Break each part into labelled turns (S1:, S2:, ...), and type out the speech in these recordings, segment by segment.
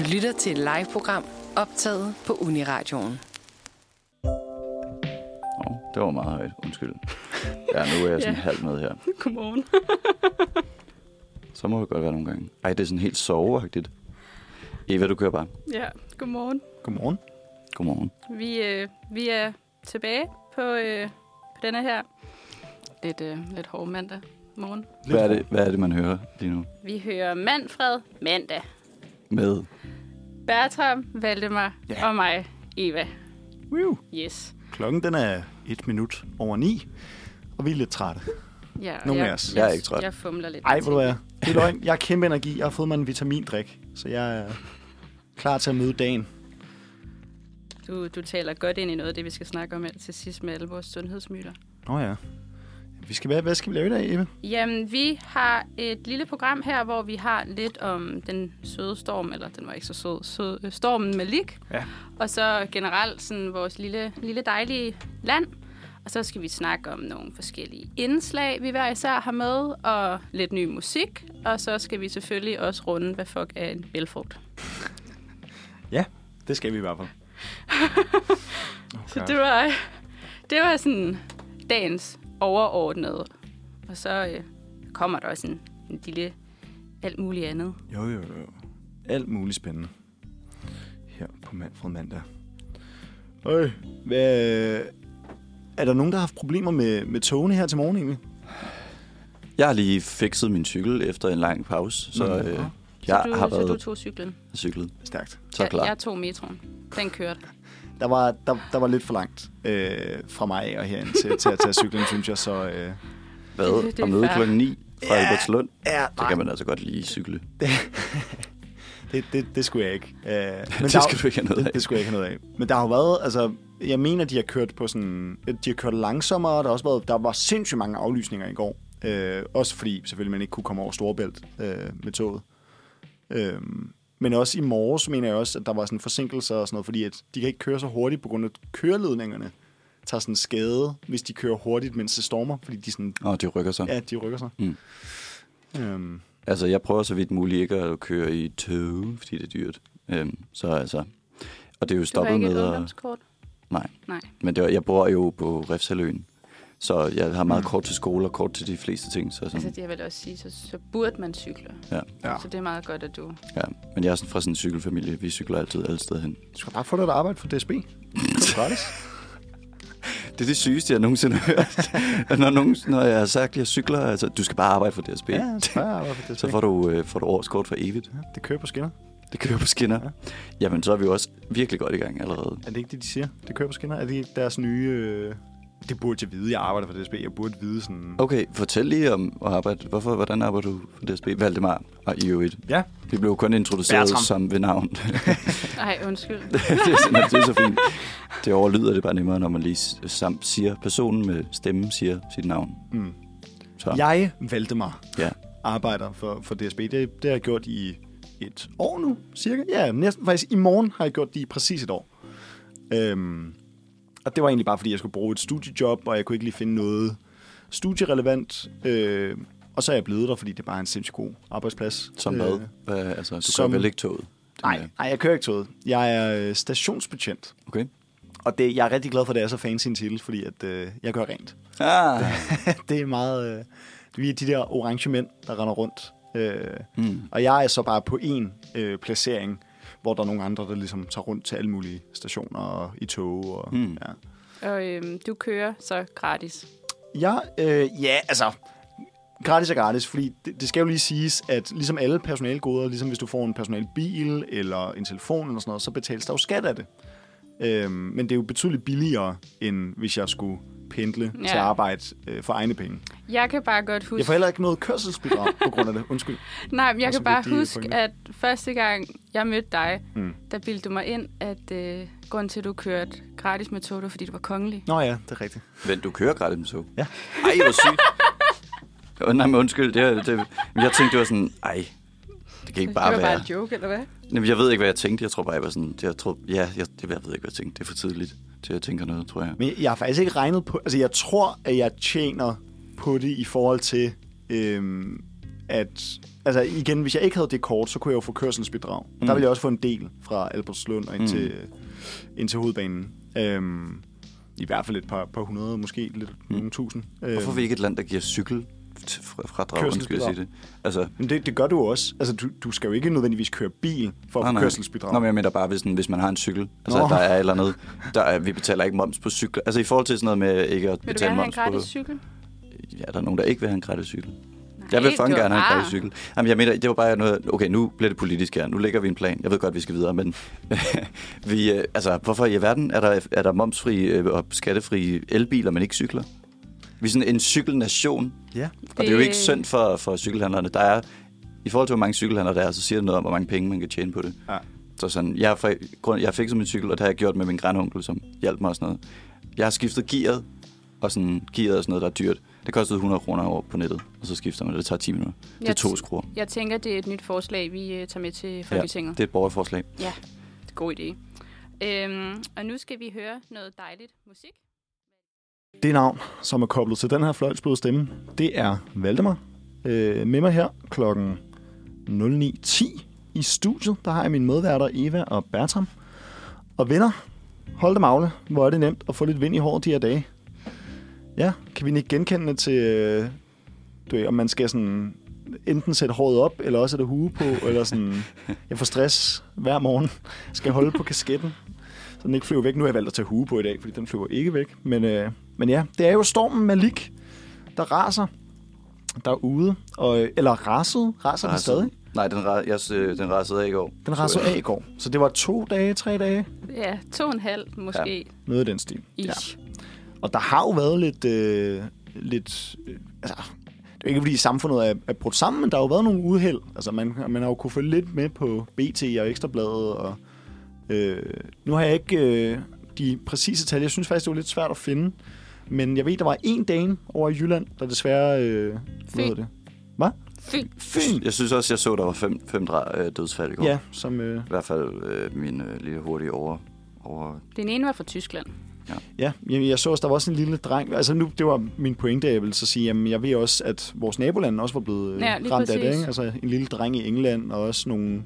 S1: Du lytter til et live-program optaget på Uniradioen.
S2: Oh, det var meget højt. Undskyld. Ja, nu er jeg sådan
S3: Ja.
S2: halvt med her.
S3: Godmorgen.
S2: Så må det godt være nogle gange. Ej, det er sådan helt soveagtigt. Eva, du kører bare.
S3: Ja, godmorgen.
S4: Godmorgen.
S2: Godmorgen.
S3: Vi, øh, vi er tilbage på, øh, på denne her lidt, øh, lidt hård mandag morgen.
S2: Hvad er, det, hvad er det, man hører lige nu?
S3: Vi hører Manfred mandag.
S2: Med
S3: Bertram, Valdemar
S4: Ja.
S3: og mig, Eva.
S4: Woo.
S3: Yes.
S4: Klokken den er et minut over ni, og vi er lidt trætte.
S3: Ja,
S4: Nogle af
S3: jeg,
S4: os.
S2: Jeg er ikke træt.
S3: Jeg fumler lidt.
S4: Ej, hvor er. Det er løgn. Jeg har kæmpe energi. Jeg har fået mig en vitamindrik, så jeg er klar til at møde dagen.
S3: Du, du taler godt ind i noget af det, vi skal snakke om til sidst med alle vores sundhedsmyter.
S4: Nå ja. Vi skal, hvad, hvad skal vi lave i dag, Eva?
S3: Jamen, vi har et lille program her, hvor vi har lidt om den søde storm, eller den var ikke så sød, sød øh, stormen Malik.
S4: Ja.
S3: Og så generelt sådan vores lille, lille dejlige land. Og så skal vi snakke om nogle forskellige indslag, vi hver især har med, og lidt ny musik. Og så skal vi selvfølgelig også runde, hvad fuck er en bælfrugt.
S4: Ja, det skal vi i hvert fald.
S3: Så det var, det var sådan dagens overordnede. Og så øh, kommer der også en, en lille alt muligt andet.
S4: Jo, jo, jo. Alt muligt spændende. Her på Manfred Mandag. Øj, hvad, er der nogen, der har haft problemer med, med togene her til morgen egentlig?
S2: Jeg har lige fikset min cykel efter en lang pause, så
S4: Nå.
S2: øh,
S3: Så
S2: jeg
S3: du,
S2: har
S3: så du
S2: været
S3: tog cyklen?
S2: cyklet.
S4: Stærkt.
S2: Så
S3: jeg,
S2: klar.
S3: jeg tog metroen. Den kørte.
S4: Der var, der, der var lidt for langt øh, fra mig af og herind til, til at tage cyklen, synes jeg. Så øh,
S2: Hvad?
S3: Det- det
S2: Og møde klokken 9 fra
S4: Ja.
S2: Albertslund?
S4: ja,
S2: Så kan man altså godt lige cykle.
S4: det, det, det skulle jeg ikke. Øh, men
S2: det
S4: der-
S2: skal du ikke have noget
S4: det,
S2: af.
S4: det skulle jeg ikke have noget af. Men der har jo været, altså, jeg mener, de har kørt på sådan, de har kørt langsommere, der har også været, der var sindssygt mange aflysninger i går. Øh, også fordi selvfølgelig man ikke kunne komme over Storebælt øh, med toget. Øh, men også i morges mener jeg også, at der var sådan forsinkelser og sådan noget, fordi at de kan ikke køre så hurtigt på grund af at køreledningerne tager sådan skade, hvis de kører hurtigt, mens det stormer, fordi de sådan,
S2: Åh, de rykker sig.
S4: ja, de rykker sig.
S2: Mm.
S4: Øhm,
S2: Altså, jeg prøver så vidt muligt ikke at køre i tog, fordi det er dyrt. Øhm, så altså... Og det er jo
S3: Du har
S2: stoppet
S3: ikke et
S2: med at...
S3: ungdomskort?
S2: Nej.
S3: Nej.
S2: Men det var, jeg bor jo på Refsaløen, så jeg har meget
S4: Mm.
S2: kort til skole og kort til de fleste ting. Så sådan,
S3: Altså, det jeg vil også sige, så, så burde man cykle.
S2: ja,
S4: ja.
S3: Så det er meget godt, at du...
S2: ja. Men jeg er sådan fra sådan en cykelfamilie. Vi cykler altid alle steder hen.
S4: Du skal bare få dig et arbejde for DSB. Det er gratis.
S2: Det er det sygeste, jeg nogensinde har hørt. når, nogen, når jeg har sagt, at jeg cykler, altså, du skal bare arbejde for DSB.
S4: ja, bare arbejde for DSB.
S2: Så får du, øh, får du årskort for evigt.
S4: Ja, det kører på skinner.
S2: Det kører på skinner.
S4: Ja.
S2: Jamen, så er vi jo også virkelig godt i gang allerede.
S4: Er det ikke det, de siger? Det kører på skinner? Er det deres nye... Øh... Det burde jeg vide. Jeg arbejder for DSB. Jeg burde vide sådan...
S2: Okay, fortæl lige om at arbejde. Hvorfor, hvordan arbejder du for DSB? Valdemar og i øvrigt.
S4: Ja.
S2: Vi blev kun introduceret
S4: Bertram.
S2: som ved navn.
S3: Ej, undskyld.
S2: det, er, sådan- det er så fint. Det overlyder det bare nemmere, når man lige s- sam siger, personen med stemmen siger sit navn.
S4: Mm.
S2: Så,
S4: Jeg, Valdemar,
S2: ja.
S4: arbejder for, for DSB. Det, det har jeg gjort i et år nu, cirka. Ja, næsten faktisk i morgen har jeg gjort det i præcis et år. Øhm, og det var egentlig bare, fordi jeg skulle bruge et studiejob, og jeg kunne ikke lige finde noget studierelevant. Øh, og så er jeg blevet der, fordi det bare er en sindssygt god arbejdsplads.
S2: Som
S4: Øh,
S2: hvad? hvad? Altså, du
S4: som-
S2: kører vel ikke toget? Det
S4: Nej, nej, jeg kører ikke toget. Jeg er øh, stationsbetjent.
S2: Okay.
S4: Og det, jeg er rigtig glad for, at det er så fancy en titel, fordi at, øh, jeg gør rent.
S2: Ah.
S4: det er meget... Øh, vi er de der orange mænd, der render rundt. Øh,
S2: Mm.
S4: og jeg er så bare på en øh, placering, hvor der er nogle andre, der ligesom tager rundt til alle mulige stationer og i tog. Og,
S2: Mm.
S4: ja.
S3: Og øhm, du kører så gratis.
S4: Ja, øh, ja, altså... Gratis er gratis, fordi det, det skal jo lige siges, at ligesom alle personalgoder, ligesom hvis du får en personalbil eller en telefon eller sådan noget, så betales der jo skat af det. Øhm, men det er jo betydeligt billigere, end hvis jeg skulle pendle ja. Til arbejde øh, for egne penge.
S3: Jeg kan bare godt huske...
S4: Jeg får heller ikke noget kørselsbidrag på grund af det. Undskyld.
S3: Nej, men jeg kan bare huske,
S4: pointer.
S3: at første gang, jeg mødte dig,
S4: Mm.
S3: der bildte du mig ind, at øh, grunden til, at du kørte gratis med tog, det var, fordi du var kongelig.
S4: Nå ja, det er rigtigt.
S2: Vent, du kører gratis med tog?
S4: Ja.
S2: Ej, hvor sygt. Åh, nej, men undskyld. Det, er- det, men jeg tænkte, det var sådan, ej, det kan ikke bare
S3: det var
S2: være.
S3: bare en joke, eller hvad?
S2: Jamen, jeg ved ikke, hvad jeg tænkte. Jeg tror bare, jeg var sådan... Jeg tror, ja, jeg, jeg ved ikke, hvad jeg tænkte. Det er for tidligt til, at jeg tænker noget, tror jeg.
S4: Men jeg har faktisk ikke regnet på... Altså, jeg tror, at jeg tjener på det i forhold til, øhm, at... altså igen, hvis jeg ikke havde det kort, så kunne jeg jo få kørselsbidrag. Mm. Der ville jeg også få en del fra Albertslund og ind,
S2: Mm.
S4: til, ind til hovedbanen. Øhm, I hvert fald et par, par hundrede, måske lidt
S2: Mm.
S4: nogle tusind. Øhm,
S2: Hvorfor er vi ikke et land, der giver cykel fradrag, undskyld, jeg
S4: Kørselsbidrag.
S2: sige det? Altså,
S4: Men det, det gør du også. Altså, du, du skal jo ikke nødvendigvis køre bil for at få kørselsbidrag.
S2: Nå, men jeg mener bare, hvis, hvis man har en cykel. Altså,
S4: Nå.
S2: der er et eller andet. Der er, vi betaler ikke moms på cykler. Altså, i forhold til sådan noget med ikke at
S3: Vil du
S2: betale
S3: gerne have en
S2: moms
S3: gratis
S2: på...
S3: cykel?
S2: Ja, der er nogen, der ikke vil have en gratis cykel.
S3: Nej,
S2: Jeg vil
S3: var
S2: gerne have en gratis cykel. Jamen, jeg mener, det var bare noget... Okay, nu bliver det politisk her. Nu lægger vi en plan. Jeg ved godt, vi skal videre, men... vi, øh, altså, hvorfor i verden er der, er der momsfri øh, og skattefri elbiler, men ikke cykler? Vi er sådan en cykelnation.
S4: Ja.
S2: Og det er jo ikke synd for, for cykelhandlerne. Der er, I forhold til, hvor mange cykelhandlere der er, så siger det noget om, hvor mange penge man kan tjene på det.
S4: Ja.
S2: Så sådan, jeg, fa- grund, jeg fik som min cykel, og det har jeg gjort med min grandonkel, som hjalp mig og sådan noget. Jeg har skiftet gearet, og sådan, gearet er sådan noget, der er dyrt. Det kostede 100 kroner over på nettet, og så skifter man det. Det tager 10 minutter. Det er
S3: Jeg
S2: to
S3: t-
S2: skruer.
S3: Jeg tænker, det er et nyt forslag, vi øh, tager med til Folketinget.
S2: Det er et borgerforslag.
S3: Ja, det er en god idé. Øhm, og nu skal vi høre noget dejligt musik.
S4: Det navn, som er koblet til den her fløjtsbløde stemme, det er Valdemar. Øh, med mig her klokken 09.10 i studiet, der har jeg mine medværter Eva og Bertram. Og venner, hold dem magle, hvor er det nemt at få lidt vind i håret de her dage. Ja, kan vi ikke genkende til, øh, du ved, om man skal sådan enten sætte håret op, eller også sætte hue på, eller sådan, jeg får stress hver morgen, skal holde på kasketten, så den ikke flyver væk. Nu har jeg valgt at tage hue på i dag, fordi den flyver ikke væk. Men, øh, men ja, det er jo stormen Malik, der raser derude. Og, eller rasede. Raser den stadig?
S2: Nej, den, jeg, øh, den rasede af i går.
S4: Den rasede af i går. Så det var to dage, tre dage.
S3: Ja, to og en halv måske.
S4: Noget af den stil.
S3: Ja.
S4: Og der har jo været lidt... Øh, lidt øh, altså, det er ikke, fordi samfundet er, er brudt sammen, men der har jo været nogle uheld. Altså, man, man har jo kunne følge lidt med på BT og Ekstrabladet. Og, øh, nu har jeg ikke øh, de præcise tal. Jeg synes faktisk, det var lidt svært at finde. Men jeg ved, der var en dame over i Jylland, der desværre... Øh, hvad
S3: Fyn.
S4: hedder det? Hvad?
S3: Fy.
S4: Fyn!
S2: Jeg synes også, jeg så, der var fem, fem dra- øh, dødsfald i går.
S4: Ja, som... Øh,
S2: I hvert fald øh, min øh, lille hurtige over, over
S3: Den ene var fra Tyskland.
S4: Ja, jeg, jeg så også, der var også en lille dreng. Altså nu, det var min pointe, jeg vil så sige, jamen jeg ved også, at vores naboland også var blevet øh,
S3: Ja,
S4: ramt af det,
S3: præcis.
S4: ikke? Altså en lille dreng i England, og også nogle...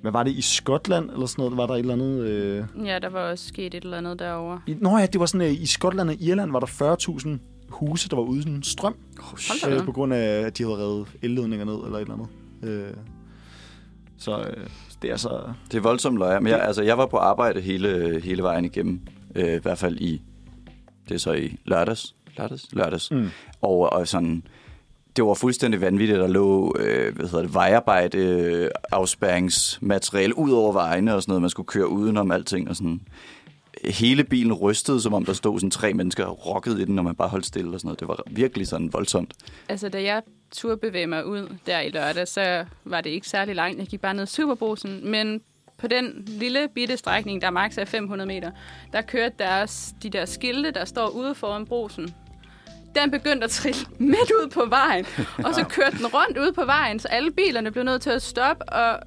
S4: Hvad var det, i Skotland eller sådan noget? Var der et eller andet... Øh...
S3: Ja, der var også sket et eller andet derovre.
S4: I, nå ja, det var sådan, øh, i Skotland og Irland var der 40.000 huse, der var uden strøm,
S3: Hold da
S4: øh, på grund af, at de havde revet elledninger ned eller et eller andet. Øh, så øh, det er så...
S2: Det er voldsomt løjer, men jeg, altså, jeg var på arbejde hele, hele vejen igennem. Øh, I hvert fald i, det er så i lørdags. Lørdags? Lørdags.
S4: Mm.
S2: Og, og sådan, det var fuldstændig vanvittigt, der lå øh, hvad hedder det, vejarbejde, øh, afspærringsmateriale ud over vejene og sådan noget. Man skulle køre udenom alting og sådan. Hele bilen rystede, som om der stod sådan tre mennesker og rockede i den, når man bare holdt stille og sådan noget. Det var virkelig sådan voldsomt.
S3: Altså, da jeg turde mig ud der i lørdag, så var det ikke særlig langt. Jeg gik bare ned Superbrusen, men på den lille bitte strækning, der maks er 500 meter, der kørte deres, de der skilte, der står ude foran brusen. Den begyndte at trille midt ud på vejen, og så kørte den rundt ud på vejen, så alle bilerne blev nødt til at stoppe, og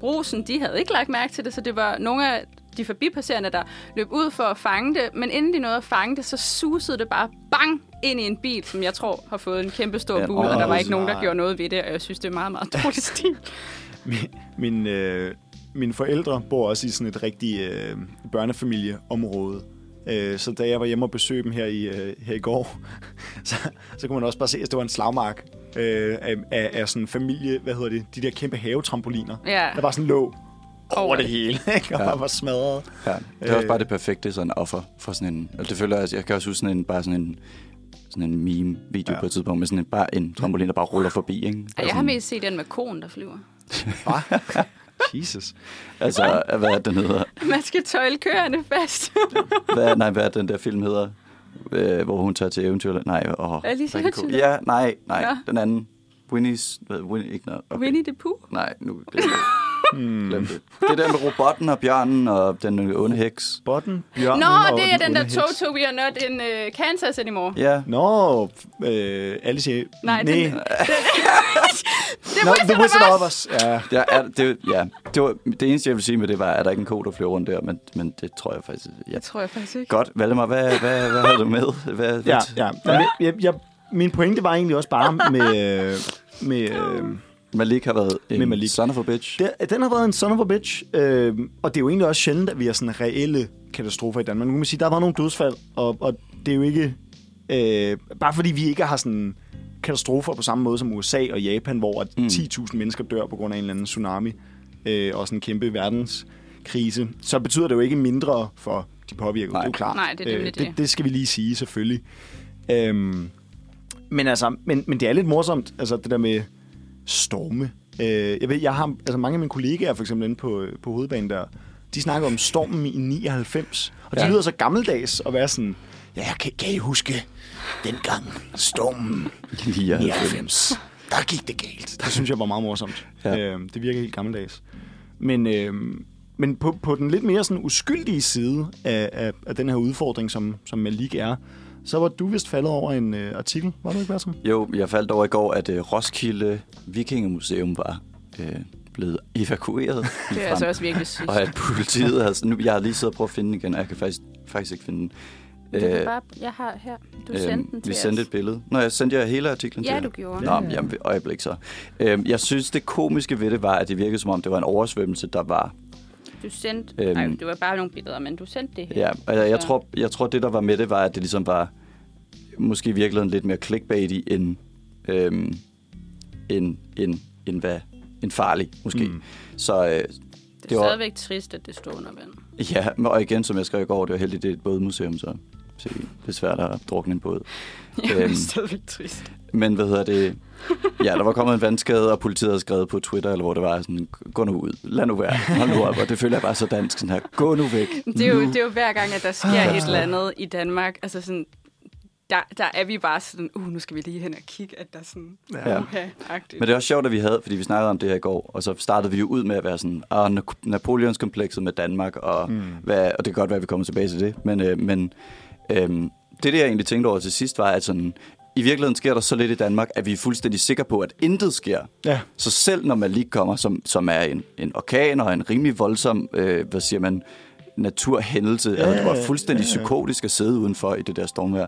S3: brusen, de havde ikke lagt mærke til det, så det var nogle af de forbipasserende, der løb ud for at fange det, men inden de nåede at fange det, så susede det bare bang ind i en bil, som jeg tror har fået en kæmpe stor bule, og der var ikke nogen, der gjorde noget ved det, og jeg synes, det er meget, meget dårlig stil.
S4: Min, min, øh, mine forældre bor også i sådan et rigtig øh, børnefamilieområde. Øh, så da jeg var hjemme og besøgte dem her i, øh, her i går, så, så kunne man også bare se, at det var en slagmark øh, af, af, af sådan familie, hvad hedder det, de der kæmpe havetrampoliner.
S3: Ja.
S4: Der var sådan lå over det
S3: det.
S4: hele, ikke? og
S2: Ja.
S4: ja. var smadret.
S2: Ja, det er også
S4: Øh.
S2: bare det perfekte sådan offer for sådan en... Altså, det føler jeg, jeg kan også huske sådan en, bare sådan en, sådan en meme-video ja.
S4: Ja.
S2: på et tidspunkt med sådan en, bare en trampolin, der bare ruller forbi, ikke?
S3: Ej, jeg har mest set den med konen, der flyver.
S4: Hva? Jesus.
S2: Altså, hvad er den hedder?
S3: Man skal tøjle køerne fast.
S2: Hvad, nej, hvad er den der film hedder? Øh, hvor hun tager til eventyr? Nej, åh.
S3: Alice
S2: cool. Ja, nej, nej,
S3: Nå.
S2: den anden. Winnie's... Hvad, Winnie, ikke noget. Okay.
S3: Winnie the Pooh.
S2: Nej, nu glem det. Det. Det er den med robotten og bjørnen og den onde heks.
S4: Botten, bjørnen
S3: Nå,
S4: og
S3: det er den der
S4: onde heks.
S3: Toto, we are not in uh, Kansas anymore.
S2: Ja,
S4: Nå, øh, Alice.
S3: Nej,
S4: Nej.
S3: den- Det
S4: Nå,
S3: er
S4: The
S3: Wizard
S4: Wizard
S3: of! Oz.
S4: Ja.
S2: ja, er, det, ja. Det, var, det eneste, jeg vil sige med det var, at der ikke en ko, der flyver rundt der, men, men det tror jeg faktisk... Ja.
S3: Det tror jeg faktisk ikke.
S2: Godt, Valdemar, hvad, hvad, hvad havde du med? Hvad,
S4: Ja, ja. Men jeg, jeg, min pointe var egentlig også bare med, med øh,
S2: Malik har været en
S4: Med Malik.
S2: son of a bitch.
S4: Det, den har været en son of a bitch, øh, og det er jo egentlig også sjældent, at vi har sådan reelle katastrofer i Danmark. Nu kan man sige, der været nogle dødsfald, og, og det er jo ikke... Øh, bare fordi vi ikke har sådan katastrofer på samme måde som USA og Japan, hvor at
S2: Mm.
S4: 10.000 mennesker dør på grund af en eller anden tsunami, øh, og sådan en kæmpe verdenskrise, så betyder det jo ikke mindre for de påvirkede.
S2: Nej.
S4: Det er jo klart.
S3: Nej, det er
S4: det,
S3: det.
S4: det skal vi lige sige, selvfølgelig. Øhm, men altså, men, men det er lidt morsomt, altså det der med storme. Øh, jeg ved, jeg har, altså mange af mine kollegaer, for eksempel inde på, på hovedbanen der, de snakker om stormen i 99, og de
S2: Ja.
S4: lyder så gammeldags at være sådan, ja, kan, kan I huske dengang stormen
S2: er
S4: 99, der gik det galt. Det synes jeg var meget morsomt.
S2: Ja.
S4: Øh, det virker helt gammeldags. Men, øh, men på, på den lidt mere sådan uskyldige side af, af, af den her udfordring, som, som Malik er, så var du vist faldet over en øh, artikel, var du ikke, Bertram?
S2: Jo, jeg faldt over i går, at uh, Roskilde Vikingemuseum var uh, blevet evakueret.
S3: Det er altså også virkelig sygt.
S2: Og at politiet har... Nu, jeg har lige siddet og prøvet at finde den igen, og jeg kan faktisk, faktisk ikke finde den.
S3: Du kan
S2: Øh,
S3: bare, jeg har her. Du
S2: øhm,
S3: sendte den til
S2: Vi sendte
S3: os.
S2: et billede. Nå, jeg sendte jer hele artiklen til
S3: Ja, du gjorde.
S2: Nå, men jamen, øjeblik så. Øhm, jeg synes, det komiske ved det var, at det virkede som om, det var en oversvømmelse, der var...
S3: Du sendte...
S2: Øhm.
S3: Nej, det var bare nogle billeder, men du sendte det her.
S2: Ja, og jeg, tror, jeg tror, det der var med det, var, at det ligesom var måske i virkeligheden lidt mere clickbaity end, øhm, end, end, end, hvad, end farlig, måske. Mm. Så øh,
S3: Det er
S2: det var-
S3: stadigvæk trist, at det står under vand.
S2: ja, men- og igen, som jeg skrev i går, det var heldigt, det er et bådmuseum, så, så det er svært at drukne en båd.
S3: Ja, det
S2: Øhm.
S3: er stadigvæk trist.
S2: Men hvad hedder det? Ja, der var kommet en vandskade, og politiet havde skrevet på Twitter, eller hvor det var sådan, gå nu ud, lad nu være, hold nu op, og det føler jeg bare så dansk, sådan her, gå nu væk.
S3: Det er, jo,
S2: nu.
S3: det er jo hver gang, at der sker et eller andet i Danmark. Altså sådan, der, der er vi bare sådan, uh, nu skal vi lige hen og kigge, at der er sådan,
S2: Ja.
S3: okay-agtigt.
S2: Men det er også sjovt, at vi havde, fordi vi snakkede om det her i går, og så startede vi jo ud med at være sådan, ah, Na- Napoleonskomplekset med Danmark, og, mm. hvad, og det kan godt være, at vi kommer tilbage til det, men, øh, men øh, det, det jeg egentlig tænkte over til sidst, var, at sådan, i virkeligheden sker der så lidt i Danmark, at vi er fuldstændig sikre på, at intet sker.
S4: Ja.
S2: Så selv når Malik kommer, som, som er en, en orkan og en rimelig voldsom, øh, hvad siger man, naturhændelse, ja, altså, det var fuldstændig
S4: ja, ja.
S2: psykotisk at sidde udenfor i det der stormvejr,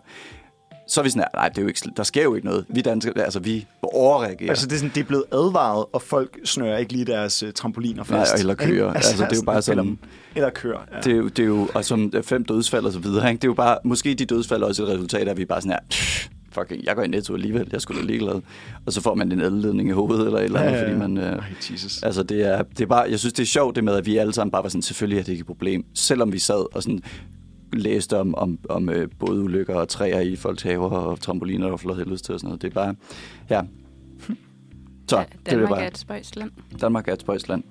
S2: så er vi sådan, her, nej, det er jo ikke, der sker jo ikke noget. Vi danskere, altså vi overreagerer.
S4: Altså, det er, sådan, det er blevet advaret, og folk snører ikke lige deres uh, trampoliner fast.
S2: Nej, eller køer.
S4: Ikke?
S2: Altså, det er jo bare
S4: eller-
S2: sådan-
S4: Eller kører, ja.
S2: Det er, jo, det er jo, og som fem dødsfald og så videre, ikke? det er jo bare, måske de dødsfald er også et resultat af, at vi bare sådan her, "Pff, fucking, jeg går i netto alligevel, jeg skulle da ligeglad. Og så får man en elledning i hovedet eller et eller andet,
S4: Ja, ja, ja.
S2: fordi man... Øh,
S4: Ej, Jesus.
S2: altså, det er, det er bare, jeg synes, det er sjovt det med, at vi alle sammen bare var sådan, selvfølgelig er det ikke et problem, selvom vi sad og sådan læste om, om, om øh, både ulykker og træer i folks haver og trampoliner, var flot helvedes til og sådan noget. Det er bare, ja. Så,
S3: Ja,
S2: det er
S3: Danmark
S2: bare,
S3: er et spøjst land.
S2: Danmark er et spøjsland.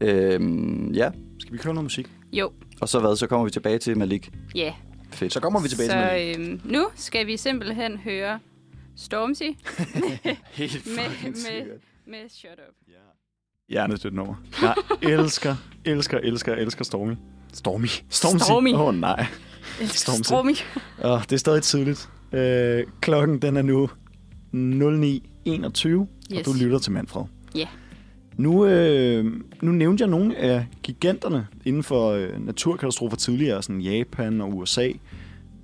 S2: Øhm, ja,
S4: Skal vi køre noget musik?
S3: Jo,
S2: og så hvad, så kommer vi tilbage til Malik.
S3: ja. Yeah.
S2: Fedt.
S4: Så kommer vi tilbage
S3: Så
S4: til
S3: øhm, nu skal vi simpelthen høre Stormzy
S2: Helt
S3: med, med, med Shut Up.
S4: Hjernedødt nummer. Jeg elsker, elsker, elsker, elsker Stormy. Stormy. Stormzy.
S3: Stormy.
S4: Åh, oh, nej.
S3: Elsker
S4: Stormzy.
S3: Stormy.
S4: Oh, det er stadig tidligt. Øh, klokken den er nu 09.21, yes. og du lytter til Manfred.
S3: Ja.
S4: Nu, øh, nu nævnte jeg nogle af giganterne inden for øh, naturkatastrofer tidligere, sådan Japan og USA.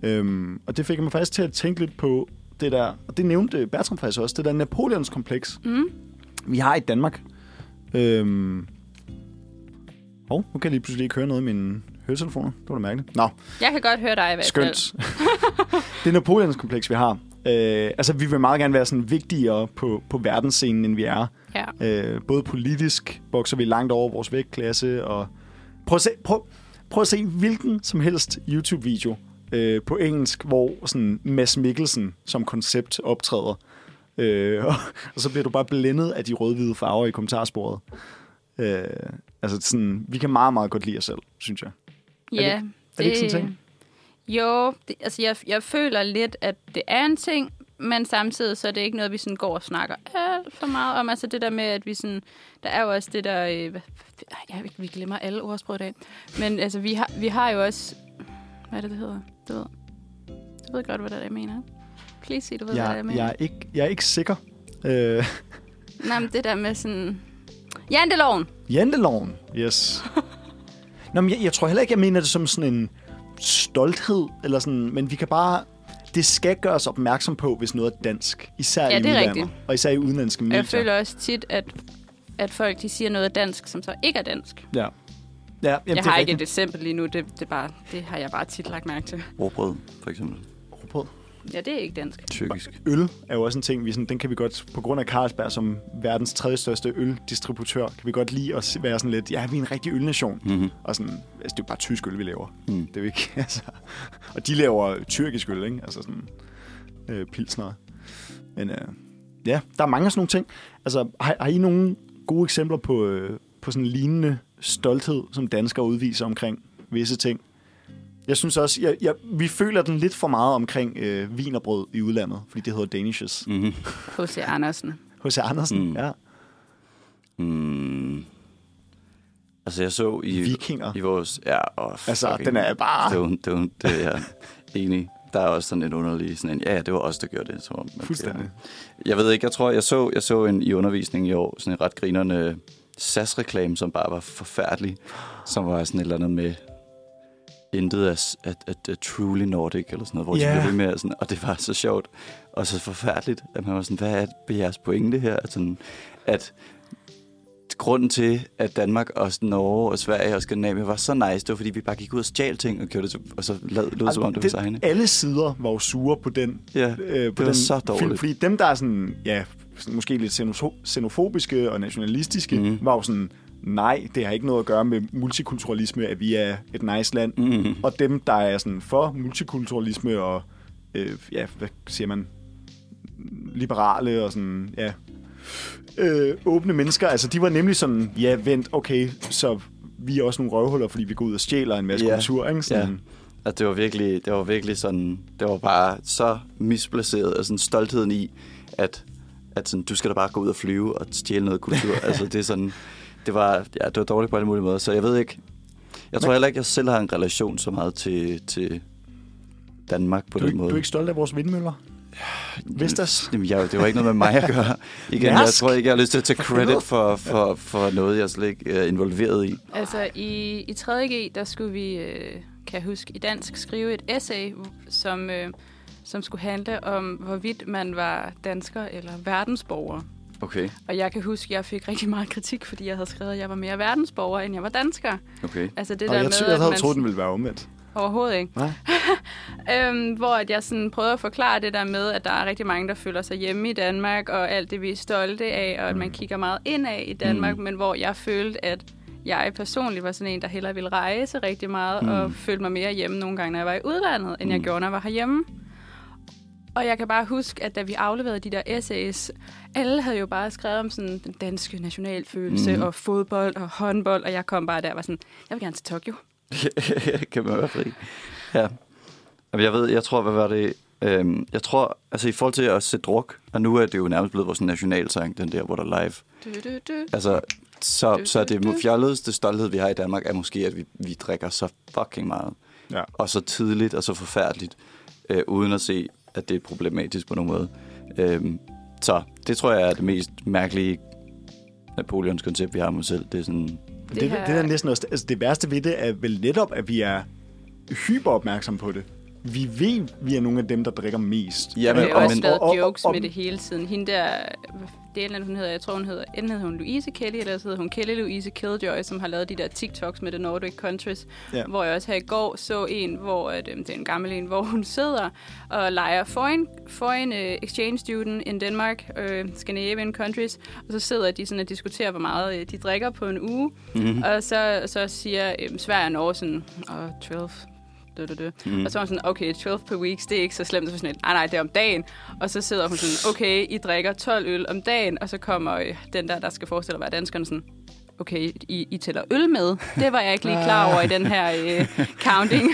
S4: Øhm, og det fik mig faktisk til at tænke lidt på det der, og det nævnte Bertram faktisk også, det der Napoleons kompleks,
S3: Mm.
S4: vi har i Danmark. Øhm, og nu kan jeg lige pludselig ikke høre noget i mine høretelefoner. Det var da mærkeligt. Nå,
S3: Jeg kan godt høre dig i hvert fald.
S4: skønt. det er Napoleons kompleks, vi har. Øh, altså, vi vil meget gerne være sådan vigtigere på, på verdensscenen, end vi er.
S3: Ja.
S4: Øh, både politisk bokser vi langt over vores vægtklasse, og prøv at se, prøv, prøv at se hvilken som helst YouTube-video øh, på engelsk, hvor sådan Mads Mikkelsen som koncept optræder. Øh, og, og så bliver du bare blændet af de rød-hvide farver i kommentarsporet. Øh, altså sådan, vi kan meget, meget godt lide os selv, synes jeg.
S3: Ja,
S4: det- er det ikke sådan ting?
S3: Jo, det, altså jeg, jeg føler lidt, at det er en ting, men samtidig så er det ikke noget, vi sådan går og snakker alt for meget om. Altså det der med, at vi sådan... Der er jo også det der... Øh, hvad- jeg, vi glemmer alle ordsprog i dag. Men altså, vi har, vi har jo også... Hvad er det, det hedder? Du ved, du ved godt, hvad det er, jeg mener. Please sig, du ved, hvad det er, jeg
S4: Jeg,
S3: mener.
S4: jeg, er, ikke, jeg er ikke sikker. Øh,
S3: Nej, men det der med sådan... Janteloven!
S4: Janteloven, yes. Nå, men jeg, jeg tror heller ikke, jeg mener det som sådan en stolthed, eller sådan, men vi kan bare... det skal gøres opmærksom på, hvis noget er dansk. Især
S3: Ja,
S4: i
S3: det er
S4: udlandet.
S3: rigtigt.
S4: Og især i udenlandske medier.
S3: Jeg føler også tit, at, at folk de siger noget er dansk, som så ikke er dansk.
S4: Ja. Ja, jamen,
S3: jeg
S4: det
S3: har ikke et
S4: rigtigt.
S3: eksempel lige nu, det, det, er bare, det har jeg bare tit lagt mærke til.
S2: Råbrød, for eksempel.
S3: Ja, det er ikke dansk.
S2: Tyrkisk.
S4: Øl er jo også en ting, vi sådan, den kan vi godt, på grund af Carlsberg som verdens tredje største øldistributør, kan vi godt lide at være sådan lidt, ja, vi er en rigtig ølnation.
S2: Mm-hmm.
S4: Og sådan, altså, det er jo bare tysk øl, vi laver.
S2: Mm.
S4: Det er jo ikke, altså. Og de laver tyrkisk øl, ikke? Altså sådan øh, pilsner. Men øh, ja, der er mange af sådan nogle ting. Altså, har, har I nogle gode eksempler på, øh, på sådan en lignende stolthed, som danskere udviser omkring visse ting? Jeg synes også, jeg, jeg, vi føler den lidt for meget omkring øh, vinerbrød i udlandet, fordi det hedder Danishes.
S2: Mm-hmm.
S3: H.C. Andersen.
S4: H.C. Andersen,
S2: Mm.
S4: ja.
S2: Mm. Altså, jeg så i,
S4: Vikinger.
S2: i vores... Ja, oh,
S4: Altså, den er bare-
S2: Don't, don't, det er jeg enig. Der er også sådan en underlig... Sådan en, ja, ja, det var os, der gjorde det. Som om,
S4: Fuldstændig.
S2: Jeg ved ikke, jeg tror, jeg så, jeg så en i undervisning i år, sådan en ret grinerne SAS-reklame, som bare var forfærdelig, som var sådan et eller andet med intet at, at, at, at truly Nordic, eller sådan noget, hvor
S4: Ja.
S2: de blev ved med, sådan, og det var så sjovt, og så forfærdeligt, at man var sådan, hvad er jeres pointe her? At, sådan, at grunden til, at Danmark og Norge og Sverige og Skandinavien var så nice, det var fordi, vi bare gik ud og stjal ting og gjorde det, og så lad, lød som om det var så egne.
S4: Alle sider var jo sure på den
S2: Ja,
S4: øh, på
S2: var
S4: den
S2: så dårligt.
S4: Film, fordi dem, der er sådan, ja, sådan måske lidt xenofo- xenofobiske og nationalistiske, mm. var jo sådan, nej, det har ikke noget at gøre med multikulturalisme, at vi er et nice land.
S2: Mm.
S4: Og dem, der er sådan for multikulturalisme og, øh, ja, hvad siger man, liberale og sådan, ja, øh, åbne mennesker, altså de var nemlig sådan, ja, vent, okay, så vi er også nogle røvhuller, fordi vi går ud og stjæler en masse
S2: Ja.
S4: kultur, ikke? Sådan,
S2: At det var virkelig, det var virkelig sådan, det var bare så misplaceret, altså sådan stoltheden i, at, at sådan, du skal da bare gå ud og flyve og stjæle noget kultur. altså det er sådan, det var, ja, det var dårligt på alle mulige måder, så jeg ved ikke, jeg tror
S4: Men-
S2: heller ikke, jeg selv har en relation så meget til, til Danmark på
S4: du, er
S2: den
S4: ikke,
S2: måde.
S4: du er ikke stolt af vores vindmøller? Vestas?
S2: Jamen, jeg, det var ikke noget med mig at gøre. Igen, jeg tror ikke, jeg har lyst til at tage credit for, for, for noget, jeg slet ikke er involveret i.
S3: Altså, i, i 3.G, der skulle vi, øh, kan jeg huske, i dansk skrive et essay, som, øh, som skulle handle om, hvorvidt man var dansker eller verdensborger.
S2: Okay,
S3: Og jeg kan huske, at jeg fik rigtig meget kritik, fordi jeg havde skrevet, at jeg var mere verdensborger, end jeg var dansker.
S2: okay.
S3: Altså det
S4: Og
S3: der
S4: jeg,
S3: med,
S4: jeg, jeg havde
S3: man
S4: troet, den ville være omvendt.
S3: overhovedet ikke.
S4: Nej.
S3: Øhm, hvor at jeg sådan prøvede at forklare det der med, at der er rigtig mange, der føler sig hjemme i Danmark, og alt det, vi er stolte af, og at man kigger meget indad i Danmark,
S2: Mm.
S3: men hvor jeg følte, at jeg personligt var sådan en, der hellere ville rejse rigtig meget,
S2: Mm.
S3: mm. og følte mig mere hjemme nogle gange, når jeg var i udlandet, end jeg
S2: Mm.
S3: gjorde, når jeg var herhjemme. Og jeg kan bare huske, at da vi afleverede de der essays, alle havde jo bare skrevet om sådan den danske nationalfølelse,
S2: Mm.
S3: og fodbold og håndbold, og jeg kom bare der og var sådan, jeg vil gerne til Tokyo.
S2: kan man være fri. Ja. Jamen, Jeg ved, jeg tror, hvad var det? Øhm, jeg tror, altså i forhold til at se druk, og nu er det jo nærmest blevet vores nationalsang, den der, hvor der er live.
S3: Du, du, du.
S2: Altså, så,
S3: Du,
S2: så det fjolledeste stolthed, vi har i Danmark, er måske, at vi, vi drikker så fucking meget.
S4: Ja.
S2: Og så tidligt og så forfærdeligt, øh, uden at se, at det er problematisk på nogen måde. Øhm, så det tror jeg er det mest mærkelige Napoleons koncept, vi har om os selv. Det er sådan,
S4: Det,
S3: Det her-
S4: det, er næsten også, altså det værste ved det er vel netop, at vi er hyper opmærksom på det. Vi ved, vi er nogle af dem, der drikker mest.
S2: Ja, men- og-
S3: også
S2: men-
S3: lavet
S4: og- og-
S3: jokes
S4: og-
S3: med det hele tiden. Hende der, det er, hun hedder, jeg tror hun hedder, enten hedder hun Louise Kelly, eller så hedder hun Kelly Louise Killjoy, som har lavet de der TikToks med The Nordic Countries,
S4: Ja.
S3: hvor jeg også her i går så en, hvor at, øhm, det er en gammel en, hvor hun sidder og leger foreign, foreign uh, exchange student in Denmark, uh, Scandinavian countries, og så sidder de sådan og diskuterer, hvor meget uh, de drikker på en uge,
S2: mm-hmm.
S3: og så, så siger øhm, Sverige og Norge sådan, oh, 12, dø, dø, dø.
S2: Mm.
S3: Mm. Og så er hun sådan, okay, 12 per weeks, det er ikke så slemt. Så hun sådan, nej, nej, det er om dagen. Og så sidder hun sådan, okay, I drikker 12 øl om dagen. Og så kommer øh, den der, der skal forestille at være danskeren sådan, okay, I, I tæller øl med. Det var jeg ikke lige klar over i den her øh, counting.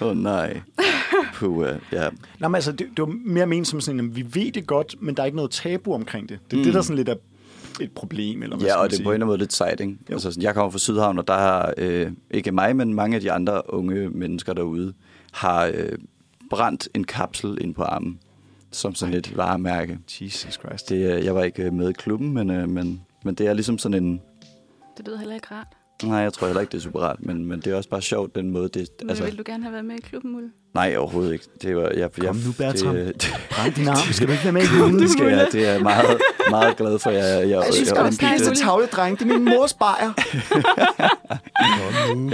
S2: Åh oh, nej. Puh, uh, ja.
S4: Nej, men altså, det, det var mere ment som sådan, at vi ved det godt, men der er ikke noget tabu omkring det. Det er mm.
S2: Mm.
S4: det, der sådan lidt er et problem, eller hvad
S2: Ja, og det er på en eller anden måde lidt sejt, ikke?
S4: Jo.
S2: Altså, sådan, jeg kommer fra Sydhavn, og der har øh, ikke mig, men mange af de andre unge mennesker derude har øh, brændt en kapsel ind på armen, som sådan et varemærke.
S4: Jesus Christ.
S2: Det, øh, jeg var ikke øh, med i klubben, men, øh, men, men det er ligesom sådan en...
S3: det lyder heller ikke rart.
S2: Nej, jeg tror heller ikke, det er super rart, men, men det er også bare sjovt, den måde, det...
S3: Men
S2: Altså,
S3: vil du gerne have været med i klubben, Mulle?
S2: nej, overhovedet ikke. Det var, jeg, jeg,
S4: Kom nu, Bertram.
S2: Det, det,
S4: Brænd din arm. Skal du ikke være med i klubben?
S2: det skal jeg, det er jeg meget, meget glad for. Jeg, jeg, jeg,
S3: Jeg synes
S2: jeg, jeg, jeg,
S3: Mulle.
S4: Så tavle, dreng. Det er min mors bajer.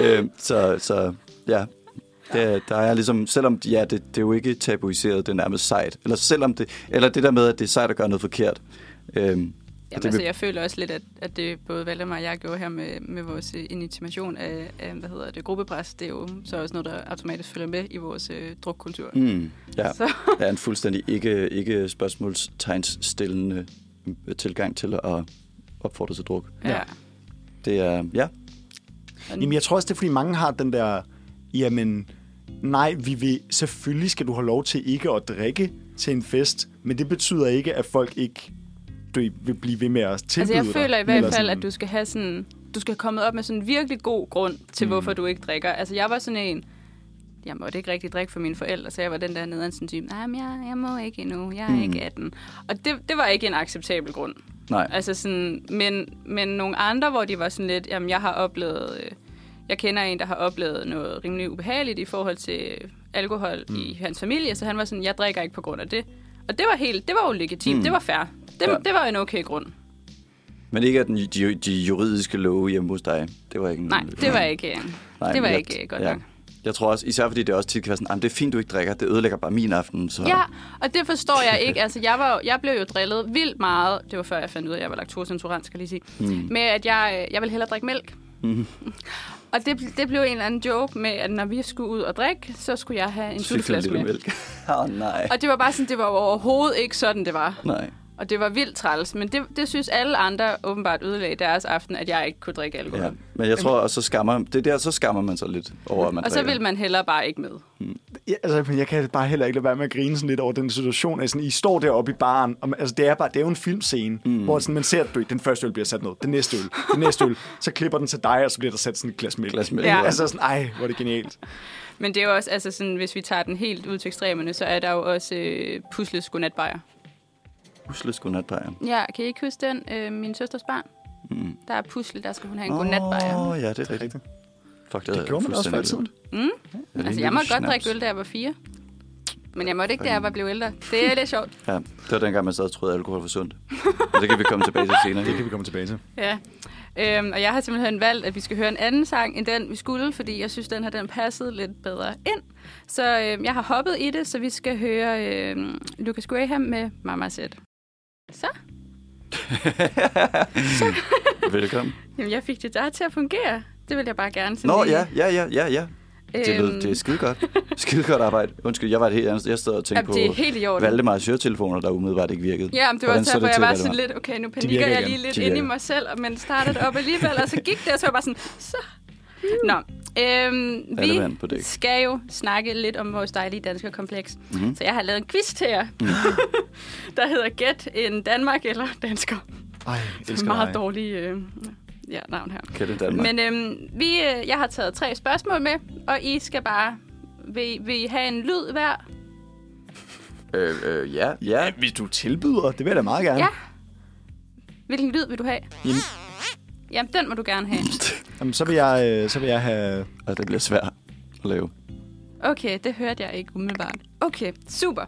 S2: øh, så, så ja, det, der er ligesom, selvom ja, det, det er jo ikke tabuiseret, det er nærmest sejt. Eller selvom det, eller det der med, at det er sejt at gøre noget forkert. Øhm,
S3: Jamen,
S2: det
S3: altså, jeg føler også lidt, at, at det både Valdemar og jeg gjorde her med, med vores øh, initiation af, af, hvad hedder det, gruppepres, det er jo så også noget, der automatisk følger med i vores øh, drukkultur.
S2: mm, ja,
S3: Så,
S2: er en fuldstændig ikke, ikke spørgsmålstegnsstillende tilgang til at opfordre til druk.
S3: ja.
S2: Det er, ja,
S4: Jamen, jeg tror også, det er, fordi mange har den der, jamen, nej, vi vil, selvfølgelig skal du have lov til ikke at drikke til en fest, men det betyder ikke, at folk ikke ved, vil blive ved med at tilbyde
S3: Altså, jeg
S4: dig.
S3: føler i hvert fald,
S4: sådan-
S3: at du skal have sådan... Du skal komme op med sådan en virkelig god grund til, mm. hvorfor du ikke drikker. Altså, jeg var sådan en... Jeg måtte ikke rigtig drikke for mine forældre, så jeg var den der nederen sådan type, nej, men jeg, jeg må ikke endnu, jeg er
S2: Mm.
S3: ikke 18. Og det, det var ikke en acceptabel grund.
S2: nej.
S3: Altså sådan, men, men nogle andre, hvor de var sådan lidt, jamen jeg har oplevet, øh, jeg kender en, der har oplevet noget rimelig ubehageligt i forhold til alkohol mm. i hans familie, så han var sådan, jeg drikker ikke på grund af det. Og det var helt, det var jo legitimt,
S2: mm.
S3: det var fair. Det,
S2: Ja.
S3: det var en okay grund.
S2: Men ikke at den, de, de juridiske love hjemme hos dig. Det var ikke en,
S3: Nej, det var ikke, øh,
S2: Nej,
S3: det var
S2: jeg-
S3: ikke øh, godt
S2: ja.
S3: nok.
S2: Jeg tror også, især fordi det også tit kan være sådan, "Jamen, det er fint, du ikke drikker, det ødelægger bare min aften. Så.
S3: Ja, og det forstår jeg ikke. Altså, jeg, var, jeg blev jo drillet vildt meget, det var før jeg fandt ud af, at jeg var laktoseintolerant, skal lige sige,
S2: Mm.
S3: med at jeg, øh, jeg ville hellere drikke mælk.
S2: Mhm.
S3: Og det, det blev en eller anden joke med, at når vi skulle ud og drikke, så skulle jeg have en
S2: lille
S3: med.
S2: mælk. Oh, nej.
S3: Og det var bare sådan, det var overhovedet ikke sådan, det var.
S2: Nej.
S3: Og det var vildt træls, men det, det synes alle andre åbenbart ødelagde deres aften, at jeg ikke kunne drikke alkohol.
S2: Ja. Men jeg tror også, så skammer, det er der, så skammer man sig lidt over, at man
S3: og så
S2: drikker.
S3: vil man hellere bare ikke med.
S4: Ja, altså, men jeg kan bare heller ikke lade være med at grine sådan lidt over den situation. Altså, I står deroppe i baren, og man- altså, det er, bare, det er jo en filmscene, mm. hvor sådan, man ser, at du, den første øl bliver sat ned, den næste øl, den næste øl, så klipper den til dig, og så bliver der sat sådan et glas mælk.
S2: Glas mælk,
S3: Ja.
S2: ja.
S4: Altså sådan, ej, hvor er det genialt.
S3: Men det er jo også, altså sådan, hvis vi tager den helt ud til ekstremerne, så er der jo også øh, Pusles godnatbajer.
S2: Pusles godnatbajer.
S3: Ja, kan I ikke huske den? Øh, min søsters barn.
S2: Mm.
S3: Der er Pusle, der skal hun have en godnatbajer.
S2: Åh, ja, det er rigtigt. Fuck, det,
S4: Det gjorde man også før tiden.
S3: Mm?
S2: Det
S3: Altså, jeg
S2: lille
S3: godt
S2: snaps?
S3: drikke øl, da jeg var fire. Men jeg måtte ikke, da jeg var blevet ældre. Det er lidt sjovt.
S2: Ja, det var dengang, man stadig troede, at alkohol var sundt. Og det kan vi komme tilbage til senere.
S4: Det kan vi komme tilbage til.
S3: Ja. Øhm, og jeg har simpelthen valgt, at vi skal høre en anden sang, end den vi skulle, fordi jeg synes, den her den passede lidt bedre ind. Så øhm, jeg har hoppet i det, så vi skal høre øhm, Lucas Graham med Mama Said. Så,
S2: Velkommen.
S3: jamen, jeg fik det der til at fungere. Det vil jeg bare gerne. sådan
S2: Nå,
S3: lige-
S2: ja, ja, ja, ja, ja. Det, lød, det er skide godt. Skide godt arbejde. Undskyld, jeg var et helt andet. Jeg stod og tænkte
S3: Jamen, det er
S2: på
S3: helt i orden.
S2: Valdemars høretelefoner, der umiddelbart ikke virkede.
S3: Ja, men det var
S2: Hvordan
S3: derfor, jeg
S2: til,
S3: var
S2: Valdemar?
S3: sådan lidt, okay, nu panikker jeg
S4: igen.
S3: lige lidt ind i mig selv, men startede op alligevel, og så gik det, og så var jeg bare sådan, så. Nå, øhm, vi
S2: på dæk.
S3: skal jo snakke lidt om vores dejlige danske kompleks.
S2: Mhm.
S3: Så jeg har lavet en quiz til jer, der hedder Gæt en Danmark eller dansker.
S4: Ej,
S3: Det er
S4: elsker
S3: meget
S4: dig.
S3: dårlig øh, ja, navn her.
S2: Kælde Danmark.
S3: Men øhm, vi, øh, jeg har taget tre spørgsmål med, og I skal bare... Vil, vil I have en lyd hver?
S2: Øh, øh, ja, ja.
S4: Hvis du tilbyder, det vil jeg da meget gerne.
S3: Ja. Hvilken lyd vil du have?
S4: Jamen,
S3: Jamen, den må du gerne have.
S4: jamen, så, vil jeg, øh, så vil jeg have...
S2: Og det bliver svært at lave.
S3: Okay, det hørte jeg ikke umiddelbart. Okay, super.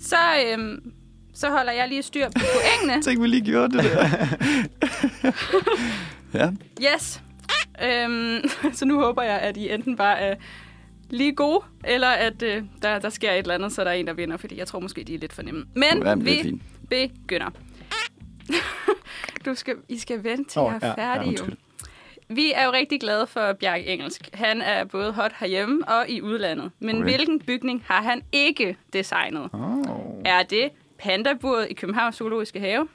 S3: Så, øhm, så holder jeg lige styr på pointene.
S2: Tænk, vi lige gjorde det der. ja.
S3: Yes. Øhm, så nu håber jeg, at I enten bare er lige gode, eller at øh, der, der sker et eller andet, så der er en, der vinder, fordi jeg tror måske, de er lidt for nemme. Men
S2: Jamen,
S3: vi
S2: fint.
S3: begynder. du skal, I skal vente til oh, jeg er
S4: ja, ja,
S3: færdig. jo.
S2: undskyld.
S3: Vi er jo rigtig glade for Bjarke Engelsk. Han er både hot herhjemme og i udlandet. Men
S2: Okay.
S3: hvilken bygning har han ikke designet?
S4: Oh.
S3: Er det Pandaburet i Københavns Zoologiske Have?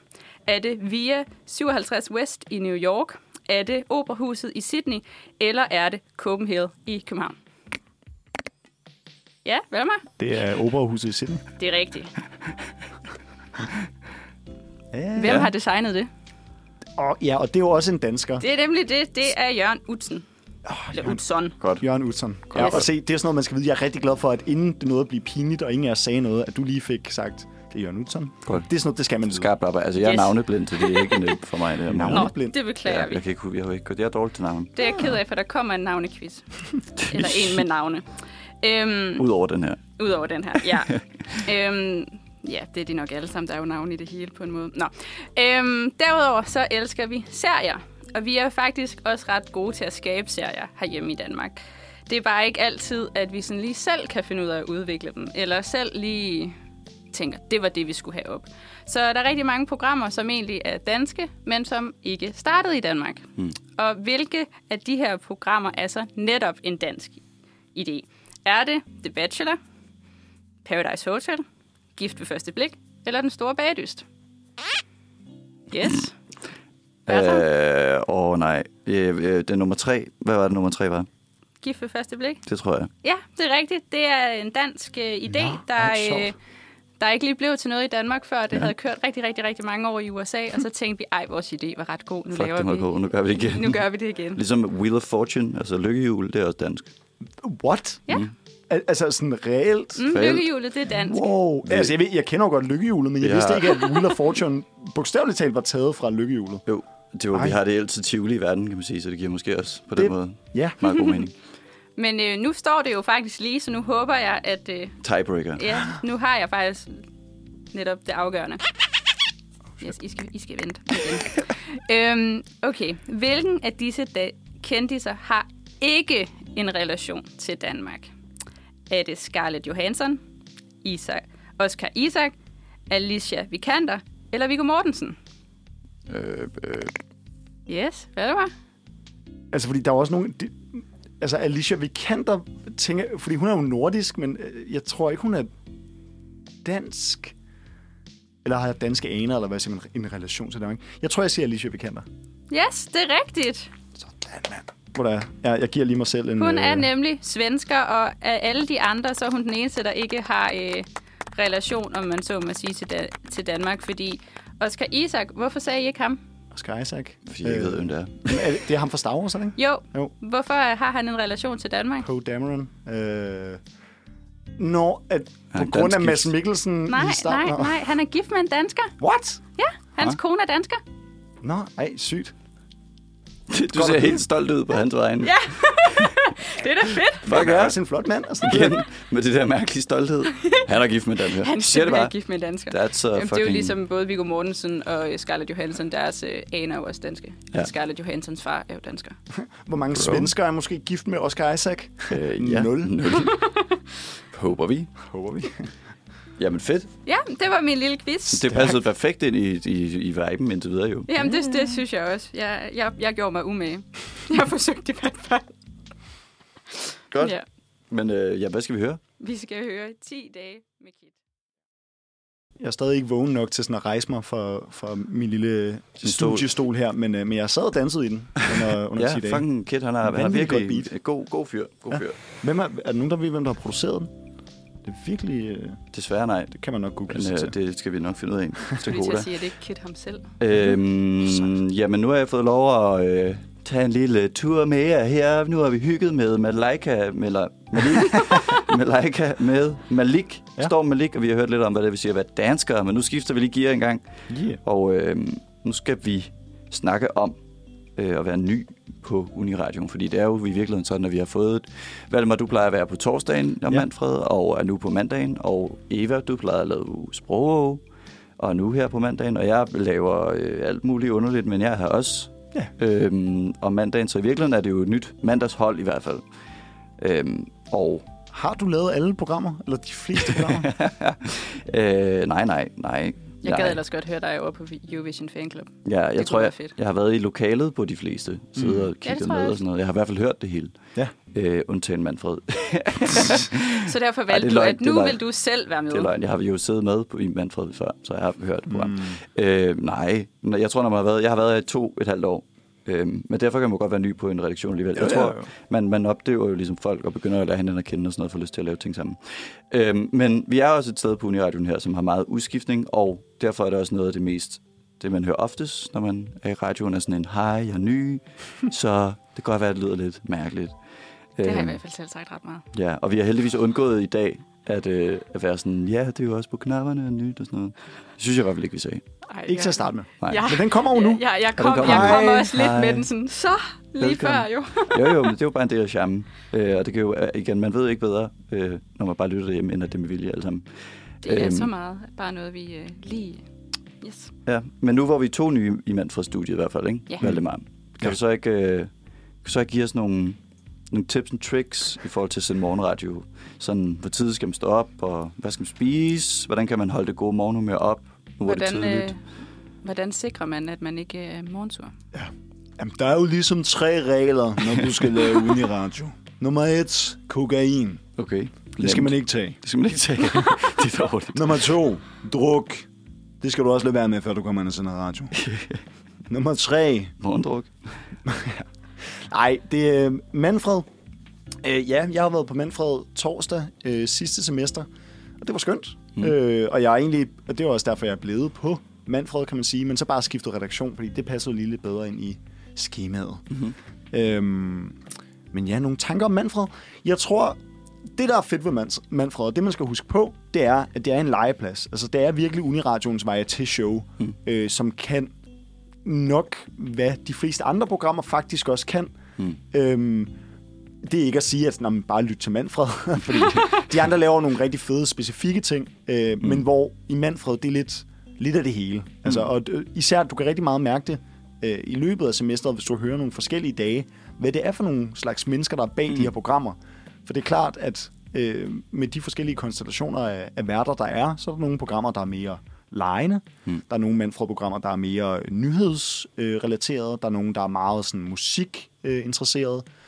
S3: Er det Via 57 West i New York? Er det Operahuset i Sydney? Eller er det Copenhagen i København? Ja, hvad med?
S4: Det er Operahuset i Sydney.
S3: Det er rigtigt.
S4: Ja.
S3: Hvem har designet det?
S4: Og, ja, og det er jo også en dansker.
S3: Det er nemlig det. Det er Jørgen Utzen.
S4: Oh,
S3: Eller Utzon.
S2: Godt.
S4: Jørgen Utzon. Ja,
S3: Yes.
S4: og se, det er sådan noget, man skal vide. Jeg er rigtig glad for, at inden det nåede at blive pinligt, og ingen af jer sagde noget, at du lige fik sagt, Det er Jørgen Utzon.
S2: Godt.
S4: Det er sådan noget, det skal man vide.
S2: Skarpt op. Altså, jeg er
S3: Yes.
S2: navneblind, så det er ikke nemt for mig. Det her.
S4: Navne-
S3: Nå, det beklager
S2: Ja,
S3: vi.
S2: jeg kan ikke, jeg, har ikke, jeg er dårlig til navn.
S3: Det er jeg ked af, for der kommer en navnequiz. Eller en med navne. Øhm,
S2: Udover den her.
S3: Udover den her, ja. øhm, ja, det er de nok alle sammen. Der er jo navne i det hele på en måde. Nå. Øhm, derudover så elsker vi serier. Og vi er faktisk også ret gode til at skabe serier herhjemme i Danmark. Det er bare ikke altid, at vi sådan lige selv kan finde ud af at udvikle dem. Eller selv lige tænker, det var det, vi skulle have op. Så der er rigtig mange programmer, som egentlig er danske, men som ikke startede i Danmark. Mm. Og hvilke af de her programmer er så netop en dansk idé? Er det The Bachelor, Paradise Hotel, Gift ved første blik, eller Den store bagdyst? Yes.
S2: Øh, åh, nej. Øh, øh, det er nummer tre. Hvad var det, nummer tre var?
S3: Gift ved første blik?
S2: Det tror jeg.
S3: Ja, det er rigtigt. Det er en dansk øh, idé,
S4: Nå,
S3: der, øh, der ikke lige blev til noget i Danmark før. Det ja. havde kørt rigtig, rigtig, rigtig mange år i USA, og så tænkte vi, ej, vores idé var ret god. Nu
S2: Fuck,
S3: laver
S2: det
S3: vi,
S2: gå. Nu gør vi det igen.
S3: Nu gør vi det igen.
S2: Ligesom Wheel of Fortune, altså lykkehjul, det er også dansk.
S4: What?
S3: Ja.
S4: Al- altså sådan reelt?
S3: Mm, lykkehjulet, det er dansk.
S4: Wow. Altså, jeg, ved, jeg kender jo godt lykkehjulet, men jeg
S2: Ja.
S4: vidste ikke, at Wheel of Fortune bogstaveligt talt var taget fra lykkehjulet.
S2: Jo, det var, vi
S4: Ej.
S2: har det altid Tivoli i verden, kan man sige, så det giver måske også på den
S4: Det-
S2: måde
S4: Ja.
S2: meget god mening.
S3: Men øh, nu står det jo faktisk lige, så nu håber jeg, at øh,
S2: Tiebreaker.
S3: ja, nu har jeg faktisk netop det afgørende. Yes, I skal, I skal vente øhm, okay, hvilken af disse da- kendiser har ikke en relation til Danmark? Er det Scarlett Johansson, Isaac, Oscar Isaac, Alicia Vikander eller Viggo Mortensen?
S2: Øh, øh,
S3: Yes, hvad det var?
S4: Altså, fordi der er også nogle... De, altså, Alicia Vikander, tænker, fordi hun er jo nordisk, men øh, jeg tror ikke, hun er dansk. Eller har jeg danske aner, eller hvad siger man, en relation til Danmark? Jeg tror, jeg siger Alicia Vikander.
S3: Yes, det er rigtigt.
S4: Sådan, mand. Hvor der, ja, jeg giver lige mig selv en...
S3: Hun er
S4: øh,
S3: nemlig svensker, og af alle de andre, så er hun den eneste, der ikke har øh, relation, om man så må sige, til, da- til Danmark. Fordi Oscar Isaac, hvorfor sagde I ikke ham?
S4: Oscar Isaac.
S2: fordi jeg ikke ved, hvem det er.
S4: det, det er ham fra Star Wars, ikke?
S3: Jo,
S4: Jo.
S3: hvorfor har han en relation til Danmark?
S4: Poe Dameron. Øh, Når, at på grund af Mads. Mikkelsen
S3: Nej,
S4: i starten.
S3: nej, nej, han er gift med en dansker.
S4: What?
S3: Ja, hans kone er dansker.
S4: Nå, ej, sygt.
S2: Du ser helt stolt ud på hans vegne.
S3: Ja, det er da fedt.
S2: Fuck
S4: Han er også en flot mand. Altså.
S2: Igen med det der mærkelige stolthed. Han er gift med den her.
S3: Han
S2: Siger det
S3: er
S2: bare.
S3: gift med dansker.
S2: That's a
S3: Jamen, det er jo
S2: fucking...
S3: ligesom både Viggo Mortensen og Scarlett Johansson, deres øh, aner er jo også danske.
S2: Ja.
S3: Ja. Scarlett Johanssons far er jo dansker.
S4: Hvor mange
S2: Bro.
S4: svensker er måske gift med Oscar Isaac?
S2: Øh, ja.
S4: Nul.
S2: Nul. Håber vi.
S4: Håber vi.
S2: Jamen fedt.
S3: Ja, det var min lille quiz.
S2: Det passede perfekt ind i, i, i viben indtil videre jo.
S3: Jamen, det, det synes jeg også. Jeg, jeg, jeg gjorde mig umage. Jeg har forsøgt i hvert fald.
S2: Godt.
S3: Ja.
S2: Men øh, ja, hvad skal vi høre?
S3: Vi skal høre 10 dage med Kit.
S4: Jeg er stadig ikke vågen nok til sådan at rejse mig for, for min lille
S2: stol.
S4: studiestol her, men, øh, men jeg sad og dansede i den under, under 10
S2: Ja,
S4: dage.
S2: fucking Kid, han er, han er
S4: godt
S2: virkelig
S4: beat.
S2: god, god fyr. God
S4: Ja.
S2: fyr.
S4: Hvem er, er der nogen, der ved, hvem der har produceret den? Det er virkelig... Øh,
S2: Desværre nej.
S4: det kan man nok google
S2: Men
S4: sig
S2: øh,
S4: til.
S2: det skal vi nok finde ud af.
S3: Til
S2: Skoda.
S3: at sige, at det ikke Kit ham selv.
S2: Øhm, jamen, nu har jeg fået lov at øh, tage en lille tur med jer her. Nu har vi hygget med Malaika, med la, Malik, Malaika med Malik,
S4: Ja.
S2: står Malik, og vi har hørt lidt om, hvad det vil sige at være danskere, men nu skifter vi lige gear en gang,
S4: Yeah.
S2: og øh, nu skal vi snakke om øh, at være ny på Uniradioen, fordi det er jo i virkeligheden sådan, at vi har fået... Valdemar, du plejer at være på torsdagen om
S4: Ja.
S2: Manfred, og er nu på mandagen, og Eva, du plejer at lave sprog, og nu her på mandagen, og jeg laver øh, alt muligt underligt, men jeg her også
S4: Ja.
S2: øhm, om mandagen, så i virkeligheden er det jo et nyt mandagshold i hvert fald. Øhm, og
S4: Har du lavet alle programmer? Eller de fleste programmer?
S2: øh, nej, nej, nej.
S3: Jeg
S2: nej.
S3: gad ellers godt høre dig over på Eurovision Fan Club.
S2: Ja, jeg tror, jeg,
S3: fedt.
S2: jeg har været i lokalet på de fleste, siddet og kigget
S3: jeg
S2: med og sådan noget. Jeg har i hvert fald hørt det hele.
S4: Ja.
S2: Øh, undtagen Manfred.
S3: Så derfor
S2: Ej,
S3: valgte
S2: det er
S3: du,
S2: løgn,
S3: at nu
S2: løgn.
S3: vil du selv være med.
S2: det er løgn. Jeg har jo siddet med på, i Manfred før, så jeg har hørt det program. Mm. Øh, nej, jeg tror, når man har været, jeg har været her i to et halvt år. Øhm, men derfor kan man godt være ny på en redaktion alligevel.
S4: Jo,
S2: Jeg
S4: jo,
S2: tror,
S4: jo.
S2: man, man oplever jo ligesom folk og begynder at lære hinanden at kende og sådan noget, for lyst til at lave ting sammen. Øhm, men vi er også et sted på Uniradioen her, som har meget udskiftning, og derfor er det også noget af det mest, det man hører oftest, når man er i radioen, er sådan en, hej, jeg er ny, så det kan godt være, at det lyder lidt mærkeligt.
S3: Det har jeg i
S2: Øhm,
S3: hvert fald selv sagt ret meget.
S2: Ja, og vi har heldigvis undgået i dag at, øh, at være sådan, ja, det er jo også på knapperne og nyt og sådan noget. Det synes jeg i hvert fald ikke, vi sagde.
S3: Ej,
S4: Ikke til at starte med.
S2: Nej.
S3: Ja.
S4: Men den kommer jo nu.
S3: Ja, jeg, kom,
S2: kommer.
S3: jeg kommer også lidt
S2: Hej.
S3: med den sådan, så lige
S2: Velkommen.
S3: før jo.
S2: Jo, jo, men det er jo bare en del af charmen. Øh, og det kan jo, øh, igen, man ved ikke bedre, øh, når man bare lytter derhjemme, end at det er med vilje alle sammen.
S3: Det er
S2: Øhm.
S3: så meget. Bare noget, vi øh, lige... Yes.
S2: Ja, men nu hvor vi er to nye i Manfred-studiet i hvert fald, ikke?
S3: Ja.
S2: Valdemar. Kan
S4: Ja.
S2: du så ikke, øh, kan du så ikke give os nogle, nogle tips og tricks i forhold til sende morgenradio? Sådan, hvor tid skal man stå op, og hvad skal man spise? Hvordan kan man holde det gode morgenhumør op? Nu er det
S3: Hvordan,
S2: tidligt.
S3: øh, hvordan sikrer man, at man ikke er morgentur?
S4: Jamen, der er jo ligesom tre regler, når du skal lave uniradio. Nummer et, kokain.
S2: Okay.
S4: Det skal man ikke tage.
S2: Det skal man ikke tage. det er dårligt.
S4: Nummer to, druk. Det skal du også lade være med, før du kommer ind og sender radio. Nummer tre,
S2: Morgendruk.
S4: Nej, det er Manfred. Øh, ja, jeg har været på Manfred torsdag øh, sidste semester, og det var skønt.
S2: Mm.
S4: Øh, og jeg er egentlig, og det var også derfor, jeg er blevet på Manfred, kan man sige, men så bare skiftet redaktion, fordi det passede lige lidt bedre ind i skemaet.
S2: Mm-hmm.
S4: Øhm, men ja, nogle tanker om Manfred. Jeg tror, det der er fedt ved Manfred, og det man skal huske på, det er, at det er en legeplads. Altså, det er virkelig Uniradions vej til show,
S2: mm.
S4: øh, som kan nok, hvad de fleste andre programmer faktisk også kan.
S2: Mm.
S4: Øhm, det er ikke at sige, at man bare lytter til Manfred, fordi de andre laver nogle rigtig fede, specifikke ting, øh, mm. men hvor i Manfred, det er lidt, lidt af det hele. Altså, og øh, især, du kan rigtig meget mærke det øh, i løbet af semesteret, hvis du hører nogle forskellige dage, hvad det er for nogle slags mennesker, der er bag mm. de her programmer. For det er klart, at øh, med de forskellige konstellationer af, af værter, der er, så er der nogle programmer, der er mere lejende.
S2: Mm.
S4: Mm. Der er nogle Manfred-programmer, der er mere nyhedsrelaterede. Øh, der er nogle, der er meget sådan, musikinteresseret. Øh.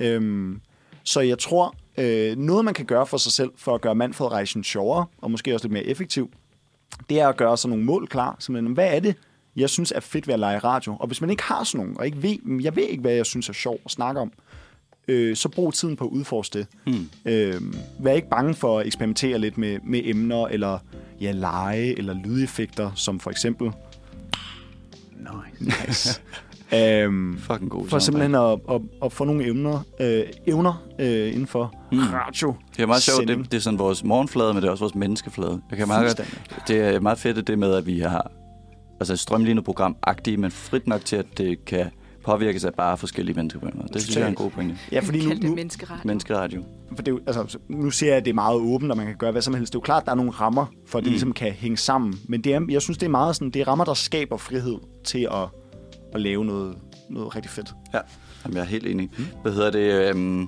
S4: Øhm, så jeg tror, øh, noget man kan gøre for sig selv, for at gøre Manfred-rejsen sjovere, og måske også lidt mere effektiv, det er at gøre sådan nogle mål klar. Simpelthen, hvad er det, jeg synes er fedt ved at lege radio? Og hvis man ikke har sådan nogle, og ikke ved, jeg ved ikke, hvad jeg synes er sjovt at snakke om, øh, så brug tiden på at udforske det.
S2: Mm.
S4: Øh, vær ikke bange for at eksperimentere lidt med, med emner, eller ja, lege, eller lydeffekter, som for eksempel... Nice. nice. Øhm,
S2: Fucking god
S4: for simpelthen at, at, at få nogle emner, øh, evner øh, inden for
S2: Mm.
S4: radio.
S2: Det er meget sjovt, det, det er sådan vores morgenflade, men det er også vores menneskeflade. Jeg kan meget godt, det er meget fedt det med, at vi har altså et strømlignet program agtigt, men frit nok til, at det kan påvirkes af bare forskellige mennesker. Det synes jeg er en god pointe.
S4: Ja, fordi nu, nu,
S3: menneskeradio.
S2: Menneskeradio.
S4: for det er, jo- altså, nu ser jeg, at det er meget åbent, og man kan gøre hvad som helst. Det er jo klart, at der er nogle rammer, for at det
S2: Mm.
S4: ligesom kan hænge sammen. Men det er, jeg synes, det er meget sådan, det er rammer, der skaber frihed til at, at lave noget, noget rigtig fedt.
S2: Ja, Jamen, jeg er helt enig. Hvad hedder det? Øhm,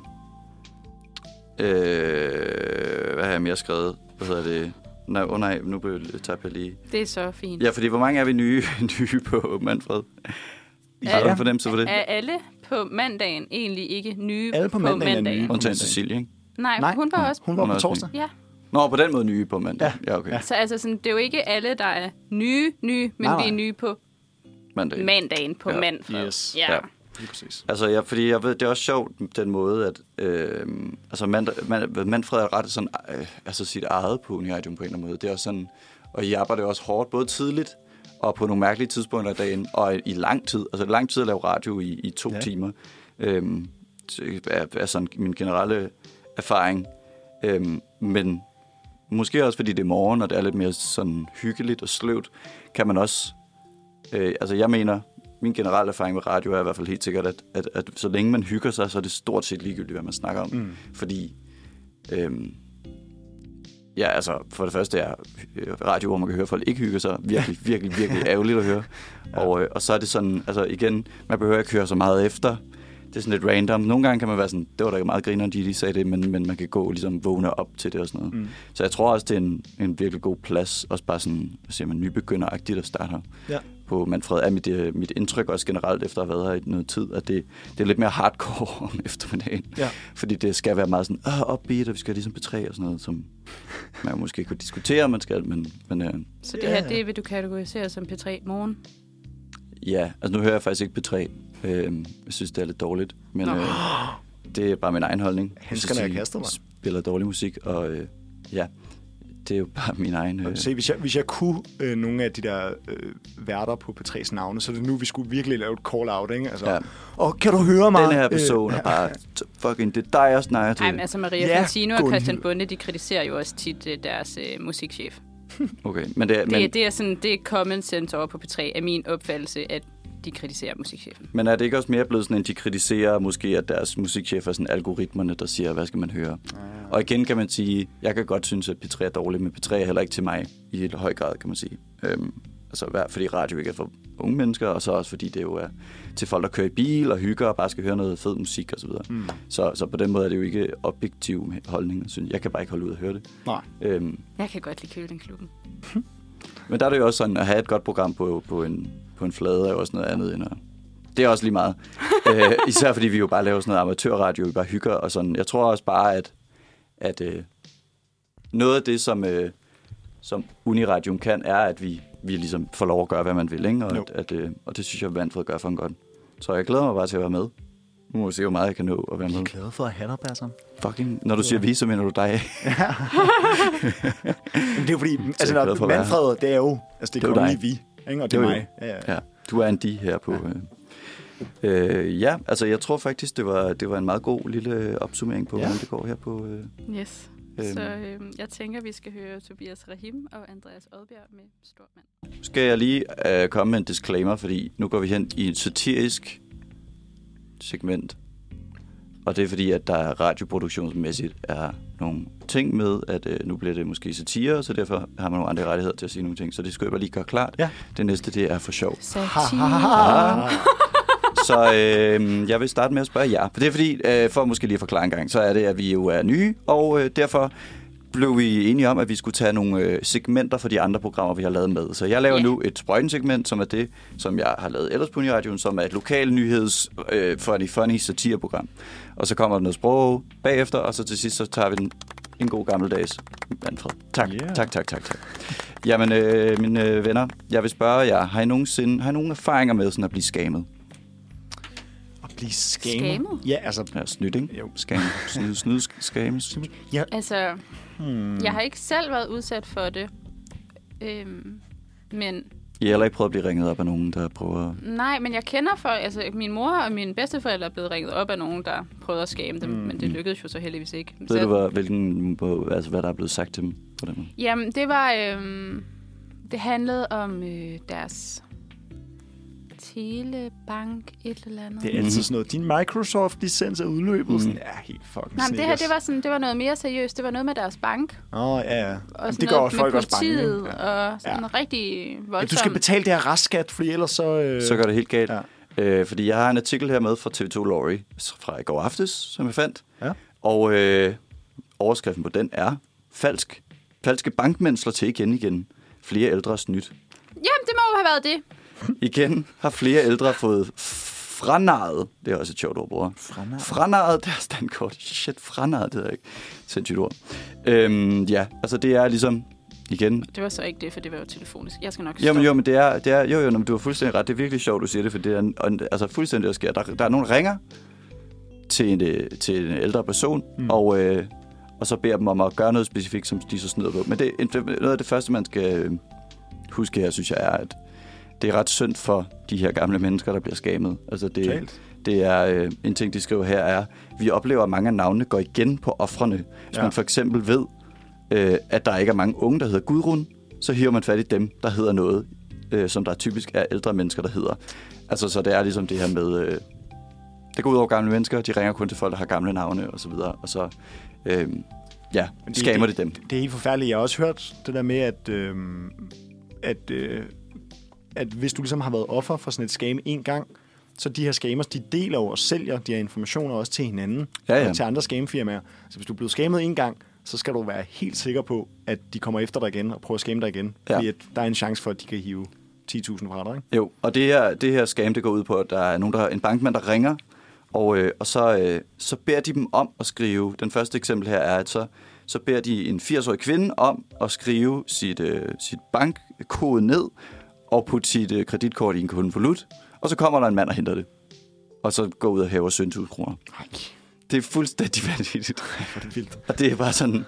S2: øh, hvad har jeg mere skrevet? Hvad hedder det? Nej, oh nej, nu tabte jeg lige.
S3: Det er så fint.
S2: Ja, fordi hvor mange er vi nye, nye på Manfred? Har du
S3: Ja.
S2: en fornemmelse for det?
S3: Er alle på mandagen egentlig ikke nye
S4: Alle på mandagen er nye.
S2: Undtagen
S4: mandag.
S2: Cecilie, ikke?
S3: Nej,
S4: Nej,
S3: hun var også...
S4: hun var
S2: Hun
S4: på
S2: også
S4: torsdag.
S3: Ja,
S2: Nå, på den måde nye på mandag.
S4: Ja.
S2: Ja, okay.
S4: Ja.
S3: så altså sådan, det er jo ikke alle, der er nye, nye, men
S4: Nej,
S3: vi er
S4: nej.
S3: nye på
S2: Mandag.
S3: mandagen på
S2: Ja.
S3: Manfred.
S4: Yes.
S3: Ja.
S2: Ja.
S4: Lige præcis.
S2: Altså, jeg, fordi jeg ved, det er også sjovt, den måde, at øh, altså, man, man, Manfred er ret sådan, øh, altså sit eget på Uniradion på en eller anden måde. Det er også sådan, og I arbejder også hårdt, både tidligt og på nogle mærkelige tidspunkter af dagen, og i lang tid. Altså, lang tid at lave radio i, i to
S4: Ja.
S2: ja. timer. Det er, er sådan min generelle erfaring. Øhm, men måske også, fordi det er morgen, og det er lidt mere sådan hyggeligt og sløvt, kan man også... Øh, altså, jeg mener, min generelle erfaring med radio er i hvert fald helt sikkert, at, at, at så længe man hygger sig, så er det stort set ligegyldigt, hvad man snakker om.
S4: Mm.
S2: Fordi, øhm, ja, altså, for det første er øh, radio, hvor man kan høre folk ikke hygge sig, virkelig, virkelig, virkelig ærgerligt at høre.
S4: Ja.
S2: Og, øh, og så er det sådan, altså igen, man behøver ikke høre så meget efter. Det er sådan lidt random. Nogle gange kan man være sådan, det var da ikke meget griner, de lige sagde det, men, men man kan gå og ligesom vågne op til det og sådan noget.
S4: Mm.
S2: Så jeg tror også, det er en, en virkelig god plads, også bare sådan, siger man, nybegynderagtigt at starte her
S4: Ja.
S2: På Manfred, er mit, øh, mit indtryk også generelt, efter at have været her i noget tid, at det, det er lidt mere hardcore om eftermiddagen.
S4: Ja.
S2: Fordi det skal være meget sådan, åh, upbeat, og vi skal ligesom betræ og sådan noget, som man måske kunne diskutere, man skal, men, men øh,
S3: Så det her, det vil du kategorisere som P3 morgen?
S2: ja, altså nu hører jeg faktisk ikke betræ. Øh, jeg synes, det er lidt dårligt, men
S3: Nå.
S2: øh, det er bare min egen holdning. Jeg
S4: Handskerne
S2: synes,
S4: er
S2: de
S4: kastet, mand.
S2: spiller dårlig musik, og øh, ja, det er jo bare min egen... Øh,
S4: Se, hvis jeg, hvis jeg kunne øh, nogle af de der øh, værter på P3's navne, så er det nu, vi skulle virkelig lave et call-out, ikke? Altså,
S2: Ja.
S4: Og kan du høre mig?
S2: den her person
S4: Øh,
S2: er bare fucking, det er dig, jeg snakker til.
S3: Altså Maria
S4: Ja,
S3: Fantino og. Christian Bunde, de kritiserer jo også tit øh, deres øh, musikchef.
S2: Okay, men det, er-
S3: Det,
S2: men,
S3: det, er sådan, det er common sense over på P3, af min opfattelse, at de kritiserer musikchefen.
S2: men er det ikke også mere blevet sådan, at de kritiserer måske, at deres musikchef er sådan algoritmerne, der siger, hvad skal man høre? Og igen kan man sige, jeg kan godt synes, at P3 er dårligt, men P3 er heller ikke til mig i helt høj grad, kan man sige. Øhm, altså, hver- fordi radio ikke er for unge mennesker, og så også fordi det jo er til folk, der kører i bil og hygger og bare skal høre noget fed musik osv. Mm. Så, så på den måde er det jo ikke objektiv holdning. Synes jeg. jeg kan bare ikke holde ud at høre det.
S4: Nej.
S2: Øhm,
S3: Jeg kan godt lide Køling-klubben.
S2: men der er det jo også sådan, at have et godt program på, på, en, på en flade er jo også noget andet end at... Det er også lige meget. øh, især fordi vi jo bare laver sådan noget amatørradio, vi bare hygger og sådan. Jeg tror også bare, at, at øh, noget af det, som, øh, som Uniradium kan, er, at vi, vi ligesom får lov at gøre, hvad man vil. Ikke? Og,
S4: Jo.
S2: at, at, øh, og det synes jeg, Vandfred gør for en godt. Så jeg glæder mig bare til at være med. Nu må vi se, hvor meget jeg kan nå at være med.
S4: glad for at have dig, Passer.
S2: Fucking, når du siger vi, så mener du dig.
S4: Men det er jo fordi, altså, når. Manfred, det er jo, altså det
S2: Det
S4: er
S2: er jo
S4: lige vi, ikke? og det er
S2: er jo-
S4: mig. Ja, ja.
S2: Ja, du er en de her på... Øh, øh, ja, altså jeg tror faktisk, det var, det var en meget god lille opsummering på,
S4: Ja.
S2: ja. hvordan det går her på... Øh,
S3: Yes.
S2: Øhm.
S3: Så øh, jeg tænker, vi skal høre Tobias Rahim og Andreas Odbjerg med Stormand.
S2: skal jeg lige øh, komme med en disclaimer, fordi nu går vi hen i et satirisk segment. Og det er fordi, at der radioproduktionsmæssigt er nogle ting med, at øh, nu bliver det måske satire, så derfor har man nogle andre rettigheder til at sige nogle ting. Så det skal jeg bare lige gøre klart.
S4: Ja.
S2: Det næste, det er for sjov.
S3: Satire.
S2: Så øh, jeg vil starte med at spørge jer. For det er fordi, øh, for måske lige at forklare en gang, så er det, at vi jo er nye, og øh, derfor blev vi enige om, at vi skulle tage nogle øh, segmenter fra de andre programmer, vi har lavet med. Så jeg laver
S3: Ja.
S2: nu et sprøjtensegment, som er det, som jeg har lavet ellers på Uniradioen, som er et lokal nyheds øh, funny, funny satireprogram. Og så kommer der noget sprog bagefter, og så til sidst så tager vi den en god gammeldags Manfred. Tak,
S4: Yeah.
S2: tak, tak, tak, tak. Jamen, øh, mine øh, venner, jeg vil spørge jer, har I nogensinde har I nogen erfaringer med sådan at blive skamet?
S4: At blive skammet.
S3: Skammet?
S4: Ja, altså,
S2: Ja, snydt, ikke?
S4: Jo.
S2: Skam. Snyd, snyd, skames.
S4: ja,
S3: Altså,
S4: hmm.
S3: jeg har ikke selv været udsat for det. Øhm, men
S2: I har heller ikke prøvet at blive ringet op af nogen, der prøver...
S3: nej, men jeg kender folk, altså min mor og mine bedsteforældre er blevet ringet op af nogen, der prøvede at skame dem, mm. men det lykkedes jo så heldigvis ikke.
S2: Ved du, hvad, hvilken, altså, hvad der er blevet sagt til dem på den måde?
S3: Jamen, det var... Øhm, det handlede om øh, deres telebank, et eller andet.
S4: det er altid sådan noget. Din Microsoft-licens er udløbet.
S2: Mhm.
S4: Sådan, ja, helt fucking
S3: Nej, men det her, det var, sådan, det var noget mere seriøst. Det var noget med deres bank.
S4: Åh, oh, ja, ja.
S3: Og
S4: det gør også folk også bange.
S3: politiet,
S4: ikke?
S3: og sådan
S4: Ja.
S3: ja. rigtig
S4: Ja,
S3: voldsomt.
S4: du skal betale det her restskat, fordi ellers så... Øh...
S2: Så går det helt galt.
S4: Ja.
S2: Øh, fordi jeg har en artikel her med fra TV2 Lorry fra i går aftes, som jeg fandt.
S4: Ja.
S2: Og øh, overskriften på den er, falsk. Falske bankmænd slår til igen igen. Flere ældre er snydt.
S3: Jamen, det må jo have været det.
S2: Igen har flere ældre fået franaret, det er også et sjovt ord, bror.
S4: Franaret?
S2: Franaret deres dankort. Shit, franaret, det er ikke sindssygt ord. Øhm, ja, altså det er ligesom, igen,
S3: Det var så ikke det, for det var jo telefonisk. Jeg skal nok
S2: Jo, men, jo, men det er, det er jo, jo, men du har fuldstændig ret. Det er virkelig sjovt, du siger det, for det er og, altså, fuldstændig, der sker. Der, der er nogen, der ringer til en, øh, til en ældre person, mm. og, øh, og så beder dem om at gøre noget specifikt, som de så snyder på. Men det, det, noget af det første, man skal øh, huske her, synes jeg, er, at det er ret synd for de her gamle mennesker, der bliver skamet. Altså, det,
S4: Totalt.
S2: det er øh, en ting, de skriver her, er, vi oplever, at mange af navnene går igen på offrene. Hvis
S4: Ja.
S2: man for eksempel ved, øh, at der ikke er mange unge, der hedder Gudrun, så hiver man fat i dem, der hedder noget, øh, som der typisk er ældre mennesker, der hedder. Altså, så det er ligesom det her med... Øh, det går ud over gamle mennesker, de ringer kun til folk, der har gamle navne og så videre, og så øh, ja,
S4: Men
S2: skamer de dem.
S4: Det er helt forfærdeligt. Jeg har også hørt det der med, at, øh, at, øh, at hvis du ligesom har været offer for sådan et scam en gang, så de her scammers, de deler jo og sælger de her informationer også til hinanden
S2: Ja, ja.
S4: og til andre scamfirmaer. Så hvis du er blevet scammet en gang, så skal du være helt sikker på, at de kommer efter dig igen og prøver at skamme dig igen.
S2: Ja.
S4: Fordi at der er en chance for, at de kan hive 10.000 fra dig. Ikke?
S2: Jo, og det her, det her scam, det går ud på, at der er nogen, der, en bankmand, der ringer, og, øh, og så, øh, så beder de dem om at skrive, den første eksempel her er, at så, så beder de en 80-årig kvinde om at skrive sit, øh, sit bankkode ned, og putte sit øh, kreditkort i en konvolut, og så kommer der en mand og henter det. Og så går ud og hæver 17.000 kroner.
S4: Nej,
S2: Det er fuldstændig vanvittigt.
S4: er det vildt.
S2: Og det er bare sådan,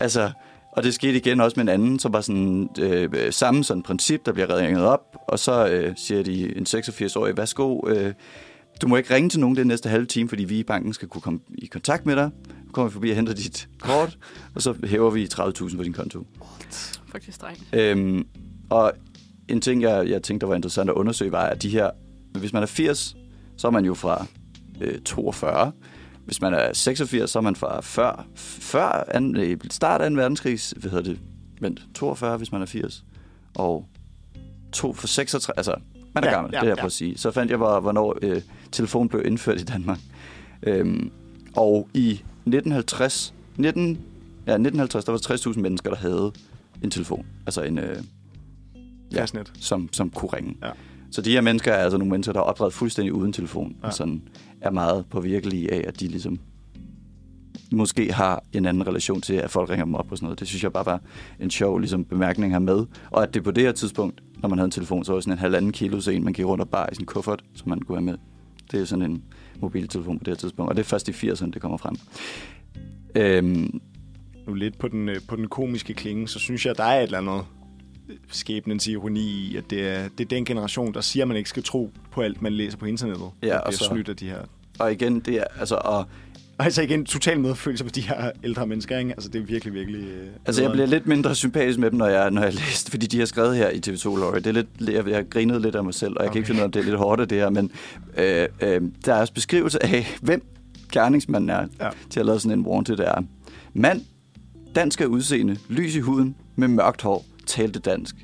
S2: altså, Og det skete igen også med en anden, som var sådan øh, samme sådan princip, der bliver ringet op, og så øh, siger de en 86-årig, værsgo, øh, du må ikke ringe til nogen den næste halve time, fordi vi i banken skal kunne komme i kontakt med dig. Så kommer vi forbi og henter dit kort, og så hæver vi 30.000 på din konto.
S3: Faktisk strengt.
S2: Øhm, og en ting, jeg, jeg tænkte, der var interessant at undersøge, var, at de her, hvis man er 80, så er man jo fra øh, 42. Hvis man er 86, så er man fra før, før an, øh, start af en verdenskrig, hvad hedder det, vent, 42, hvis man er 80, og to for 36, altså, man er
S4: Ja,
S2: gammel,
S4: ja,
S2: det er jeg
S4: ja.
S2: på at sige. Så fandt jeg, hvor- hvornår øh, telefon blev indført i Danmark. Øhm, og i 1950, 19, ja, 1950, der var 60.000 mennesker, der havde en telefon. Altså en, øh, Ja.
S4: Fastnet.
S2: som, som kunne ringe.
S4: Ja.
S2: Så de her mennesker er altså nogle mennesker, der er opdraget fuldstændig uden telefon,
S4: Ja.
S2: ja. og sådan er meget påvirkelige af, at de ligesom måske har en anden relation til, at folk ringer dem op og sådan noget. Det synes jeg bare var en sjov ligesom, bemærkning her med. Og at det på det her tidspunkt, når man havde en telefon, så var det sådan en halvanden kilo en, man gik rundt og bar i sin kuffert, som man kunne have med. Det er sådan en mobiltelefon på det her tidspunkt. Og det er først i 80'erne, det kommer frem. Øhm,
S4: Nu lidt på den, øh, på den komiske klinge, så synes jeg, der er et eller andet skæbnens ironi i, at det er, det er den generation, der siger, at man ikke skal tro på alt, man læser på internettet.
S2: Ja, og så-
S4: snydt af de her...
S2: og igen, det er altså... Og,
S4: Og altså igen, total medfølelse på de her ældre mennesker, ikke? Altså, det er virkelig, virkelig... Øh,
S2: Altså, jeg bliver lidt mindre sympatisk med dem, når jeg, når jeg læste, fordi de har skrevet her i TV2 Lorry. Det er lidt, jeg, jeg grinet lidt af mig selv, og jeg okay. kan ikke finde ud af, om det er lidt hårdt af det her, men øh, øh, der er også beskrivelse af, hvem gerningsmanden er,
S4: Ja.
S2: ja. til at lave sådan en wanted er. Mand, dansk af udseende, lys i huden, med mørkt hår, talte dansk.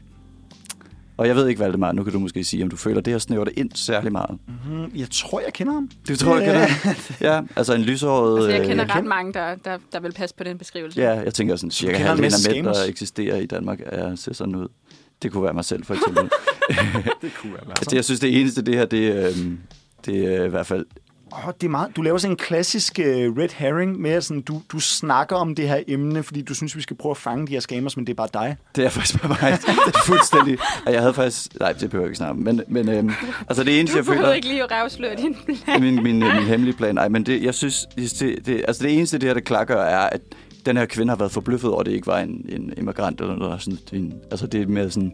S2: Og jeg ved ikke, Valdemar, nu kan du måske sige, om du føler, det her snæver det ind særlig meget.
S4: Mm, jeg tror, jeg kender ham.
S2: Du tror, jeg kender ham? Ja, altså en lyshåret...
S3: Altså, jeg
S2: øh,
S3: kender
S4: jeg
S3: ret
S4: kender-
S3: mange, der, der, der vil passe på den beskrivelse.
S2: Ja, jeg tænker sådan cirka halvdelen af mænd, der eksisterer i Danmark, er, ser sådan ud. Det kunne være mig selv, for eksempel.
S4: Det kunne være
S2: altså, jeg synes, det eneste, det her, det, øh, det er i hvert fald...
S4: Oh, det er meget, du laver sådan en klassisk uh, red herring med, at sådan, du, du snakker om det her emne, fordi du synes, vi skal prøve at fange de her scammers, men det er bare dig.
S2: Det er faktisk bare mig. Det er fuldstændig... Og jeg havde faktisk... Nej, det behøver jeg ikke snakke. Men, men øh, altså, det eneste,
S3: Du
S2: jeg føler...
S3: behøver ikke lige at revsløre din plan.
S2: min, min, min hemmelige plan. Nej, men det, jeg synes, det, det, altså det eneste, det her, det klakker, er, at den her kvinde har været forbløffet over, at det ikke var en, en immigrant eller noget. Sådan, en, altså det er mere sådan,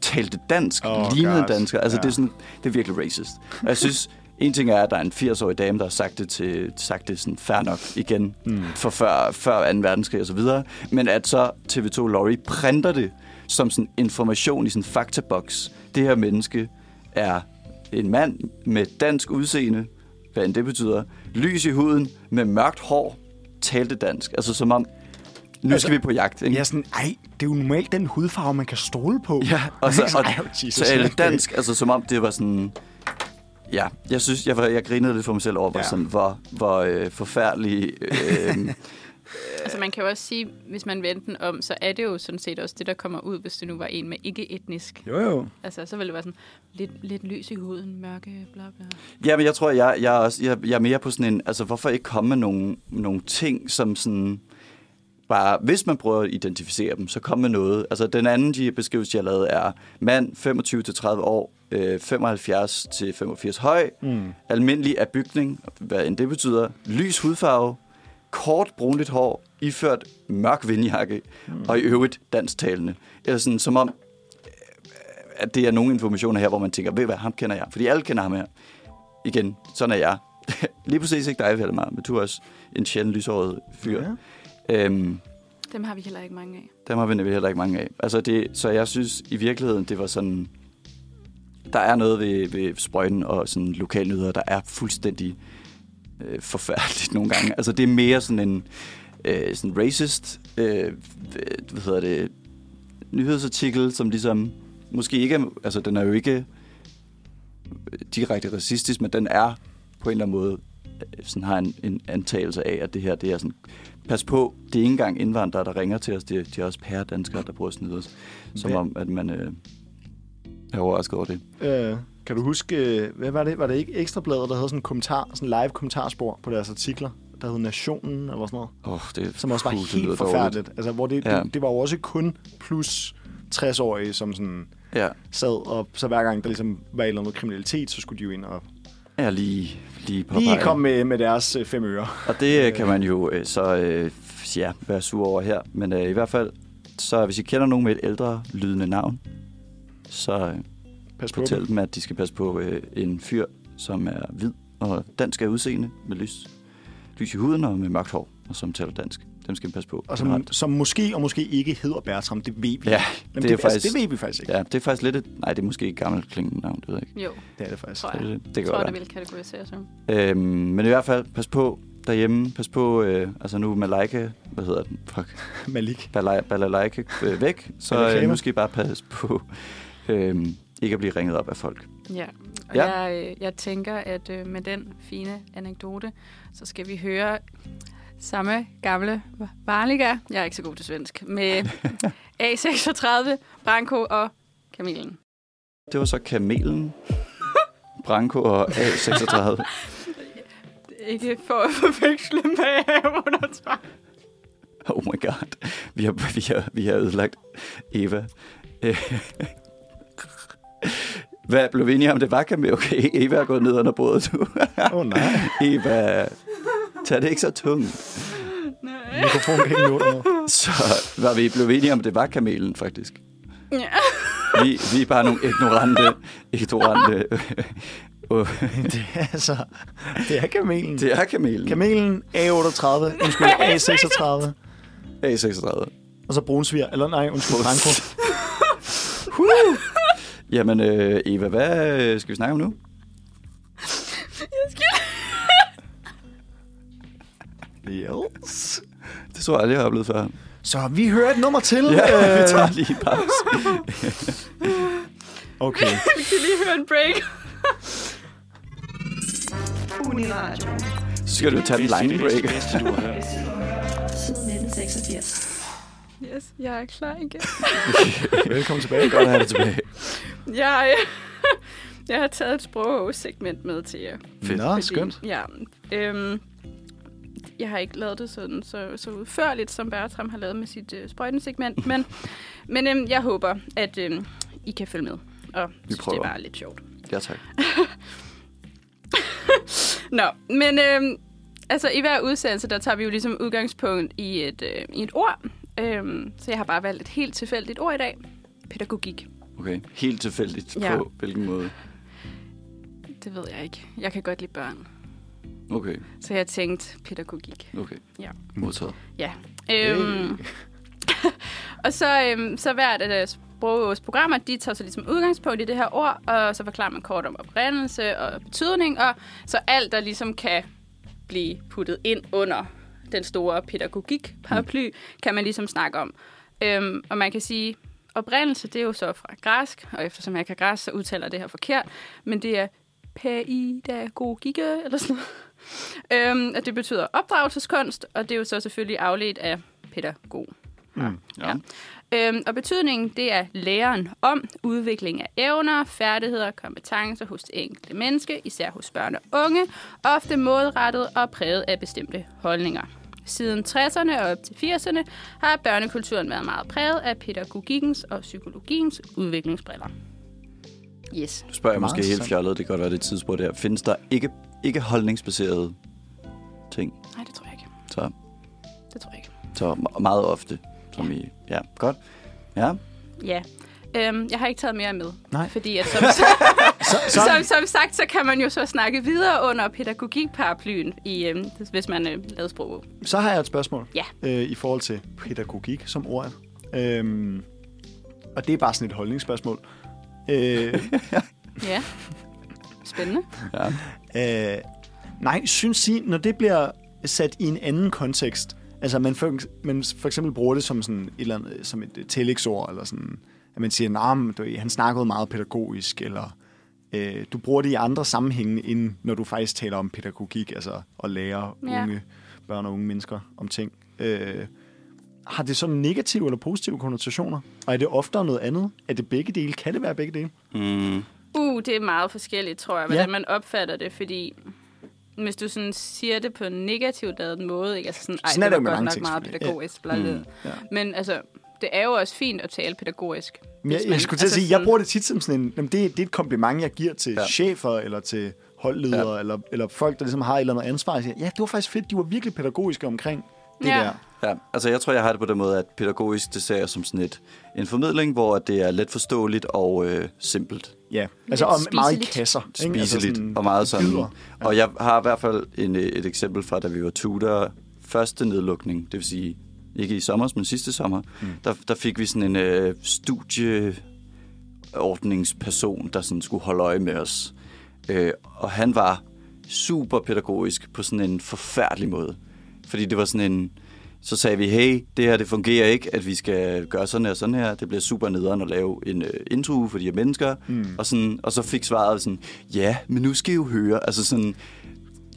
S2: talte dansk,
S4: Oh,
S2: lignede dansker. Altså
S4: Ja.
S2: det, er sådan, det er virkelig racist. Og jeg synes, en ting er, at der er en 80-årig dame, der har sagt det, til, sagt det sådan fair nok igen mm. for før, før 2. verdenskrig og så videre. Men at så TV2 Lorry printer det som sådan information i sådan en faktaboks. Det her menneske er en mand med dansk udseende, hvad end det betyder, lys i huden, med mørkt hår, talte dansk. Altså som om, nu
S4: Altså,
S2: skal vi på jagt, ikke?
S4: Er sådan, ej, det er jo normalt den hudfarve, man kan stole på.
S2: Ja, og så, og,
S4: Ej, Jesus, okay.
S2: dansk, altså som om det var sådan... Ja, jeg synes, jeg, var, jeg grinede lidt for mig selv over, hvor,
S4: Ja.
S2: sådan, hvor, hvor øh, forfærdelig... Øh,
S3: Altså, man kan jo også sige, hvis man vendte den om, så er det jo sådan set også det, der kommer ud, hvis det nu var en med ikke-etnisk.
S4: Jo, jo.
S3: Altså, så ville det være sådan lidt, lidt lys i huden, mørke, bla bla.
S2: ja, men jeg tror, jeg, jeg, er også, jeg, jeg er mere på sådan en... Altså, hvorfor ikke komme med nogle, nogle ting, som sådan... Bare, hvis man prøver at identificere dem, så kom med noget. Altså, den anden de beskrivelse, jeg har lavet, er mand 25-30 år, øh, 75-85 høj,
S4: Mm.
S2: almindelig af bygning, hvad end det betyder, lys hudfarve, kort brunligt hår, iført mørk vindjakke, mm. og i øvrigt dansktalende. Eller sådan, som om, øh, at det er nogle informationer her, hvor man tænker, ved hvad, ham kender jeg. Fordi alle kender ham her. Igen, sådan er jeg. Lige præcis ikke dig, Valdemar, men du er også en sjældent lyshåret fyr.
S4: Ja.
S2: Øhm,
S3: Dem har vi heller ikke mange af.
S2: dem har vi nemlig heller ikke mange af. Altså det, så jeg synes i virkeligheden, det var sådan... Der er noget ved, ved sprøjten og sådan lokalnyheder, der er fuldstændig øh, forfærdeligt nogle gange. Altså det er mere sådan en øh, sådan racist, øh, hvad hedder det, nyhedsartikel, som ligesom måske ikke altså den er jo ikke direkte racistisk, men den er på en eller anden måde øh, sådan har en, en antagelse af, at det her, det er sådan, pas på, det er ikke engang indvandrere, der ringer til os, det er, det er også pæredanskere, der prøver at snyde os. Som
S4: Hvad-
S2: om, at man øh, er overrasket over det.
S4: Øh, kan du huske, øh, hvad var det? Var det ikke Ekstrabladet, der havde sådan en kommentar, sådan live kommentarspor på deres artikler, der hed Nationen eller sådan noget,
S2: Oh, det,
S4: som også var
S2: puh,
S4: helt
S2: dårligt.
S4: forfærdeligt. Altså, hvor det,
S2: Ja.
S4: det, det, var jo også kun plus 60-årige, som sådan
S2: Ja,
S4: sad, og så hver gang der ligesom var et eller andet kriminalitet, så skulle de jo ind og
S2: jeg lige, lige på
S4: lige komme med, med deres øh, fem øre.
S2: Og det øh, kan man jo øh, så øh, ja, være sur over her. Men øh, i hvert fald, så hvis I kender nogen med et ældre lydende navn, så øh,
S4: Pas på
S2: fortæl
S4: dem.
S2: dem, at de skal passe på øh, en fyr, som er hvid og dansk af udseende med lys, lys i huden og med mørkt hår, og som taler dansk. Dem skal vi passe på.
S4: Og som,
S2: generelt.
S4: som måske og måske ikke hedder Bertram, det ved vi.
S2: Ja,
S4: Jamen,
S2: det,
S4: det,
S2: er faktisk...
S4: altså, det ved vi faktisk ikke.
S2: Ja, det er faktisk lidt et... Nej, det er måske et gammelt klingende navn, det ved jeg ikke.
S3: Jo,
S4: Det er det faktisk.
S3: tror
S2: Det,
S3: jeg.
S2: det, det
S3: Jeg
S2: kan
S3: tror, det vil kategorisere som.
S2: Øhm, men i hvert fald, pas på derhjemme. Pas på, øh, altså nu med Leica, hvad hedder den? Fuck.
S4: Malik.
S2: Balai- Balalaika øh, væk. Så øh, måske bare passe på øh, ikke at blive ringet op af folk.
S3: Ja, og
S2: Ja.
S3: ja. Jeg, øh, jeg tænker, at øh, med den fine anekdote, så skal vi høre samme gamle Varliga, jeg er ikke så god til svensk, med A36, Branko og Kamelen.
S2: Det var så Kamelen, Branko og A36.
S3: Ikke for at forveksle med under tvang.
S2: Oh my god. Vi har, vi har, vi har ødelagt Eva. Hvad blev vi enige om? Det var Kamelen. Okay, Eva er gået ned under bordet nu.
S4: Åh oh, nej,
S2: Eva, tag det ikke så tungt.
S4: mikrofonen kan ikke nå det nu.
S2: Så var vi blev enige om, at det var kamelen, faktisk.
S3: Ja.
S2: Vi, vi er bare nogle ignorante, ignorante. øh,
S4: Det er altså, det er kamelen.
S2: det er kamelen.
S4: Kamelen A38, undskyld, A36,
S2: A36.
S4: og så brunsviger, eller nej, undskyld, Franco.
S2: Jamen, øh, Eva, hvad skal vi snakke om nu?
S4: Yes.
S2: Det tror jeg aldrig, jeg har oplevet før.
S4: Så vi hører et nummer til.
S2: Ja, vi
S4: Øh,
S2: tager lige en pause.
S4: Okay.
S3: Vi kan lige høre en break.
S5: Uniradio.
S2: Så skal du tage den lange break.
S5: Bedste, du har hørt.
S6: Siden 1986.
S3: Yes, jeg er klar igen.
S4: Velkommen tilbage.
S2: Godt at have det tilbage.
S3: Jeg, jeg har taget et sprogsegment med til jer.
S4: Nå, skønt.
S3: Ja, øhm, jeg har ikke lavet det sådan så, så udførligt, som Bertram har lavet med sit øh, sprøjtensegment, men, men øhm, jeg håber, at øhm, I kan følge med. Og synes, det
S2: prøver.
S3: var lidt sjovt.
S2: Ja, tak.
S3: Nå, men øhm, altså i hver udsendelse, der tager vi jo ligesom udgangspunkt i et, øh, i et ord. Øhm, så jeg har bare valgt et helt tilfældigt ord i dag. Pædagogik.
S2: Okay, helt tilfældigt
S3: Ja.
S2: på hvilken måde.
S3: Det ved jeg ikke. Jeg kan godt lide børn.
S2: Okay,
S3: Så jeg tænkte pædagogik.
S2: okay.
S3: Ja.
S2: Modtaget.
S3: Ja. Øhm, og så, øhm, så hvert af deres sprogsprogrammer, de tager så ligesom udgangspunkt i det her ord, og så forklarer man kort om oprindelse og betydning, og så alt, der ligesom kan blive puttet ind under den store pædagogik-paraply, kan man ligesom snakke om. Øhm, og man kan sige, oprindelse, det er jo så fra græsk, og eftersom jeg kan græsk, så udtaler det her forkert, men det er pædagogike, eller sådan noget. Øhm, og det betyder opdragelseskunst, og det er jo så selvfølgelig afledt af pædagog.
S2: Mm, ja.
S3: Øhm, og betydningen, det er læren om udvikling af evner, færdigheder og kompetencer hos det enkelte menneske, især hos børn og unge, ofte målrettet og præget af bestemte holdninger. Siden 60'erne og op til 80'erne har børnekulturen været meget præget af pædagogikkens og psykologiens udviklingsbriller. Yes.
S2: Nu spørger jeg måske helt fjollet, det kan godt være det tidsspur der. Findes der ikke, ikke holdningsbaserede ting?
S3: Nej, det tror jeg ikke.
S2: Så,
S3: Det tror jeg ikke.
S2: så me- meget ofte, som i... Ja, godt. Ja,
S3: Ja. Øhm, jeg har ikke taget mere med.
S4: Nej.
S3: Fordi at som,
S4: Så, så,
S3: som, som sagt, så kan man jo så snakke videre under pædagogikparaplyen, i, øhm, hvis man øh, lavede sprog.
S4: så har jeg et spørgsmål
S3: Ja.
S4: øh, i forhold til pædagogik som ord. Øhm, og det er bare sådan et holdningsspørgsmål. Øh,
S3: Ja. Spændende.
S2: ja.
S4: Øh, nej, synes I, når det bliver sat i en anden kontekst, altså man for, man for eksempel bruger det som, sådan et, eller andet, som et tillægsord, eller sådan, at man siger, nah, men du, han snakkede meget pædagogisk, eller øh, du bruger det i andre sammenhænge, end når du faktisk taler om pædagogik, altså at lære
S3: Ja.
S4: unge børn og unge mennesker om ting. Øh, har det så negative eller positive konnotationer? Og er det oftere noget andet? Er det begge dele? Kan det være begge dele?
S2: Mm,
S3: Uh, det er meget forskelligt, tror jeg,
S4: Ja.
S3: hvordan man opfatter det, fordi hvis du sådan siger det på en negativt ladet måde, ikke? Altså sådan, ej,
S4: Sådan
S3: det
S4: er det
S3: var godt nok meget pædagogisk, bla.
S2: Mm.
S4: Ja.
S3: Men altså, det er jo også fint at tale pædagogisk.
S4: Men jeg,
S3: man-
S4: jeg skulle til at
S3: altså
S4: sige, jeg
S3: sådan-
S4: bruger det tit som sådan en, jamen det, det er et kompliment, jeg giver til ja.
S2: Ja.
S4: chefer, eller til holdledere, ja. eller, eller folk, der ligesom har et eller andet ansvar. Jeg siger, ja, det var faktisk fedt, de var virkelig pædagogiske omkring det
S3: Ja.
S4: der.
S2: Ja, altså jeg tror, jeg har det på den måde, at pædagogisk, det ser jeg som sådan et, en formidling, hvor det er let forståeligt og øh, simpelt.
S4: Ja, altså og meget i kasser. ikke? Altså
S2: Spiseligt
S4: sådan
S2: og meget sådan.
S4: bidder.
S2: Og jeg har i hvert fald en, øh, et eksempel fra, da vi var tutor første nedlukning, det vil sige ikke i sommer, men sidste sommer, mm. der, der fik vi sådan en øh, studieordningsperson, der sådan skulle holde øje med os. Øh, og han var super pædagogisk på sådan en forfærdelig måde. Fordi det var sådan en... Så sagde vi, hey, det her det fungerer ikke, at vi skal gøre sådan her og sådan her. Det bliver super nederen at lave en øh, intro for de her mennesker. Mm. Og, sådan, og så fik svaret sådan, ja, men nu skal I jo høre. Altså sådan,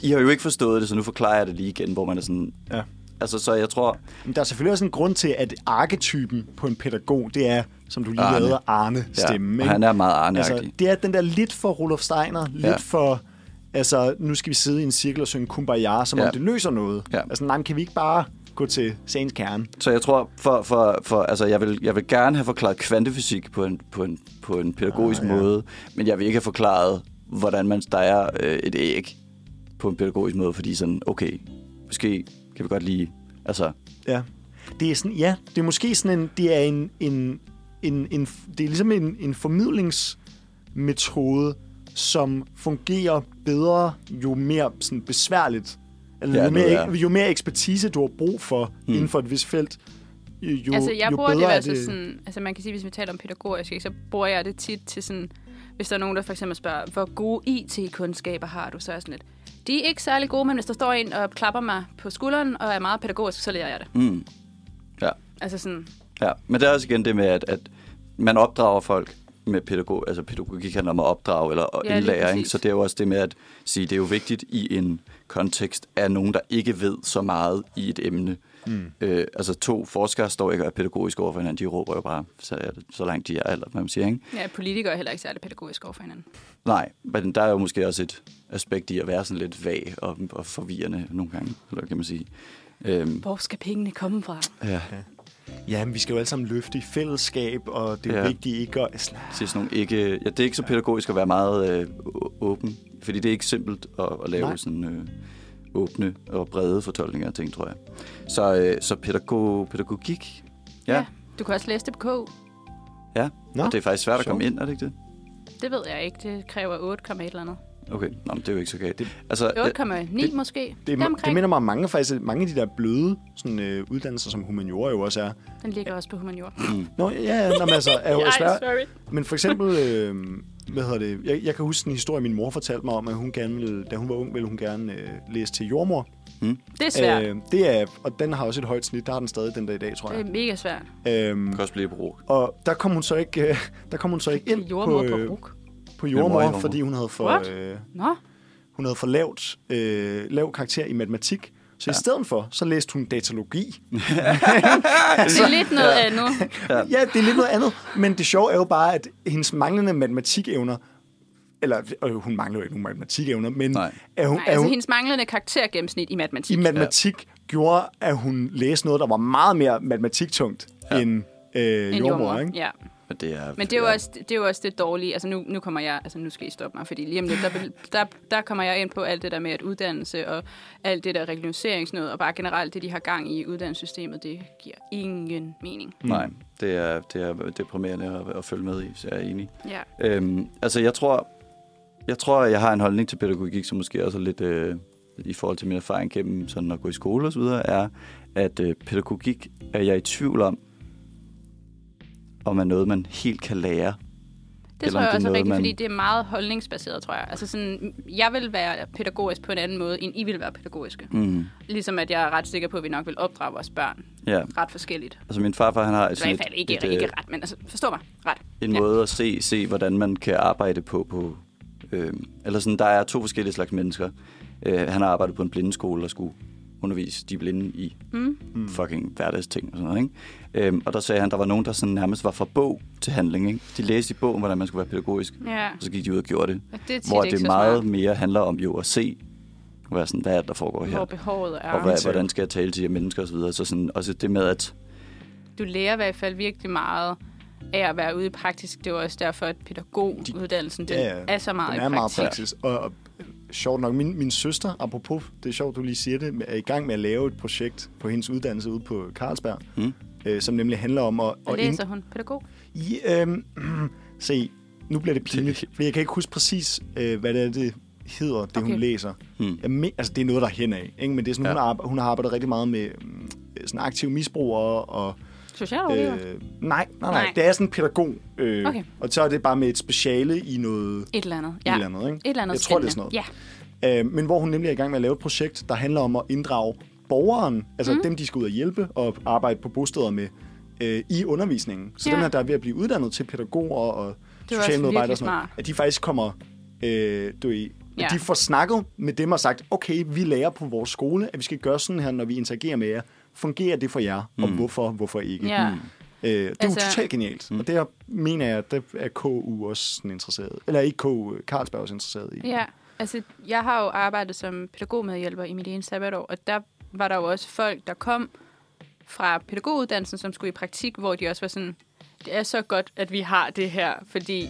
S2: I har jo ikke forstået det, så nu forklarer jeg det lige igen, hvor man er sådan...
S4: Ja.
S2: Altså, så jeg tror...
S4: Men der er selvfølgelig også en grund til, at arketypen på en pædagog, det er, som du lige
S2: Arne.
S4: lavede, Arne-stemme.
S2: Ja,
S4: ikke?
S2: han er meget arne
S4: altså, det er den der lidt for Rudolf Steiner, lidt
S2: Ja.
S4: for... Altså, nu skal vi sidde i en cirkel og synge Kumbaya, som
S2: Ja.
S4: om det løser noget.
S2: Ja.
S4: Altså, nej, kan vi ikke bare gå til sagens kerne?
S2: Så jeg tror, for, for, for, altså jeg, vil, jeg vil gerne have forklaret kvantefysik på en, på en, på en pædagogisk
S4: Ah, ja.
S2: måde, men jeg vil ikke have forklaret, hvordan man steger øh, et æg på en pædagogisk måde, fordi sådan, okay, måske kan vi godt lige, altså,
S4: Ja. Det er sådan, ja, det er måske sådan en, det er en, en, en, en det er ligesom en, en formidlingsmetode, som fungerer bedre, jo mere sådan besværligt, eller
S2: Ja,
S4: jo,
S2: noget
S4: mere,
S2: er-
S4: jo mere ekspertise, du har brug for hmm. inden for et vist felt, jo,
S3: altså, jeg
S4: jo
S3: bruger det
S4: bedre er
S3: hvert fald sådan... Altså, man kan sige, hvis vi taler om pædagogisk, ikke, så bruger jeg det tit til sådan... Hvis der er nogen, der for eksempel spørger, hvor gode IT-kundskaber har du, så er sådan lidt... De er ikke særlig gode, men hvis der står en og klapper mig på skulderen og er meget pædagogisk, så lærer jeg det.
S2: mm, ja,
S3: Altså sådan...
S2: ja. Men det er også igen det med, at, at man opdrager folk med pædagog, altså pædagogik handler om at opdrage eller
S3: Ja, præcis.
S2: så det er jo også det med at sige, det er jo vigtigt i en kontekst af nogen, der ikke ved så meget i et emne. Mm. Øh, altså to forskere står ikke og er pædagogisk over for hinanden, de råber jo bare, så, er det, så langt de er, eller hvad man siger, ikke?
S3: Ja, politikere er heller ikke særlig pædagogisk over for hinanden.
S2: Nej, men der er jo måske også et aspekt i at være sådan lidt vag og, og forvirrende nogle gange, eller kan man sige. Øhm,
S3: Hvor skal pengene komme fra?
S2: ja,
S4: Ja, men vi skal jo alle sammen løfte i fællesskab, og det er ja. Vigtigt ikke at... Altså,
S2: til sådan nogle ikke, ja, det er ikke så pædagogisk at være meget øh, åben, fordi det er ikke simpelt at, at lave
S4: Nej.
S2: Sådan øh, åbne og brede fortolkninger af ting, tror jeg. Så, øh, så pædagog, pædagogik, ja, ja.
S3: Du kan også læse det på K.
S2: ja.
S4: Nå,
S2: og det er faktisk svært at komme ind, er det ikke det?
S3: Det ved jeg ikke. Det kræver 8, et eller andet.
S2: Okay, Nå, men det er jo ikke så galt. Altså,
S3: 8,9
S2: det-
S3: måske.
S4: det,
S3: Det,
S4: det minder mig om mange, faktisk, mange af de der bløde sådan, øh, uddannelser, som humaniora jo også er.
S3: Den ligger også på humaniora.
S4: Nå, ja, ja, nå, men altså, er jo
S3: Ej,
S4: svært.
S3: sorry.
S4: Men for eksempel, øh, hvad hedder det, jeg, jeg kan huske en historie, min mor fortalte mig om, at hun gerne ville, da hun var ung, ville hun gerne øh, læse til jordmor.
S3: Det er svært.
S4: Øh, det er, og den har også et højt snit, der har den stadig den dag i dag, tror
S3: Det
S4: jeg.
S3: er mega svært.
S4: Øhm,
S2: kan også blive brug.
S4: og der kom hun så ikke, øh, der kom hun så ikke ind
S3: Jordmor
S4: på,
S3: på
S4: øh,
S3: RUK.
S4: På jordmor,
S2: jordmor.
S4: fordi hun havde for,
S3: What?
S4: øh,
S3: Nå,
S4: hun havde for lavt, øh, lav karakter i matematik. Så ja. i stedet for, så læste hun datalogi.
S3: det er lidt noget andet.
S4: Ja, det er lidt noget andet. Men det sjove er jo bare, at hendes manglende matematikevner, eller øh, hun mangler jo ikke nogen matematikevner, men
S2: Nej.
S4: er hun,
S3: Nej,
S4: er
S3: altså
S4: hun,
S3: hendes manglende karaktergennemsnit i matematik.
S4: i matematik gjorde, at hun læste noget, der var meget mere matematiktungt ja. end øh,
S3: En
S4: jordmor, ikke?
S3: Ja.
S2: Men det er,
S3: Men det er, jo også, det er jo også det dårlige. Altså nu, nu kommer jeg, altså nu skal I stoppe mig, fordi lige om lidt, der, der, der kommer jeg ind på alt det der med at uddannelse og alt det der regionaliseringsnød, og bare generelt det, de har gang i uddannelsessystemet, det giver ingen mening.
S2: Nej, det er, det er deprimerende at, at følge med i, så jeg er enig.
S3: Ja.
S2: Øhm, altså, jeg tror, jeg tror, jeg har en holdning til pædagogik, som måske også er lidt øh, i forhold til min erfaring gennem sådan at gå i skole og så videre, er, at øh, pædagogik er jeg i tvivl om, om er noget, man helt kan lære.
S3: Det
S2: Eller
S3: tror jeg
S2: det
S3: også er rigtigt,
S2: man-
S3: fordi det er meget holdningsbaseret, tror jeg. Altså sådan, jeg vil være pædagogisk på en anden måde, end I vil være pædagogiske.
S2: Mm.
S3: Ligesom at jeg er ret sikker på, at vi nok vil opdrage vores børn
S2: Ja,
S3: ret forskelligt.
S2: altså min farfar, han har
S3: I
S2: sådan
S3: hvert fald ikke,
S2: et,
S3: ikke
S2: øh,
S3: ret, men altså, forstå mig, ret.
S2: en
S3: Ja.
S2: måde at se, se, hvordan man kan arbejde på. på øh, eller sådan, der er to forskellige slags mennesker. Øh, han har arbejdet på en blindeskole og skulle undervise de blinde i
S3: Mm.
S2: fucking hverdagsting og sådan noget. Ikke? Øhm, og der sagde han, der var nogen, der sådan nærmest var fra bog til handling. Ikke? De læste i bogen, hvordan man skulle være pædagogisk,
S3: Ja,
S2: og så gik de ud og gjorde det.
S3: og det er
S2: Hvor det meget
S3: smart,
S2: mere handler om jo at se, hvad, sådan, hvad er det, der foregår her.
S3: hvor behovet er.
S2: Og hvad, hvordan skal jeg tale til de mennesker osv. Så, videre. så sådan, også det med, at
S3: Du lærer i hvert fald virkelig meget af at være ude i praktisk. Det er jo også derfor, at pædagoguddannelsen den
S4: Ja, ja.
S3: er så meget
S4: Den
S3: i
S4: er meget
S3: praktik.
S4: praksis. Og, og sjovt nok, min, min søster, apropos, det er sjovt, du lige siger det, er i gang med at lave et projekt på hendes uddannelse ude på Carlsberg,
S2: Mm.
S4: øh, som nemlig handler om at...
S3: Hvad
S4: at ind-
S3: læser hun? Pædagog?
S4: I, øhm, se, nu bliver det pinligt, for jeg kan ikke huske præcis, øh, hvad det, er, det hedder, det okay. hun læser.
S2: Hmm.
S4: Jeg men, altså, det er noget, der er hen af, ikke? men det er sådan, ja. Hun, har, arbejdet, hun har arbejdet rigtig meget med mm, sådan aktive misbrugere og...
S3: Socialrådgiver?
S4: Øh, nej, nej, nej,
S3: Nej.
S4: det er sådan en pædagog. Øh,
S3: Okay.
S4: Og så er det bare med et speciale i noget...
S3: Et eller andet.
S4: Ja.
S3: Ja.
S4: Et eller andet, ikke?
S3: Et eller andet
S4: Jeg tror, det er
S3: spændende.
S4: sådan
S3: Ja.
S4: Øh, men hvor hun nemlig er i gang med at lave et projekt, der handler om at inddrage borgeren, altså mm. dem, de skal ud og hjælpe og arbejde på bosteder med, øh, i undervisningen. Så
S3: Ja.
S4: dem her, der er ved at blive uddannet til pædagoger og
S3: Det også
S4: socialmedarbejdere og
S3: virkelig
S4: sådan noget,
S3: smart.
S4: at de faktisk kommer, øh, du ved,
S3: Ja.
S4: at de får snakket med dem og sagt, okay, vi lærer på vores skole, at vi skal gøre sådan her, når vi interagerer med jer. Fungerer det for jer, og hvorfor, hvorfor ikke?
S3: Ja.
S4: Øh, det er altså, jo totalt genialt, og det mener jeg, at det er KU også sådan interesseret. Eller ikke KU, Carlsberg også interesseret i.
S3: Ja, altså jeg har jo arbejdet som pædagogmedhjælper i mit ene sabbatår, og der var der jo også folk, der kom fra pædagoguddannelsen, som skulle i praktik, hvor de også var sådan, det er så godt, at vi har det her, fordi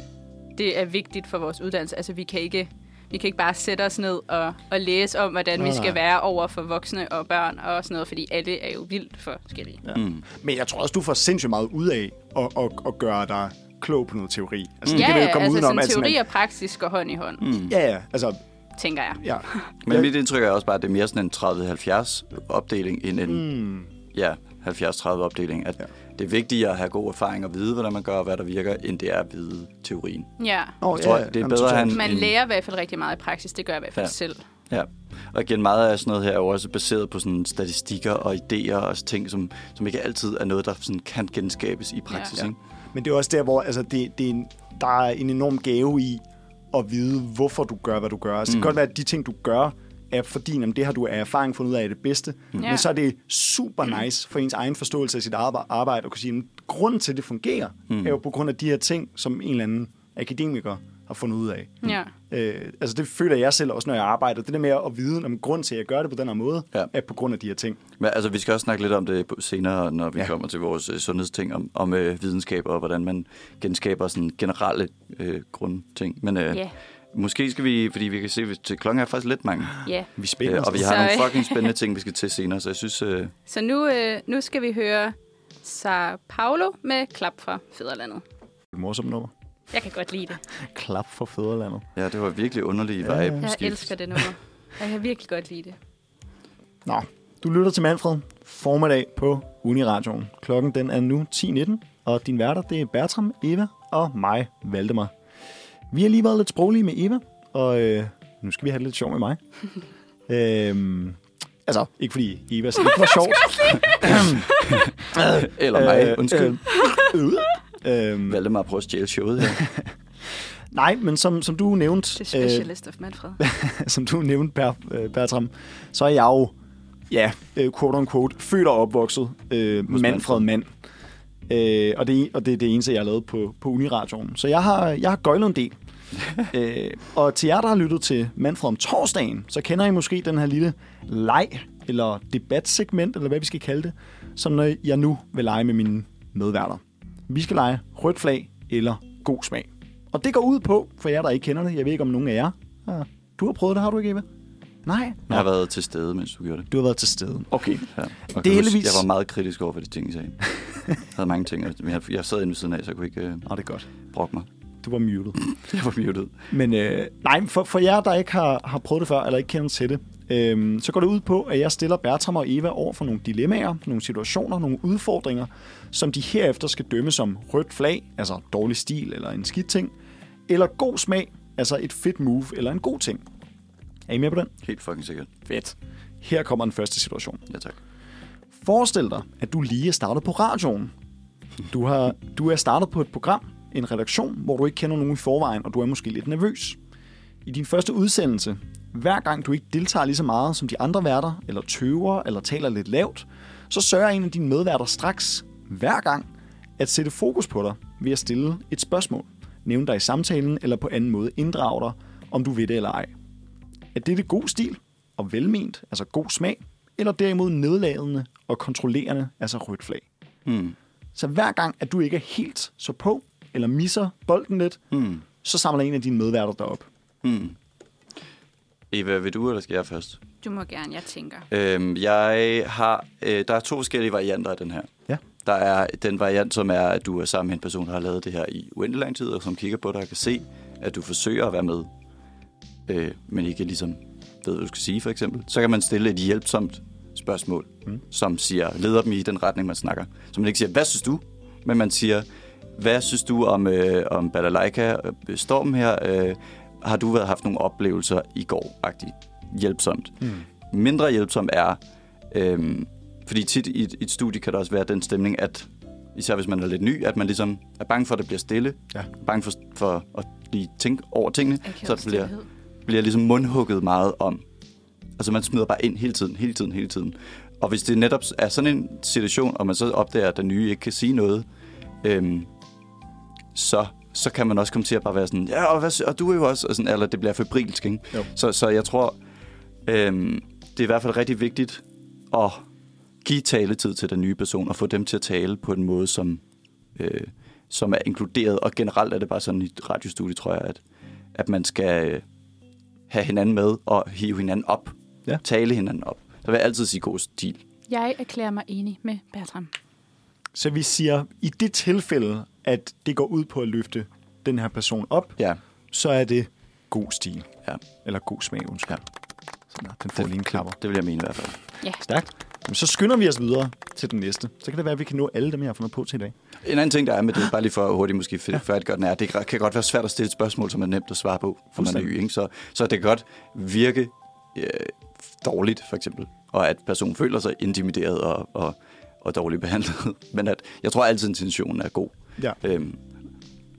S3: det er vigtigt for vores uddannelse. Altså vi kan ikke, vi kan ikke bare sætte os ned og, og læse om, hvordan
S4: Nej,
S3: vi skal
S4: nej.
S3: være over for voksne og børn og sådan noget, fordi alle er jo vildt forskellige.
S4: Ja. Mm. Men jeg tror også, du får sindssygt meget ud af at, at, at gøre dig klog på noget teori. Altså, det
S3: Ja,
S4: kan
S3: ja,
S4: ikke komme
S3: altså
S4: udenom.
S3: sådan,
S4: at sådan,
S3: teori og praksis går hånd i hånd, mm.
S4: Ja, ja, altså...
S3: tænker jeg.
S4: Ja.
S2: Men mit indtryk er også bare, at det er mere sådan en 30-70 opdeling end en
S4: mm,
S2: ja, 70-30 opdeling. At
S4: Ja.
S2: det er vigtigere at have god erfaring og vide, hvordan man gør og hvad der virker, end det er at vide teorien.
S3: Ja.
S4: Nå,
S2: Jeg tror,
S4: ja,
S2: det er
S4: jamen,
S2: bedre en-
S3: Man lærer i hvert fald rigtig meget i praksis, det gør jeg i hvert fald
S2: Ja.
S3: selv.
S2: Ja, og igen, meget af sådan noget her er jo også baseret på sådan statistikker og idéer og ting, som, som ikke altid er noget, der sådan kan genskabes i praksis.
S3: Ja.
S2: Ja.
S4: Men det er også der, hvor altså, det, det er en, der er en enorm gave i at vide, hvorfor du gør, hvad du gør. Altså, mm. Det kan godt være, at de ting, du gør, er fordi, jamen, det har du af erfaring fundet ud af er det bedste. Mm. Men så er det super nice for ens egen forståelse af sit arbe- arbejde at kunne sige, at grunden til, at det fungerer, mm. er jo på grund af de her ting, som en eller anden akademiker har fundet ud af.
S3: Ja.
S4: Øh, altså det føler jeg selv også, når jeg arbejder. Det der med at vide, om grund til, at jeg gør det på den her måde, ja. Er på grund af de her ting.
S2: Men altså, vi skal også snakke lidt om det på- senere, når vi
S4: Ja.
S2: kommer til vores øh, sundhedsting, om, om øh, videnskab og hvordan man genskaber sådan generelle øh, grundting. Men øh,
S3: Ja.
S2: Måske skal vi, fordi vi kan se, at klokken er faktisk lidt mange.
S3: Ja.
S4: Vi spiller
S2: Øh, og vi
S3: Så-
S2: har nogle fucking spændende ting, vi skal til senere, så jeg synes... Øh,
S3: Så nu, øh, nu skal vi høre Sao Paulo med Klap fra Fæderlandet.
S4: morsomt nummer.
S3: Jeg kan godt lide det.
S4: Klap for fædrelandet.
S2: ja, det var virkelig underlige
S4: Ja,
S2: ja,
S4: ja.
S2: vibe.
S3: Jeg elsker det nummer. Jeg kan virkelig godt lide det.
S4: Nå, du lytter til Manfred formiddag på Uniradioen. Klokken den er nu 10.19, og din værter det er Bertram, Eva og mig, Valdemar. Vi har lige været lidt sproglige med Eva, og øh, nu skal vi have det lidt sjov med mig. øhm, altså, ikke fordi Evas ikke var sjovt.
S2: Eller mig, undskyld.
S4: Øh, øh, øh,
S2: Valdemar prøver at stjæle showet her.
S4: nej, men som, som du nævnte,
S3: The Specialist of Manfred.
S4: som du nævnte, Ber, øh, Bertram, så er jeg jo, ja, øh, quote on quote, født og opvokset øh, Manfred Mand. Øh, og, det, og det er det eneste, jeg har lavet på, på Uniradioen. Så jeg har, jeg har gøjlet en del. øh, og til jer, der har lyttet til Manfred om torsdagen, så kender I måske den her lille leg, eller debatsegment, eller hvad vi skal kalde det, som jeg nu vil lege med mine medværter. Vi skal lege rødt flag eller god smag. Og det går ud på, for jer, der ikke kender det, jeg ved ikke, om nogen af jer. Du har prøvet det, har du ikke, Eva? Nej.
S2: Jeg har været til stede, mens du gjorde det.
S4: Du har været til stede. Okay.
S2: Ja. Og
S4: Det er heldigvis-
S2: Jeg var meget kritisk over for de ting, I sagde. Jeg havde mange ting, men jeg, jeg sad inde ved siden af, så jeg kunne ikke øh,
S4: det er godt.
S2: brokke mig.
S4: Du var muted.
S2: Jeg var muted.
S4: Men øh, nej, for, for jer, der ikke har, har prøvet det før, eller ikke kender til det, øh, så går det ud på, at jeg stiller Bertram og Eva over for nogle dilemmaer, nogle situationer, nogle udfordringer, som de herefter skal dømme som rødt flag, altså dårlig stil eller en skidt ting, eller god smag, altså et fedt move eller en god ting. Er I med på den?
S2: Helt fucking sikkert.
S4: Fedt. Her kommer den første situation.
S2: Ja, tak.
S4: Forestil dig, at du lige er startet på radioen. Du, har, du er startet på et program, en redaktion, hvor du ikke kender nogen i forvejen, og du er måske lidt nervøs. I din første udsendelse, hver gang du ikke deltager lige så meget som de andre værter, eller tøver, eller taler lidt lavt, så sørger en af dine medværter straks, hver gang, at sætte fokus på dig ved at stille et spørgsmål. Nævne dig i samtalen, eller på anden måde inddrage dig, om du ved det eller ej. Er det det god stil og velment, altså god smag, eller derimod nedladende og kontrollerende, altså rødt flag?
S2: Hmm.
S4: Så hver gang, at du ikke er helt så på, eller misser bolden lidt,
S2: Hmm.
S4: så samler en af dine medværter dig op.
S2: Hmm. Eva, vil du, eller skal jeg først?
S3: Du må gerne, jeg tænker.
S2: Øhm, jeg har, øh, der er to forskellige varianter af den her.
S4: Ja.
S2: Der er den variant, som er, at du er sammen med en person, der har lavet det her i uendelig lang tid, og som kigger på dig og kan se, at du forsøger at være med, øh, men ikke ligesom ved, hvad du skal sige, for eksempel. Så kan man stille et hjælpsomt spørgsmål, mm. som siger, leder dem i den retning, man snakker. Så man ikke siger, hvad synes du? Men man siger, hvad synes du om, øh, om Balalaika øh, stormen her? Øh, har du været haft nogle oplevelser i går? -agtigt? Hjælpsomt. Mm. Mindre hjælpsomt er, øh, fordi tit i et, i et studie kan der også være den stemning, at især hvis man er lidt ny, at man ligesom er bange for, at det bliver stille.
S4: Ja.
S2: Bange for, for at lige tænke over tingene. Så det bliver,
S3: stilhed.
S2: Bliver ligesom mundhugget meget om. Altså man smider bare ind hele tiden, hele tiden, hele tiden. Og hvis det netop er sådan en situation, og man så opdager, at den nye ikke kan sige noget, øhm, så, så kan man også komme til at bare være sådan, ja, og, hvad, og du er jo også, og sådan, eller det bliver febrilsk, ikke?
S4: Jo.
S2: Så, så jeg tror, øhm, det er i hvert fald rigtig vigtigt at give taletid til den nye person, og få dem til at tale på en måde, som, øh, som er inkluderet. Og generelt er det bare sådan i et radiostudie, tror jeg, at, at man skal øh, have hinanden med og hive hinanden op.
S4: Ja.
S2: Tale hinanden op. Der vil jeg altid sige god stil.
S3: Jeg erklærer mig enig med Bertram.
S4: Så vi siger, i det tilfælde, at det går ud på at løfte den her person op,
S2: Ja.
S4: så er det god stil.
S2: Ja.
S4: Eller god smag, undskyld.
S2: Ja.
S4: Så nå, den får lige en klapper.
S2: Det vil jeg mene i hvert fald.
S3: Ja,
S4: Stærkt. Jamen, så skynder vi os videre til den næste. Så kan det være, at vi kan nå alle dem, jeg har fundet på til i dag.
S2: En anden ting, der er med det, bare lige for hurtigt måske ja. færdiggøre den, er, at det kan godt være svært at stille et spørgsmål, som er nemt at svare på, for man er ny. Ikke? Så, så det kan godt virke øh, dårligt, for eksempel, og at personen føler sig intimideret og, og, og dårligt behandlet. Men at, jeg tror altid, intentionen er god.
S4: Ja.
S2: Øhm,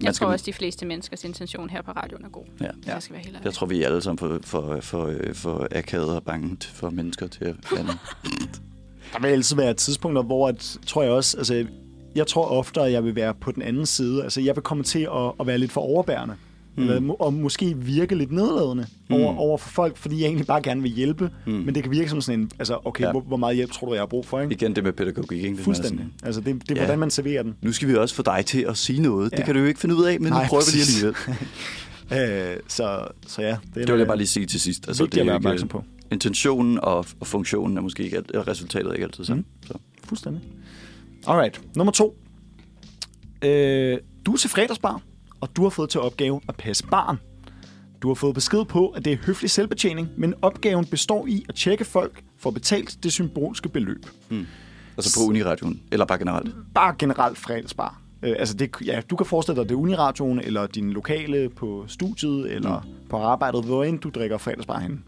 S3: jeg
S2: skal-
S3: tror også, de fleste menneskers intention her på radioen er god.
S2: Ja.
S3: Hvis jeg skal være helt.
S2: Jeg tror, vi er alle sammen for, for, for, for akavet og bange for mennesker til at andet.
S4: Der vil altid være tidspunkter, hvor at, tror jeg også, altså, jeg tror ofte, at jeg vil være på den anden side. Altså, jeg vil komme til at, at være lidt for overbærende. Mm. Eller, og måske virke lidt nedladende mm. over, over for folk, fordi jeg egentlig bare gerne vil hjælpe. Mm. Men det kan virke som sådan en, altså, okay,
S2: Ja.
S4: hvor, hvor meget hjælp tror du, jeg har brug for, ikke?
S2: Igen det med pædagogik. Ikke? Det er
S4: Fuldstændig.
S2: sådan,
S4: Altså, det, det er,
S2: Ja.
S4: hvordan man serverer den.
S2: Nu skal vi også få dig til at sige noget. Ja. Det kan du jo ikke finde ud af, men
S4: Nej,
S2: nu prøver vi lige
S4: præcis.
S2: alligevel.
S4: Øh, så, så ja. Det,
S2: Det vil jeg bare lige sige til sidst.
S4: Altså, vigtigt at
S2: er
S4: være
S2: jo ikke-
S4: opmærksom på.
S2: Intentionen og, og funktionen er måske ikke alt, og resultatet er ikke altid sammen. Mm. Så.
S4: Fuldstændig. Alright. Nummer to. Øh, du er til fredagsbar, og du har fået til opgave at passe barn. Du har fået besked på, at det er høflig selvbetjening, men opgaven består i at tjekke folk for betalt det symbolske beløb.
S2: Altså på Uniradioen, eller bare generelt.
S4: Bare generelt fredagsbar. Øh, altså det, ja, du kan forestille dig, det er Uniradioen, eller din lokale på studiet, eller mm. på arbejdet, hvor end du drikker fredagsbar hen.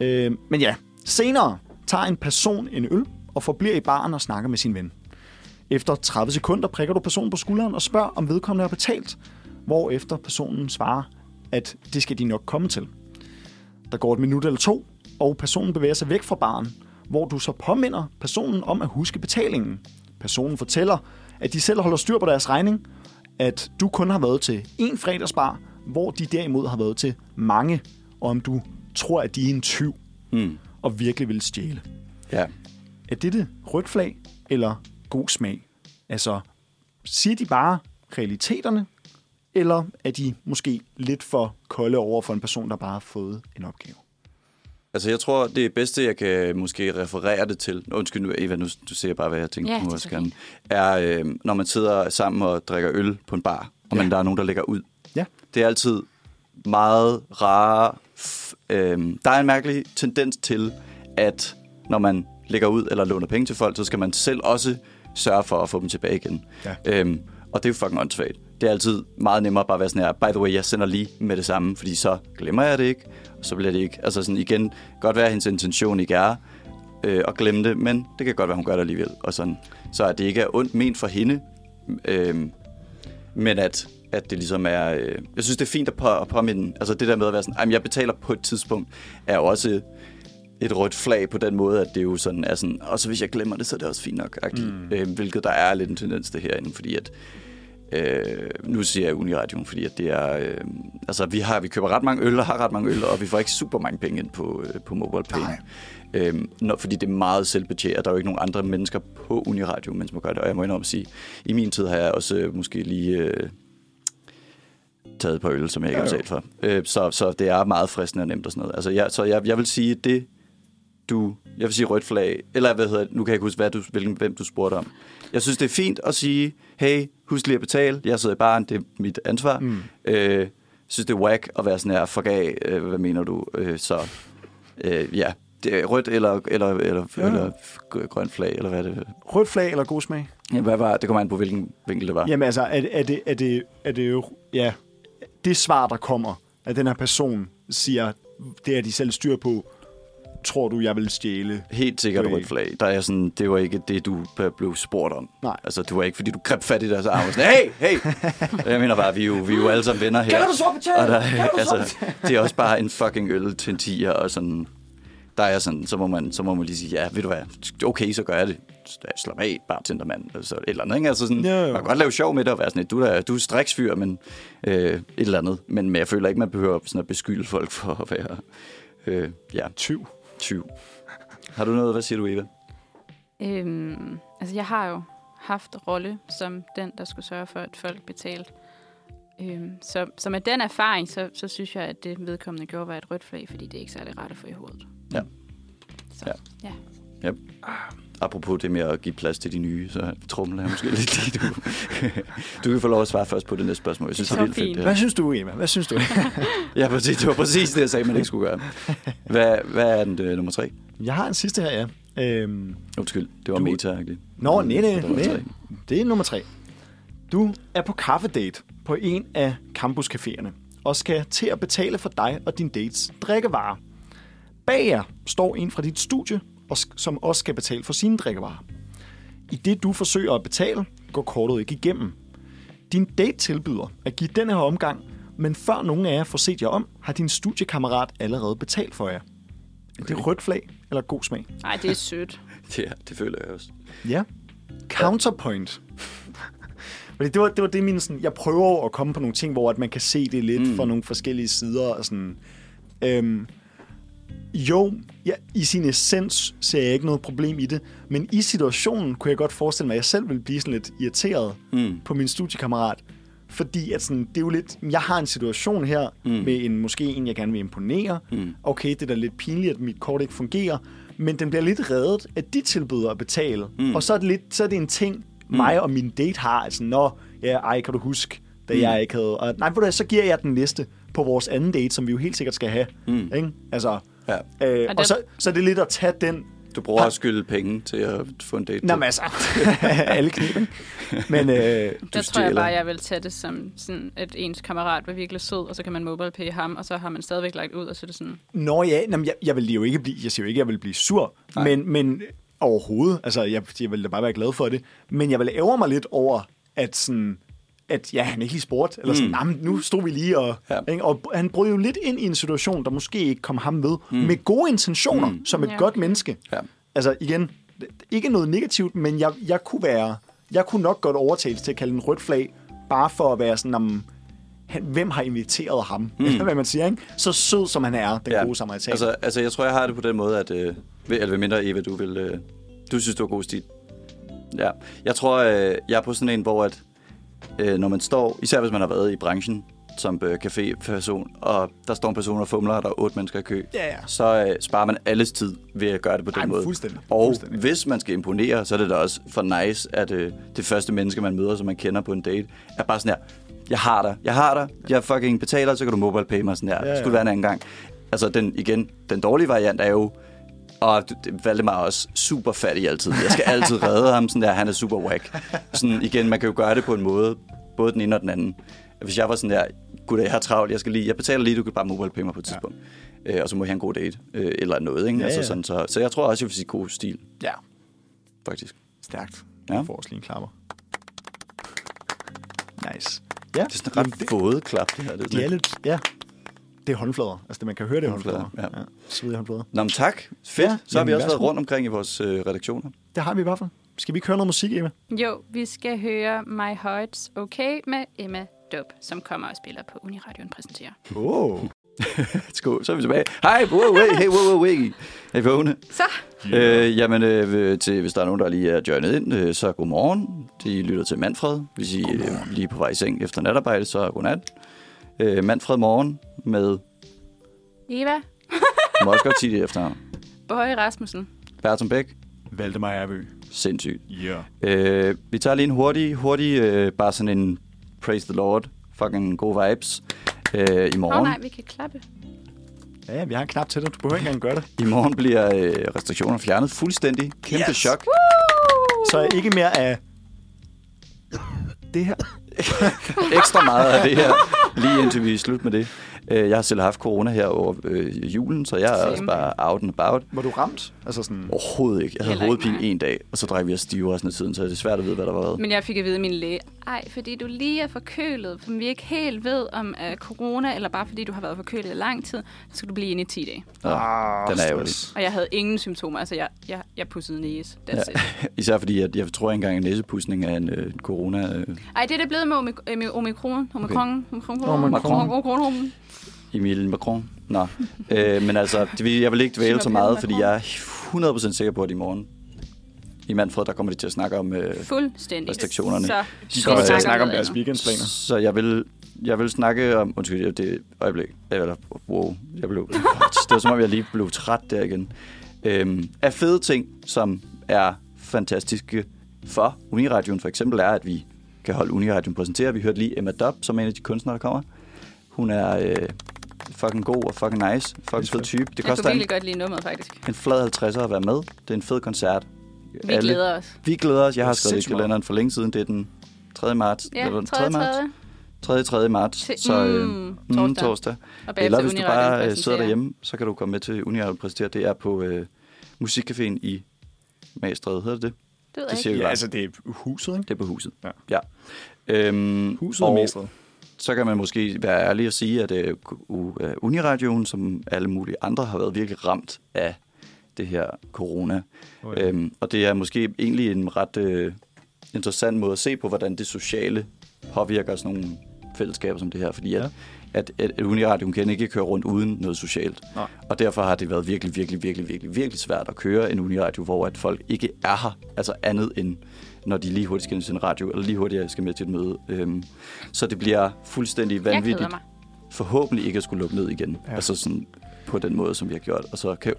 S4: Øh, men ja, senere tager en person en øl og forbliver i baren og snakker med sin ven. Efter 30 sekunder prikker du personen på skulderen og spørger, om vedkommende har betalt, hvorefter personen svarer, at det skal de nok komme til. Der går et minut eller to, og personen bevæger sig væk fra baren, hvor du så påminder personen om at huske betalingen. Personen fortæller, at de selv holder styr på deres regning, at du kun har været til én fredagsbar, hvor de derimod har været til mange, og om du tror, at de er en tyv
S2: Mm.
S4: og virkelig vil stjæle.
S2: Ja.
S4: Er dette rødt flag eller god smag? Altså, siger de bare realiteterne, eller er de måske lidt for kolde over for en person, der bare har fået en opgave?
S2: Altså, jeg tror, det bedste, jeg kan måske referere det til, undskyld nu, Eva, nu du ser bare, hvad jeg tænker
S3: Ja,
S2: på
S3: det er
S2: gerne, er, øh, når man sidder sammen og drikker øl på en bar, og
S4: Ja.
S2: man, der er nogen, der lægger ud.
S4: Ja.
S2: Det er altid meget rare... Øh, der er en mærkelig tendens til, at når man lægger ud eller låner penge til folk, så skal man selv også sørge for at få dem tilbage igen.
S4: Ja.
S2: Øhm, og det er jo fucking åndssvagt. Det er altid meget nemmere bare at være sådan her, by the way, jeg sender lige med det samme, fordi så glemmer jeg det ikke, og så bliver det ikke. Altså sådan igen, godt være, at hendes intention ikke er øh, at glemme det, men det kan godt være, hun gør det alligevel. Og sådan, så at det ikke er ondt ment for hende, øh, men at, at det ligesom er... Øh, jeg synes, det er fint at, på, at påminde. Altså det der med at være sådan, "Ej, men jeg betaler på et tidspunkt, er også et rødt flag på den måde, at det jo sådan er sådan, og så hvis jeg glemmer det, så er det også fint nok. Mm. Øh, hvilket der er lidt en tendens til herinde, fordi at Øh, nu siger jeg Uniradioen, fordi at det er... Øh, altså, vi, har, vi køber ret mange øl og har ret mange øl, og vi får ikke super mange penge ind på, øh, på MobilePay. Øhm, når, fordi det er meget selvbetjent. Der er jo ikke nogen andre mennesker på Uniradio, mens man gør det. Og jeg må indrømme at sige, i min tid har jeg også øh, måske lige... Øh, taget et par øl, som jeg ikke har betalt for. Øh, så, så det er meget fristende og nemt og sådan noget. Altså, jeg, så jeg, jeg vil sige, det du... Jeg vil sige rødt flag, eller hvad hedder det, nu kan jeg ikke huske, hvad du, hvilken, hvem du spurgte om. Jeg synes, det er fint at sige, hey, husk lige at betale, jeg sidder i baren, det er mit ansvar. Mm. Øh, synes, det er whack at være sådan her, fuck af, øh, hvad mener du? Øh, så øh, ja, det er rødt eller, eller, eller,
S4: Ja.
S2: eller grønt flag, eller hvad er det?
S4: Rødt flag eller god smag?
S2: Ja, hvad var, det kommer an på, hvilken vinkel det var.
S4: Jamen altså, er, er, det, er, det, er det jo... Ja, det svar, der kommer, at den her person siger, det er de selv styr på, tror du, jeg vil stjæle?
S2: Helt sikkert rødt flag. Der er sådan, det var ikke det, du blev spurgt om.
S4: Nej.
S2: Altså, det var ikke, fordi du greb fat i deres arm og sådan, hey, hey! Jeg mener bare, vi er jo, vi er jo alle sammen venner her.
S4: Kan du så betale?
S2: Og der,
S4: du
S2: altså, det er også bare en fucking øl til en tiger, og sådan, der er sådan, så må man, så må man lige sige, ja, ved du hvad, okay, så gør jeg det. Slap af, bartendermand, altså et eller andet, ikke? Altså sådan,
S4: Jo, jo.
S2: man kan godt lave sjov med det og være sådan, et, du er, du er striksfyr, men øh, et eller andet. Men, men jeg føler ikke, man behøver sådan at beskylde folk for at være, øh, ja,
S4: Tyv.
S2: tyv. Har du noget, hvad siger du, Eva?
S3: Øhm, altså, jeg har jo haft rolle som den, der skulle sørge for, at folk betalte. Øhm, så, så med den erfaring, så, så synes jeg, at det vedkommende gjorde var et rødt flag, fordi det er ikke særlig rart at få i hovedet.
S2: Ja.
S3: Så,
S2: Ja.
S3: ja.
S2: Yep. Apropos det med at give plads til de nye, så trumler jeg måske lidt lige du. du kan få lov at svare først på det næste spørgsmål. Jeg synes, det
S3: Så
S2: er vildt fedt.
S3: fint.
S2: Det
S4: Hvad synes du, Emma? Hvad synes du?
S2: Ja, præcis. Det var præcis det, jeg sagde, man ikke skulle gøre. Hvad, hvad er den øh, nummer tre?
S4: jeg har en sidste her, ja. Øhm,
S2: Undskyld, det var
S4: Du-
S2: meta -agtigt.
S4: Nå, nej, nej,
S2: Det.
S4: Det er nummer tre. Du er på kaffedate på en af campuscaféerne og skal til at betale for dig og din dates drikkevarer. Bag jer står en fra dit studie, og som også skal betale for sine drikkevarer. I det du forsøger at betale, går kortet ikke igennem. Din date tilbyder at give denne her omgang, men før nogen af jer får set jer om, har din studiekammerat allerede betalt for jer. Er det rødt flag eller god smag?
S3: Ej, det er sødt.
S2: Det, er- det føler jeg også.
S4: Ja. Counterpoint. Fordi det var, det var det, min sådan, jeg prøver jo at komme på nogle ting, hvor at man kan se det lidt mm. fra nogle forskellige sider. Og sådan, øhm, jo, ja, i sin essens ser jeg ikke noget problem i det, men i situationen kunne jeg godt forestille mig, at jeg selv ville blive sådan lidt irriteret
S2: Mm.
S4: på min studiekammerat. Fordi at sådan, det er jo lidt, jeg har en situation her mm. med en måske en, jeg gerne vil imponere.
S2: Mm.
S4: Okay, det er da lidt pinligt, at mit kort ikke fungerer, men den bliver lidt reddet, at de tilbyder at betale. Mm. Og så er, det lidt, så er det en ting, mig og min date har. Altså, nå, ja, ej, kan du huske, da mm. jeg ikke havde... Og, nej, hvad, så giver jeg den næste på vores anden date, som vi jo helt sikkert skal have. Mm. Ikke? Altså,
S2: Ja.
S4: øh,
S3: Og
S4: og
S3: den-
S4: så, så er det lidt at tage den
S2: Du bruger at skylde penge til at få en date.
S4: Nå, men altså, alle ikke? Men øh,
S3: Der tror jeg bare, jeg vil tage det som sådan, at ens kammerat var virkelig sød, og så kan man mobile ham, og så har man stadigvæk lagt ud, og så er det sådan,
S4: Nå ja, jamen, jeg, jeg vil jo ikke blive, jeg siger jo ikke, at jeg vil blive sur, men, men overhovedet, altså jeg, jeg vil da bare være glad for det, men jeg vil ære mig lidt over, at sådan, at ja, han ikke lige spurgte, eller sådan, mm. nu stod vi lige, og, Ja. ikke, og han brød jo lidt ind i en situation, der måske ikke kom ham ved, mm. med gode intentioner, mm. som et
S3: Ja.
S4: godt menneske.
S2: Ja.
S4: Altså igen, ikke noget negativt, men jeg, jeg kunne være, jeg kunne nok godt overtales til at kalde en rødt flag, bare for at være sådan, om, han, hvem har inviteret ham? Mm. Eller hvad man siger, ikke? Så sød som han er, den ja. gode samaritan.
S2: Altså, altså, jeg tror, jeg har det på den måde, at... Øh, eller ved mindre, Eva, du vil... Øh, du synes, du har god stil. Ja. Jeg tror, øh, jeg er på sådan en, hvor at, øh, når man står... Især hvis man har været i branchen som øh, café-person, og der står en person og fumler, og der er otte mennesker i kø,
S4: Ja, ja.
S2: så øh, sparer man alles tid ved at gøre det på den
S4: Ej,
S2: måde.
S4: fuldstændig.
S2: Og
S4: Fuldstændig.
S2: hvis man skal imponere, så er det da også for nice, at øh, det første menneske, man møder, som man kender på en date, er bare sådan her, jeg har dig, jeg har dig, jeg fucking betaler, så kan du mobile pay mig sådan her.
S4: Ja,
S2: Ja. Skulle det være en anden gang. Altså, den, igen, den dårlige variant er jo, og Valdemar er også super fattig altid. Jeg skal altid redde ham, sådan der, han er super whack. Sådan, igen, man kan jo gøre det på en måde, både den ene og den anden. Hvis jeg var sådan der, gud, jeg har travlt, jeg skal lige, jeg betaler lige, du kan bare mobile pay mig på et tidspunkt. Øh, og så må jeg have en god date, øh, eller noget, ikke?
S4: Ja,
S2: altså,
S4: ja.
S2: sådan, så, så jeg tror også, jeg vil sige god stil,
S4: ja,
S2: faktisk.
S4: stærkt.
S2: Ja.
S4: Jeg får også lige en klapper. Nice. Ja,
S2: Det er sådan ret våde klap, det her. Det
S4: de er
S2: lidt,
S4: ja. Det er håndflader. Altså, det, man kan høre, det er
S2: Håndflader,
S4: håndflader.
S2: ja.
S4: ja. Svedige håndflader.
S2: Nå, men tak. Fedt.
S4: Ja,
S2: så har vi også været rundt omkring i vores øh, redaktioner.
S4: Det har vi i hvert fald. Skal vi ikke høre noget musik, Emma?
S3: jo, vi skal høre My Heart's Okay med Emma Dub, som kommer og spiller på Uniradion præsenterer.
S4: Åh. Oh.
S2: Skål, så er vi tilbage. Hej, wow, hey, hey, wow, wow, hey. Er I vågne?
S3: Så,
S2: Øh, jamen, øh, til, hvis der er nogen, der lige er joinet ind, øh, så godmorgen. De lytter til Manfred. Hvis I er lige på vej i seng efter natarbejde, så godnat. Øh, Manfred Morgen med,
S3: Eva,
S2: må også godt sige det efter
S3: Bøje Rasmussen.
S2: Bertram Bæk.
S4: Valdemar Erbø.
S2: Sindssygt.
S4: Yeah.
S2: Øh, vi tager lige en hurtig, hurtig, øh, bare sådan en praise the Lord, fucking gode vibes øh, i
S3: Åh oh,
S2: morgen.
S3: nej, vi kan klappe.
S4: Ja, ja, vi har en knap til dig. Du behøver ikke engang gøre det.
S2: I morgen bliver øh, restriktioner fjernet fuldstændig. Kæmpe
S4: Yes.
S2: chok.
S4: Så ikke mere af det her.
S2: Ekstra meget af det her, lige indtil vi er slut med det. Øh, jeg har selv haft corona her over øh, julen, så jeg er
S3: Same.
S2: også bare out and about.
S4: Var du ramt? Altså sådan...
S2: Overhovedet ikke. Jeg havde hovedpine en dag, og så drej vi os stive resten af tiden, så det er svært at vide, hvad der var.
S3: Men jeg fik at vide af min læge, ej, fordi du lige er forkølet, som vi ikke helt ved om er corona, eller bare fordi du har været forkølet i lang tid, så skal du blive inde i 10 dage.
S4: Ah,
S2: den er
S4: stress.
S2: ærgerlig.
S3: Og jeg havde ingen symptomer, altså jeg, jeg, jeg pussede næse. That's
S2: Ja.
S3: it.
S2: Især fordi, at jeg tror ikke engang, at næsepudsning er en øh, corona... Øh,
S3: Ej, det er det blevet med øh, med omikron. Omikron. Omikron.
S4: Omikron.
S3: Omikron.
S2: Emil Macron. Nå. øh, men altså, det vil- jeg vil ikke dvæle så meget, fordi jeg er 100% sikker på, at i morgen i Manfred, der kommer de til at snakke om... Øh,
S3: Fuldstændig.
S2: Restriktionerne.
S3: Så,
S4: De kommer
S2: Så,
S4: til
S2: øh,
S4: at snakke om deres weekendsplaner.
S2: Så jeg vil, jeg vil snakke om... Undskyld, det er et øjeblik. Eller, wow, jeg blev... Det var som om, jeg lige blev træt der igen. Øhm, af fede ting, som er fantastiske for Uniradioen, for eksempel er, at vi kan holde Uniradioen præsentere. Vi hørte lige Emma Dobb, som er en af de kunstnere, der kommer. Hun er øh, fucking god og fucking nice. Fucking fed type. Det
S3: Jeg kunne
S2: koster en,
S3: virkelig godt lide nummeret, faktisk.
S2: en flad 50'er at være med. Det er en fed koncert.
S3: Vi glæder os.
S2: Vi glæder os. Jeg har skrevet i kalenderen for længe siden. Det er den 3. marts.
S3: Ja,
S2: Eller
S3: 3. 3.
S2: marts. 3. 3. marts.
S3: Til-
S2: så, øh,
S3: mm,
S2: mm,
S3: torsdag.
S2: torsdag.
S3: Og bagefter
S2: Eller hvis du bare øh, sidder derhjemme, så kan du komme med til Uniradioen præsentere. Det er på øh, Musikcaféen i Magstræde. Hedder det det?
S3: Det ved
S2: Det
S3: jeg ikke.
S4: Ja, altså det er huset, ikke?
S2: Det er på huset.
S4: Ja.
S2: ja. Øhm,
S4: Huset og mestret.
S2: Så kan man måske være ærlig og sige, at U- øh, Uniradioen, som alle mulige andre, har været virkelig ramt af det her corona.
S4: Oh,
S2: ja. øhm, og det er måske egentlig en ret øh, interessant måde at se på, hvordan det sociale påvirker sådan nogle fællesskaber som det her. Fordi
S4: Ja.
S2: at, at, at Uniradioen kan ikke køre rundt uden noget socialt.
S4: Nej.
S2: Og derfor har det været virkelig, virkelig, virkelig, virkelig, virkelig svært at køre en Uniradio, hvor at folk ikke er her. Altså andet end når de lige hurtigt skal ind til en radio, eller lige hurtigt skal med til et møde. Øhm, så det bliver fuldstændig vanvittigt
S3: mig.
S2: forhåbentlig ikke at skulle lukke ned igen.
S4: Ja.
S2: Ja. Altså sådan på den måde, som vi har gjort. Og så kan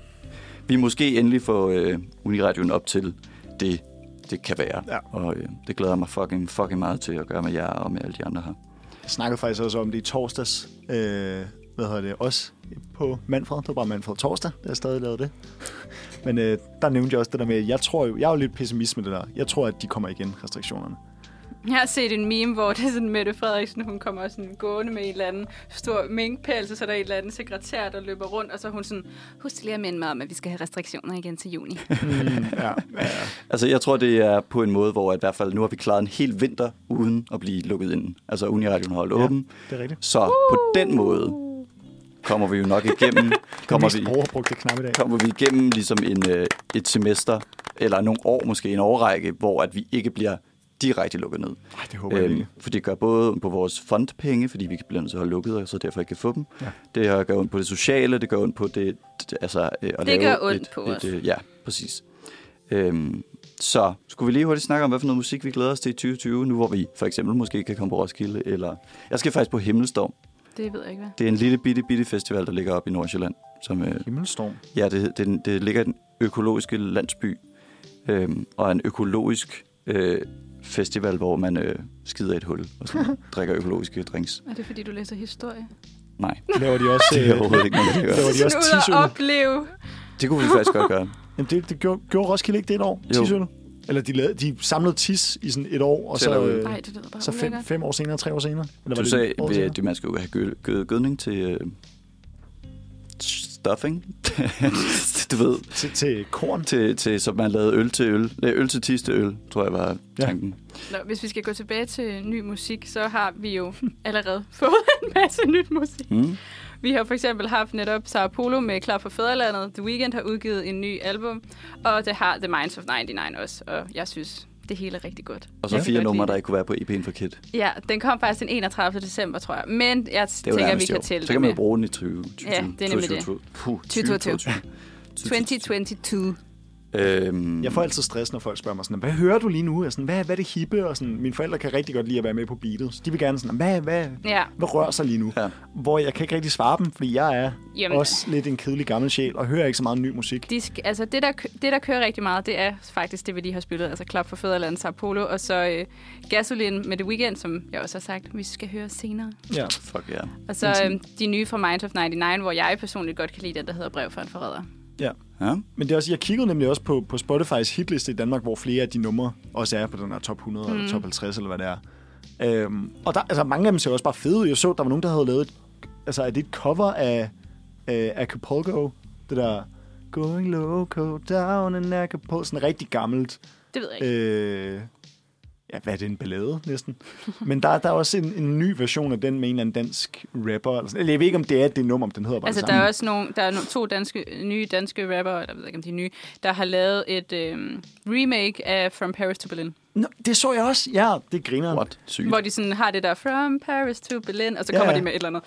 S2: vi måske endelig få øh, Uniradioen op til det, det kan være.
S4: Ja.
S2: Og øh, det glæder jeg mig fucking, fucking meget til at gøre med jer og med alle de andre her.
S4: Jeg snakkede faktisk også om det i torsdags. Øh, hvad hedder det? Også på Manfred. Det var bare Manfred torsdag, der jeg stadig lavede det. Men øh, der nævnte jeg også det der med, jeg tror jo, jeg er jo lidt pessimist med det der. Jeg tror, at de kommer igen, restriktionerne.
S3: Jeg har set en meme, hvor det er sådan Mette Frederiksen, hun kommer sådan gående med en eller anden stor minkpels, og så er der en eller anden sekretær, der løber rundt, og så er hun sådan, husk lige at minde mig om, at vi skal have restriktioner igen til juni.
S4: Mm, ja, ja, ja.
S2: Altså, jeg tror, det er på en måde, hvor at i hvert fald nu har vi klaret en hel vinter uden at blive lukket ind. Altså, Uniradioen har holdt
S4: Ja.
S2: åben.
S4: Det er rigtigt.
S2: Så på den måde kommer vi jo nok igennem, kommer vi,
S4: overbrugte knap i dag.
S2: kommer vi igennem ligesom en, øh, et semester, eller nogle år, måske en årrække, hvor at vi ikke bliver direkte lukket ned.
S4: Ej, det håber jeg ikke.
S2: for det gør både på vores fondpenge, fordi vi bliver nødt til at holde lukket, og så derfor ikke kan få dem.
S4: Ja.
S2: Det gør ondt på det sociale, det gør ondt på det... det altså, øh, at
S3: Det
S2: lave
S3: gør ondt
S2: et,
S3: på
S2: et,
S3: os.
S2: øh, Ja, præcis. Øhm, så skulle vi lige hurtigt snakke om, hvad for noget musik vi glæder os til i 2020, nu hvor vi for eksempel måske kan komme på Roskilde, eller... Jeg skal faktisk på Himmelstorm.
S3: Det ved jeg ikke, hvad.
S2: Det er en lille bitte, bitte festival, der ligger oppe i Nordsjælland. Som, øh,
S4: Himmelstorm.
S2: Ja, det, det, det ligger i den økologiske landsby, øhm, og en økologisk øh, festival, hvor man øh, skider et hul og sådan, drikker økologiske drinks.
S3: Er det fordi, du læser historie?
S2: Nej,
S4: Laver de også...
S2: det er overhovedet ikke noget.
S4: Laver de også
S3: Ud
S4: tisøl?
S3: og opleve.
S2: Det kunne vi faktisk godt gøre.
S4: Jamen, det, det gjorde, gjorde Roskilde ikke det et år? Tisøl? Eller de, lavede, de samlede tis i sådan et år, og så, øh,
S3: Nej, det
S4: så fem, fem år senere, tre år senere? Eller
S2: Du
S4: det
S2: sagde, at man skulle have gø, gø, gødning til øh, stuffing. du ved,
S4: Til, til korn?
S2: til, til, så man lavede øl til øl. Øl til tiste øl, tror jeg var
S4: Ja.
S2: tanken.
S3: Nå, hvis vi skal gå tilbage til ny musik, så har vi jo allerede fået en masse nyt musik.
S2: Mm.
S3: Vi har for eksempel haft netop Sao Paulo med Klar for Fæderlandet. The Weeknd har udgivet en ny album, og det har The Minds of 99 også, og jeg synes, det hele er rigtig godt.
S2: Og så
S3: Jeg
S2: fire numre, der ikke kunne være på EP'en for Kid.
S3: Ja, den kom faktisk den 31. december, tror jeg. Men jeg
S2: er
S3: tænker, vi
S2: nærmest
S3: kan tælle
S2: Så
S3: det
S2: kan man jo bruge den i 20. 20
S3: Ja, det er nemlig det.
S2: 2022. Puh,
S3: 2022.
S2: 2022.
S3: 2022.
S2: Øhm,
S4: Jeg får altid stress, når folk spørger mig sådan, hvad hører du lige nu? Er sådan, hvad, hvad er det hippe? Og sådan, mine forældre kan rigtig godt lide at være med på beatet. Så de vil gerne sådan, hvad, hvad,
S3: Ja.
S4: hvad rører sig lige nu?
S2: Ja.
S4: Hvor jeg kan ikke rigtig svare dem, fordi jeg er
S3: Jamen.
S4: Også lidt en kedelig gammel sjæl, og hører ikke så meget ny musik.
S3: De sk- altså det der, det, der kører rigtig meget, det er faktisk det, vi lige har spillet. Altså Klap for Fæderland, Sao Paulo, og så øh, Gasolin med The Weeknd, som jeg også har sagt, vi skal høre senere.
S4: Ja.
S2: Fuck ja.
S3: Og så øh, de nye fra Mind of 99, hvor jeg personligt godt kan lide den, der hedder Brev for en forræder.
S4: Ja.
S2: Ja.
S4: Men det er også, jeg kiggede nemlig også på, på Spotify's hitliste i Danmark, hvor flere af de numre også er på den her top 100 mm. eller top 50, eller hvad det er. Øhm, og der, altså, mange af dem ser også bare fede ud. Jeg så, der var nogen, der havde lavet et, altså, er det et cover af øh, Acapulco? Det der Going loco down in Acapulco. Sådan rigtig gammelt.
S3: Det ved jeg ikke.
S4: Øh, ja, hvad er det, en ballade næsten? Men der, der er også en, en ny version af den med en eller anden dansk rapper. Eller sådan. Eller jeg ved ikke, om det er det nummer, om den hedder bare
S3: Altså,
S4: det
S3: der er også nogle, der er to danske, nye danske rapper, eller jeg ved ikke, om de er nye, der har lavet et øhm, remake af From Paris to Berlin.
S4: Nå, det så jeg også. Ja, det griner.
S2: What? Sygt.
S3: Hvor de sådan har det der From Paris to Berlin, og så
S4: Ja,
S3: kommer
S4: ja.
S3: de med et eller andet.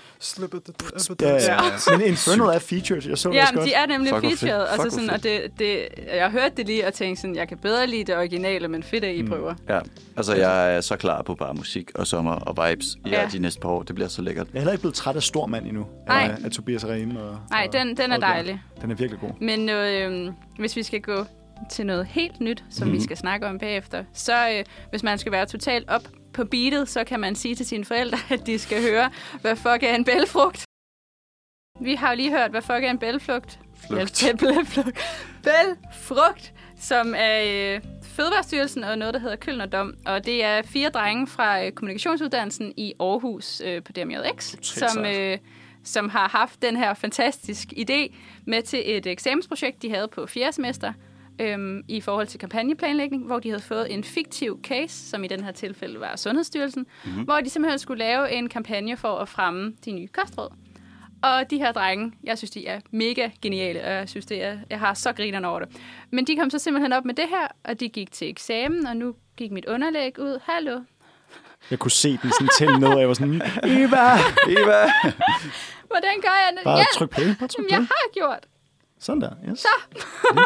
S4: Ja, ja, ja. Men Infernal er featured. Jeg så det
S3: Ja,
S4: også
S3: men
S4: godt.
S3: de er nemlig
S2: Fuck,
S3: featured, og, så sådan, og det, det, jeg hørte det lige og tænkte sådan, jeg kan bedre lide det originale, men fedt, at I prøver.
S2: Ja, altså jeg er så klar på bare musik og sommer og vibes i
S3: Ja.
S2: ja. de næste par år. Det bliver så lækkert.
S4: Jeg er heller ikke blevet træt af stor mand endnu.
S3: Nej.
S4: Af, af Tobias Rehm. Og,
S3: Nej, den, den er dejlig.
S4: Den er virkelig god.
S3: Men øhm, hvis vi skal gå til noget helt nyt, som mm-hmm. vi skal snakke om bagefter, så øh, hvis man skal være totalt op på beatet, så kan man sige til sine forældre, at de skal høre, hvad fuck er en bælfrugt. Vi har jo lige hørt, hvad fuck er en bælflugt.
S2: Flugt.
S3: Bæl- Bælflugt. Bælfrugt, som er øh, Fødevarestyrelsen og noget, der hedder Kølnerdom. Og det er fire drenge fra øh, kommunikationsuddannelsen i Aarhus øh, på DMJX, som, øh, som har haft den her fantastisk idé med til et eksamensprojekt, de havde på fjerde semester øhm, i forhold til kampagneplanlægning, hvor de havde fået en fiktiv case, som i den her tilfælde var Sundhedsstyrelsen, mm-hmm. hvor de simpelthen skulle lave en kampagne for at fremme de nye kostråd. Og de her drenge, jeg synes, de er mega geniale, og jeg synes, det er, jeg har så grinerne over det. Men de kom så simpelthen op med det her, og de gik til eksamen, og nu gik mit underlæg ud. Hallo.
S4: Jeg kunne se den sådan tælle ned, og jeg var sådan, Eva!
S2: Eva!
S3: Hvordan gør jeg det?
S4: Bare
S3: ja,
S4: tryk play. Bare tryk play.
S3: jeg har gjort.
S4: Sådan der. Yes. Så.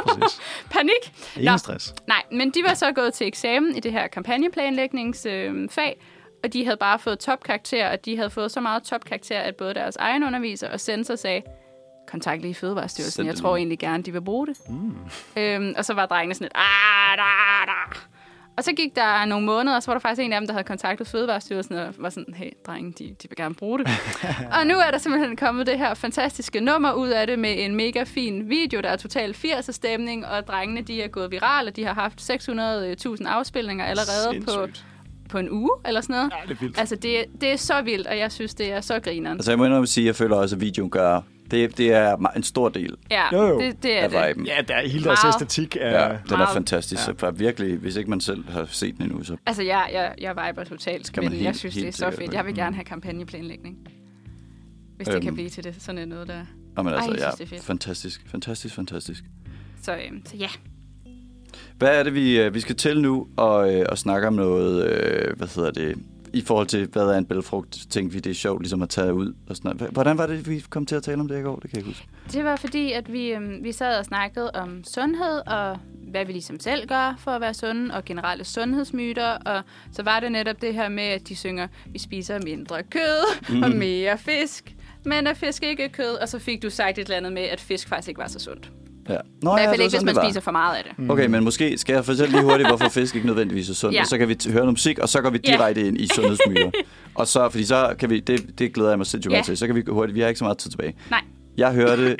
S3: Panik.
S4: Ingen
S3: Nå.
S4: stress.
S3: Nej, men de var så gået til eksamen i det her kampagneplanlægningsfag, øh, og de havde bare fået topkarakter, og de havde fået så meget topkarakter, at både deres egen underviser og censor sagde, kontakt lige Fødevarestyrelsen, jeg tror
S2: nu."
S3: egentlig gerne, de vil bruge det. Mm. Øhm, og så var drengene sådan lidt, ah, da, da. Og så gik der nogle måneder, og så var der faktisk en af dem, der havde kontaktet Fødevarestyrelsen og var sådan, hey, drenge, de, de vil gerne bruge det. og nu er der simpelthen kommet det her fantastiske nummer ud af det med en mega fin video, der er totalt 80'er stemning, og drengene, de er gået virale, de har haft 600.000 afspilninger allerede på,
S4: Sindssygt.
S3: på en uge, eller sådan noget.
S4: Ja, det er vildt.
S3: Altså, det, det er så vildt, og jeg synes, det er så grineren.
S2: Altså jeg må indrømme at sige, at jeg føler også, at videoen gør... Det, det er en stor del
S3: Ja,
S4: Jo, jo.
S3: det, det er
S2: af
S3: det.
S2: viben.
S4: Ja, der er hele deres
S3: Meget.
S4: æstetik. Er,
S2: Ja, den er
S3: Meget.
S2: fantastisk.
S4: Ja.
S2: Så for virkelig, hvis ikke man selv har set den endnu, så
S3: Altså, jeg, jeg, jeg viber totalt, men
S2: helt-
S3: jeg synes, det er
S2: helt
S3: så fedt. Jeg vil gerne have kampagneplanlægning. Hvis det
S2: Øhm.
S3: kan blive til det. Sådan noget der.
S2: og men
S3: Ej,
S2: altså,
S3: jeg
S2: ja,
S3: synes, det er fedt.
S2: fantastisk, fantastisk, fantastisk.
S3: Så, øhm, så ja.
S2: Hvad er det, vi, øh, vi skal til nu og, øh, og snakke om noget, øh, hvad hedder det, i forhold til, hvad er en bælfrugt, tænkte vi, det er sjovt ligesom at tage ud og sådan noget. Hvordan var det, vi kom til at tale om det i går? Det kan jeg ikke huske.
S3: Det var fordi, at vi, øhm, vi sad og snakkede om sundhed, og hvad vi ligesom selv gør for at være sunde, og generelle sundhedsmyter. Og så var det netop det her med, at de synger, vi spiser mindre kød mm. og mere fisk. Men at fisk ikke er kød, og så fik du sagt et eller andet med, at fisk faktisk ikke var så sundt.
S2: Ja. Nå,
S3: I hvert fald
S2: var
S3: ikke, hvis man spiser for meget af det.
S2: Okay, men måske skal jeg fortælle lige hurtigt, hvorfor fisk ikke nødvendigvis er sundt.
S3: Ja.
S2: Og så kan vi høre noget musik, og så går vi
S3: Ja.
S2: direkte ind i sundhedsmyter. og så, fordi så kan vi, det, det glæder jeg mig sindssygt
S3: Ja.
S2: til, så kan vi hurtigt, vi har ikke så meget tid tilbage.
S3: Nej.
S2: Jeg hørte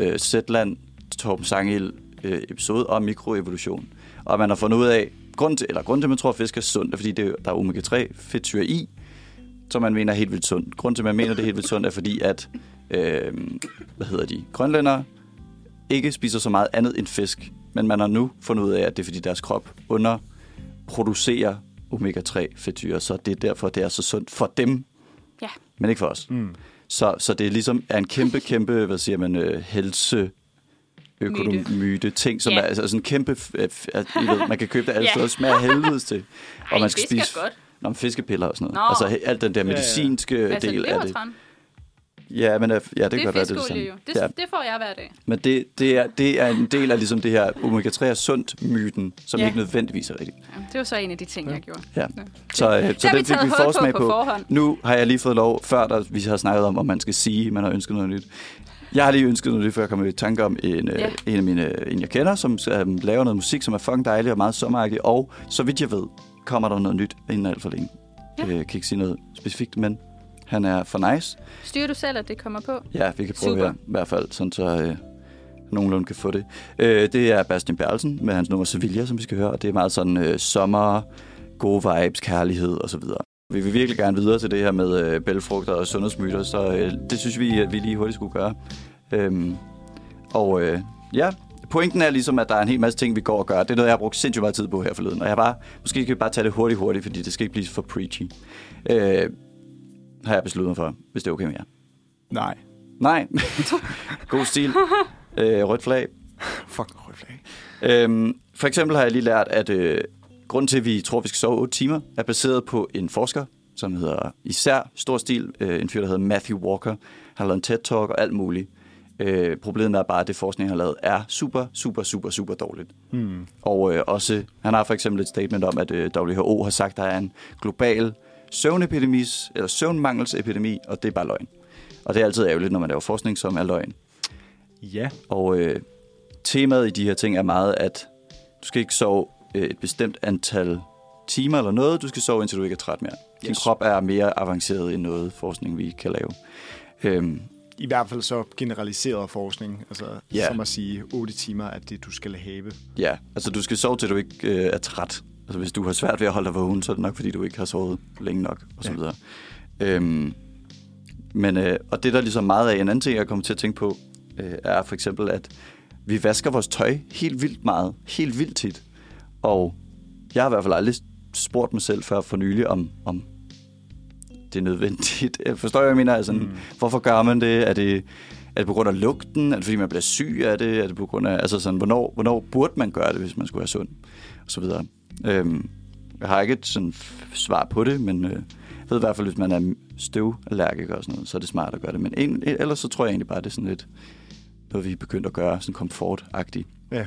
S2: uh, Zetland Torben Sangel uh, episode om mikroevolution. Og man har fundet ud af, grund til, eller grund til, at man tror, at fisk er sundt, er fordi det, der er omega-3 fedtsyre i, som man mener er helt vildt sundt. Grund til, at man mener, det er helt vildt sundt, er fordi, at øh, hvad hedder de, grønlændere ikke spiser så meget andet end fisk. Men man har nu fundet ud af, at det er fordi deres krop underproducerer omega-3 fedtsyre, så det er derfor, det er så sundt for dem,
S3: Ja.
S2: men ikke for os.
S4: Mm.
S2: Så, så det er ligesom er en kæmpe, kæmpe, hvad siger man, øh, helse økonomyte ting, som
S3: Ja.
S2: er altså sådan en kæmpe, f- at, I ved, man kan købe det alle
S3: Ja.
S2: steder, smager helvedes til.
S3: Ej, fisk er godt.
S2: Nå, fiskepiller og sådan noget.
S3: Nå.
S2: Altså alt den der
S4: ja.
S2: medicinske
S3: Altså,
S2: del af det. Ja, men øh, ja, det,
S3: Det,
S2: kan
S3: er
S2: godt være, det er det samme.
S3: jo. Det,
S2: Ja.
S3: det får jeg hver dag.
S2: Men det, det, er, det er en del af ligesom det her omega-3 er sundt-myten, som
S3: Ja.
S2: ikke nødvendigvis er rigtigt.
S3: Ja, det var så en af de ting, jeg gjorde.
S2: Ja.
S3: Ja.
S2: Så, øh, så
S3: har vi
S2: den fik vi forsmag
S3: på
S2: på.
S3: forhånd.
S2: Nu har jeg lige fået lov, før der, vi har snakket om, om man skal sige, man har ønsket noget nyt. Jeg har lige ønsket noget nyt, før jeg kom i tanke om en,
S3: Ja.
S2: ja. en af mine, en jeg kender, som um, laver noget musik, som er fucking dejlig og meget sommeragtig. Og så vidt jeg ved, kommer der noget nyt inden alt for længe.
S3: Ja.
S2: Ja. Jeg kan ikke sige noget specifikt, men han er for nice.
S3: Styrer du selv, at det kommer på?
S2: Ja, vi kan prøve
S3: Super.
S2: her, i hvert fald, sådan så øh, nogenlunde kan få det. Øh, det er Bastian Berlsen med hans nummer Sevilla, som vi skal høre, og det er meget sådan øh, sommer, gode vibes, kærlighed og så videre. Vi vil virkelig gerne videre til det her med øh, bælfrugter og sundhedsmyter, så øh, det synes vi, at vi lige hurtigt skulle gøre. Øhm, og øh, ja, pointen er ligesom, at der er en hel masse ting, vi går og gør. Det er noget, jeg har brugt sindssygt meget tid på her forleden. Og jeg bare, måske kan vi bare tage det hurtigt, hurtigt, fordi det skal ikke blive for preachy. Øh, har jeg besluttet mig for, hvis det er okay med jer.
S4: Nej.
S2: Nej. God stil. Øh, rødt flag.
S4: Fuck, rød flag.
S2: Øhm, for eksempel har jeg lige lært, at øh, grunden til, at vi tror, at vi skal sove 8 timer, er baseret på en forsker, som hedder især stor stil, øh, en fyr, der hedder Matthew Walker. Han har lavet en TED-talk og alt muligt. Øh, problemet er bare, at det forskning, han har lavet, er super, super, super, super dårligt.
S4: Hmm.
S2: Og øh, også, han har for eksempel et statement om, at øh, WHO har sagt, at der er en global søvnepidemis, eller søvnmangelsepidemi, og det er bare løgn. Og det er altid ærgerligt, når man laver forskning, som er løgn.
S4: Ja.
S2: Og øh, temaet i de her ting er meget, at du skal ikke sove øh, et bestemt antal timer eller noget. Du skal sove, indtil du ikke er træt mere. Din
S4: Yes.
S2: krop er mere avanceret end noget forskning, vi kan lave. Øhm,
S4: I hvert fald så generaliseret forskning. Altså,
S2: Ja.
S4: som at sige, 8 timer er det, du skal have.
S2: ja, altså du skal sove, til du ikke øh, er træt. Altså hvis du har svært ved at holde dig vågen, så er det nok, fordi du ikke har sovet længe nok, og så
S4: Ja.
S2: videre. Øhm, men, øh, og det der er ligesom meget af, en anden ting, jeg kommer til at tænke på, øh, er for eksempel, at vi vasker vores tøj helt vildt meget, helt vildt tit. Og jeg har i hvert fald aldrig spurgt mig selv før for nylig, om, om det er nødvendigt. Jeg Forstår jeg, jeg mener? Altså, mm. Hvorfor gør man det? Er det, er det på grund af lugten? Er det fordi, man bliver syg af det? Er det på grund af, altså sådan, hvornår, hvornår burde man gøre det, hvis man skulle være sund? Og så videre. Øhm, jeg har ikke et sådan svar på det, men øh, jeg ved i hvert fald, hvis man er støvallergiker og sådan noget, så er det smart at gøre det. Men en, ellers så tror jeg egentlig bare, det er sådan lidt noget, vi er begyndt at gøre, sådan komfortagtigt.
S4: Ja.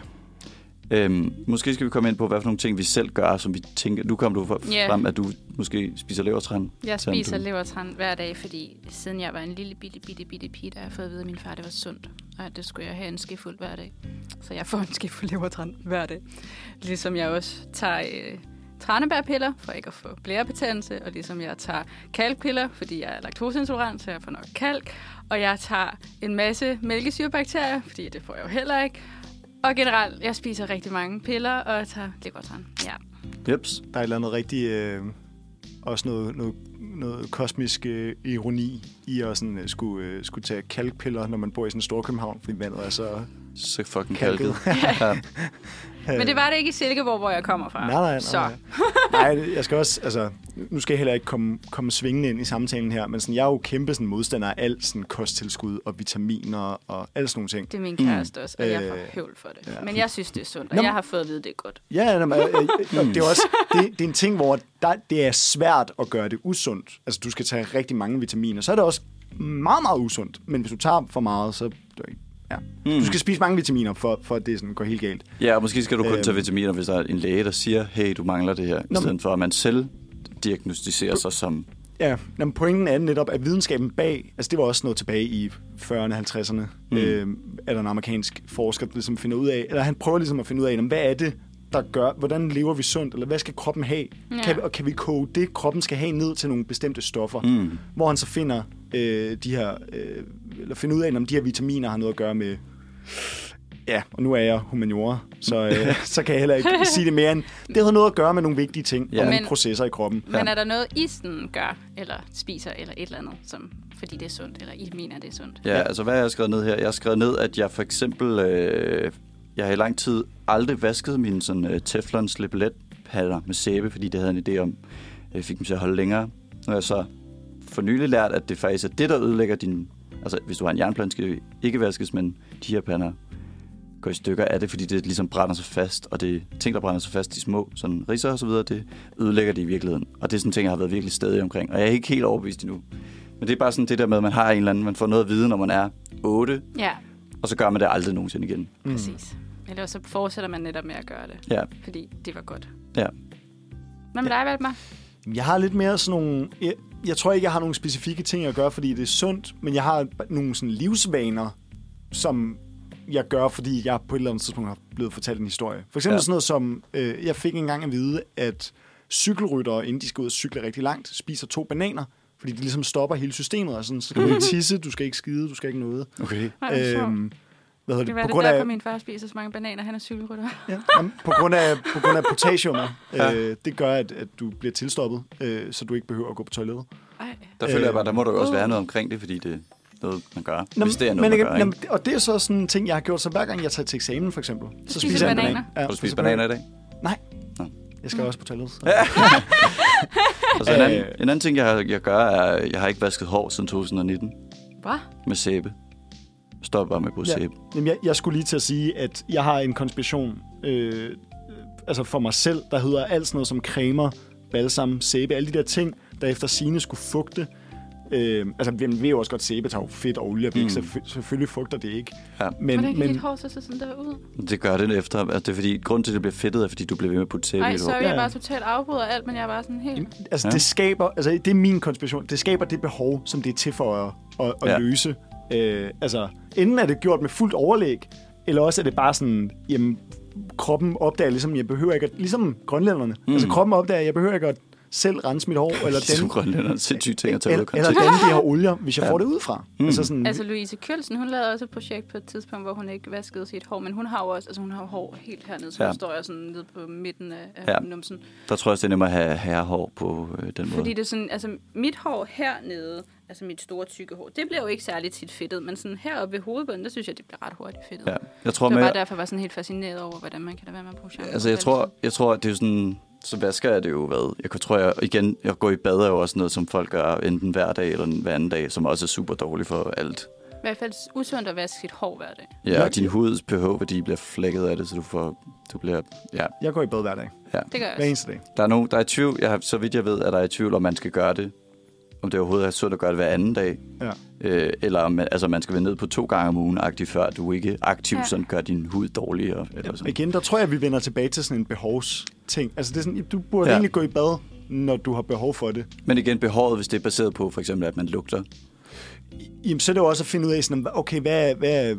S2: Øhm, måske skal vi komme ind på, hvad for nogle ting, vi selv gør, som vi tænker... Nu kom du
S3: Ja.
S2: frem, at du måske spiser levertræn.
S3: Jeg spiser
S2: du-
S3: levertræn hver dag, fordi siden jeg var en lille bitte, bitte, bitte pige, der har jeg fået at vide, at min far det var sundt. Og at det skulle jeg have en skefuld hver dag. Så jeg får en skefuld levertræn hver dag. Ligesom jeg også tager øh, tranebærpiller, for ikke at få blærepetændelse. Og ligesom jeg tager kalkpiller, fordi jeg er laktoseintolerant, så jeg får nok kalk. Og jeg tager en masse mælkesyrebakterier, fordi det får jeg jo heller ikke. Og generelt, jeg spiser rigtig mange piller, og tager levertræn. Ja.
S2: Jeps.
S4: Der er et eller andet rigtig... Øh, også noget, noget, noget kosmisk øh, ironi i at sådan, øh, skulle, øh, skulle tage kalkpiller, når man bor i sådan en stor København, fordi vandet er så...
S2: Så fucking
S4: Kalket.
S3: Men det var det ikke i Silkeborg, hvor jeg kommer fra.
S4: Nej, nej, nej.
S3: Så.
S4: nej. jeg skal også, altså, nu skal jeg heller ikke komme, komme svingende ind i samtalen her, men sådan, jeg er jo kæmpe sådan, modstander af alt sådan, kosttilskud og vitaminer og alle sådan nogle ting.
S3: Det er min kæreste også, og jeg får
S4: Øh,
S3: høvl for det.
S4: ja.
S3: Men jeg synes, det er sundt, og
S4: Nå,
S3: jeg har fået at vide, det er godt.
S4: Ja, jamen, øh, øh, det er også det, det er en ting, hvor der, det er svært at gøre det usundt. Altså, du skal tage rigtig mange vitaminer. Så er det også meget, meget usundt. Men hvis du tager for meget, så... Ja.
S2: Mm.
S4: Du skal spise mange vitaminer, for, for at det sådan går helt galt.
S2: ja, og måske skal du kun
S4: Øhm.
S2: tage vitaminer, hvis der er en læge, der siger, hey, du mangler det her. I stedet for, at man selv diagnostiserer sig som...
S4: Ja, men pointen er netop, at videnskaben bag, altså det var også noget tilbage i 40'erne, 50'erne,
S2: Mm.
S4: øh, er der en amerikansk forsker, der ligesom finder ud af, eller han prøver ligesom at finde ud af, hvad er det, der gør, hvordan lever vi sundt, eller hvad skal kroppen have?
S3: Ja.
S4: Kan, og kan vi koge det, kroppen skal have, ned til nogle bestemte stoffer?
S2: Mm.
S4: Hvor han så finder øh, de her, øh, eller finder ud af, om de her vitaminer har noget at gøre med, ja, og nu er jeg humaniora, så, øh, så kan jeg heller ikke sige det mere end, det har noget at gøre med nogle vigtige ting,
S2: Ja.
S4: ja. og nogle
S3: Men-
S4: processer i kroppen.
S3: Men er der noget, I sådan gør, eller spiser, eller et eller andet, som, fordi det er sundt, eller I mener, det er sundt?
S2: Ja, altså hvad har jeg skrevet ned her? Jeg har skrevet ned, at jeg for eksempel... Øh, jeg har i lang tid aldrig vasket mine sådan, øh, Teflon slipelet-patter med sæbe, fordi det havde en idé om, jeg fik dem til at holde længere. Nu har jeg så for nylig lært, at det faktisk er det, der ødelægger din... Altså, hvis du har en jernplade, skal det ikke vaskes, men de her pander går i stykker af det, fordi det ligesom brænder sig fast, og det ting, der brænder sig fast, de små sådan ridser og så videre, det ødelægger det i virkeligheden. Og det er sådan en ting, jeg har været virkelig stadig omkring. Og jeg er ikke helt overbevist endnu. Men det er bare sådan det der med, at man har en eller anden, man får noget at vide, når man er 8,
S3: Ja,
S2: og så gør man det aldrig nogensinde igen.
S4: Mm.
S3: præcis. Eller også så fortsætter man netop med at gøre det,
S2: Ja,
S3: fordi det var godt.
S2: ja.
S3: Hvad med dig, Valdemar?
S4: Jeg har lidt mere sådan nogle... Jeg, tror ikke, jeg har nogle specifikke ting at gøre, fordi det er sundt, men jeg har nogle sådan livsvaner, som jeg gør, fordi jeg på et eller andet tidspunkt har blevet fortalt en historie. For eksempel
S2: Ja.
S4: sådan noget som, øh, jeg fik engang at vide, at cykelryttere, inden de skal ud og cykle rigtig langt, spiser to bananer, fordi de ligesom stopper hele systemet. Og sådan, så skal du ikke tisse, du skal ikke skide, du skal ikke noget.
S2: Okay.
S3: Nej, det er sjovt.
S4: Øhm, hvad hedder
S3: Det
S4: det?
S3: var
S4: På
S3: det derfor,
S4: af,
S3: min far spiser så mange bananer. Han er cykelrytter.
S4: ja, jamen, på grund af, på grund af potassiumer.
S2: Ja.
S4: øh, det gør, at, at du bliver tilstoppet, øh, så du ikke behøver at gå på toilettet.
S3: Ej.
S2: Der føler jeg bare, der må der jo også
S3: Uh.
S2: være noget omkring det, fordi det er noget, man gør.
S4: Nå,
S2: hvis det er
S4: men
S2: noget, man
S4: ikke-
S2: gør,
S4: nå,
S2: ikke?
S4: Og det er så sådan en ting, jeg har gjort, så hver gang jeg tager til eksamen, for eksempel, så
S3: spiser
S4: spiser jeg
S3: du
S4: en banan.
S3: bananer?
S4: Ja,
S2: Har du
S4: så
S2: spist bananer i dag?
S4: Nej.
S2: Nå.
S4: Jeg skal også på toilettet. Så.
S2: En, anden,
S4: Øh.
S2: en anden ting, jeg, jeg gør, er, at jeg har ikke vasket hår siden 2019
S3: Hvad?
S2: med sæbe. Stop bare med at bruge
S4: Ja.
S2: sæbe.
S4: Jamen, jeg, jeg skulle lige til at sige, at jeg har en konspiration øh, altså for mig selv, der hedder alt sådan noget som cremer, balsam, sæbe, alle de der ting, der efter sine skulle fugte. Øh, altså, vi ved jo også godt, at sæbe tager jo fedt og olie væk,
S2: Mm.
S4: så selvfølgelig fugter det ikke.
S2: Ja.
S4: Men,
S3: Hvordan kan
S4: men,
S3: dit hår så se sådan der ud?
S2: Det gør det efter. Altså, det er fordi, grund til, at det bliver fedtet, er, fordi du bliver ved med at putte sæbe i
S3: Ej,
S2: hår.
S3: sorry,
S4: Ja,
S3: jeg
S4: ja.
S3: bare totalt afbryder alt, men jeg er bare sådan helt...
S4: altså,
S2: Ja.
S4: det skaber, altså, det er min konspiration, det skaber det behov, som det er til for at, at, at
S2: ja.
S4: løse. Øh, altså, enten er det gjort med fuldt overlæg, eller også er det bare sådan, jamen, kroppen opdager ligesom, jeg behøver ikke at, ligesom grønlænderne.
S2: Mm.
S4: Altså, kroppen opdager, jeg behøver ikke at selv rense mit hår, eller
S2: Ligesom
S4: den,
S2: grønlænderne. Sindssygt ting at tage ud
S4: eller, eller den, de har olier, hvis jeg
S2: Ja.
S4: får det ud fra.
S2: Mm.
S4: Altså sådan,
S3: Altså Louise Kølsen, hun lavede også et projekt på et tidspunkt, hvor hun ikke vaskede sit hår, men hun har jo også, altså hun har hår helt hernede, så
S2: Ja.
S3: hun står jo sådan nede på midten af,
S2: Ja.
S3: numsen.
S2: Der tror jeg også, det er nemmere at have herrehår på øh, den måde.
S3: Fordi det er sådan, altså mit hår hernede, altså mit store tykke hår, det bliver jo ikke særlig tit fedtet, men sådan heroppe ved hovedbunden, der synes jeg, det bliver ret hurtigt fedtet.
S2: Ja. Jeg tror,
S3: det var
S2: med,
S3: bare derfor, jeg var sådan helt fascineret over, hvordan man kan da være med at bruge shampoo.
S2: altså, jeg tror, jeg tror, at det er jo sådan... Så vasker jeg det jo, hvad? Jeg kan- tror, jeg igen, jeg går i bad er jo også noget, som folk gør enten hver dag eller hver anden dag, som også er super dårligt for alt.
S3: I hvert fald usundt at vaske sit hår hver dag.
S2: Ja, og din huds pH-værdi bliver flækket af det, så du får, du bliver, ja.
S4: jeg går i bad hver dag.
S3: Det gør jeg
S4: Hver
S3: også.
S4: eneste dag.
S2: Der er nogen, der er i tvivl, jeg så vidt jeg ved, at der er i tvivl, om man skal gøre det, om det overhovedet er sundt at gøre det hver anden dag,
S4: Ja.
S2: øh, eller om man, altså, man skal være ned på to gange om ugen, aktiv, før du ikke aktivt
S3: Ja.
S2: sådan gør din hud dårligere. Eller
S4: Og
S2: sådan.
S4: igen, der tror jeg, vi vender tilbage til sådan en behovsting. Altså, det er sådan, du burde
S2: Ja.
S4: ja. egentlig gå i bad, når du har behov for det.
S2: Men igen, behovet, hvis det er baseret på for eksempel, at man lugter.
S4: Jamen, så er det jo også at finde ud af, sådan, okay, hvad, hvad,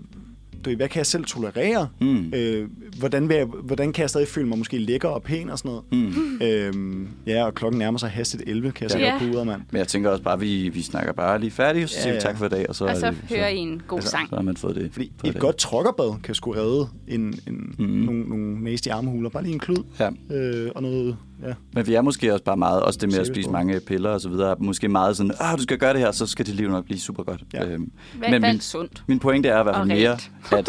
S4: du ved, hvad kan jeg selv tolerere?
S2: Mm.
S4: Øh, hvordan, vil jeg, hvordan kan jeg stadig føle mig måske lækker og pæn og sådan noget?
S2: Mm.
S4: Øhm, ja, og klokken nærmer sig hastigt 11, kan jeg
S3: Ja.
S4: ja. på mand.
S2: Men jeg tænker også bare, at vi, vi snakker bare lige færdigt, så
S4: Ja,
S2: siger vi tak for i dag, og så,
S3: Og så
S2: det,
S3: hører I en god
S4: altså,
S3: sang.
S2: så har man fået det.
S4: Fordi et
S2: dag.
S4: godt trokkerbad kan sgu redde en, en, mm. nogle, nogle nasty armhuler. Bare lige en klud
S2: Ja.
S4: øh, og noget... Ja.
S2: Men vi er måske også bare meget, også det med at spise mange piller og så videre, måske meget sådan, ah, du skal gøre det her, så skal dit liv nok blive super godt.
S4: Ja.
S2: Øhm, men min,
S3: sundt.
S2: min pointe er i hvert fald mere, at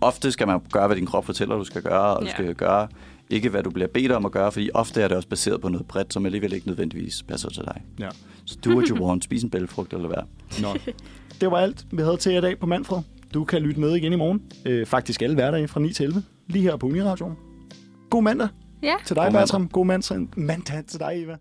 S2: ofte skal man gøre, hvad din krop fortæller, du skal gøre, og du
S3: Ja.
S2: skal gøre ikke, hvad du bliver bedt om at gøre, fordi ofte er det også baseret på noget bredt, som alligevel ikke nødvendigvis passer til dig.
S4: ja.
S2: Så do what you want, spis en bælfrugt eller hvad.
S4: Nå. Det var alt, vi havde til jer i dag på Manfred. Du kan lytte med igen i morgen. Øh, faktisk alle hverdage fra 9 til 11. Lige her på Uniradioen. God mandag
S3: Ja.
S4: til dig,
S2: God.
S4: Bertram. God mandag, mandag til dig, Eva.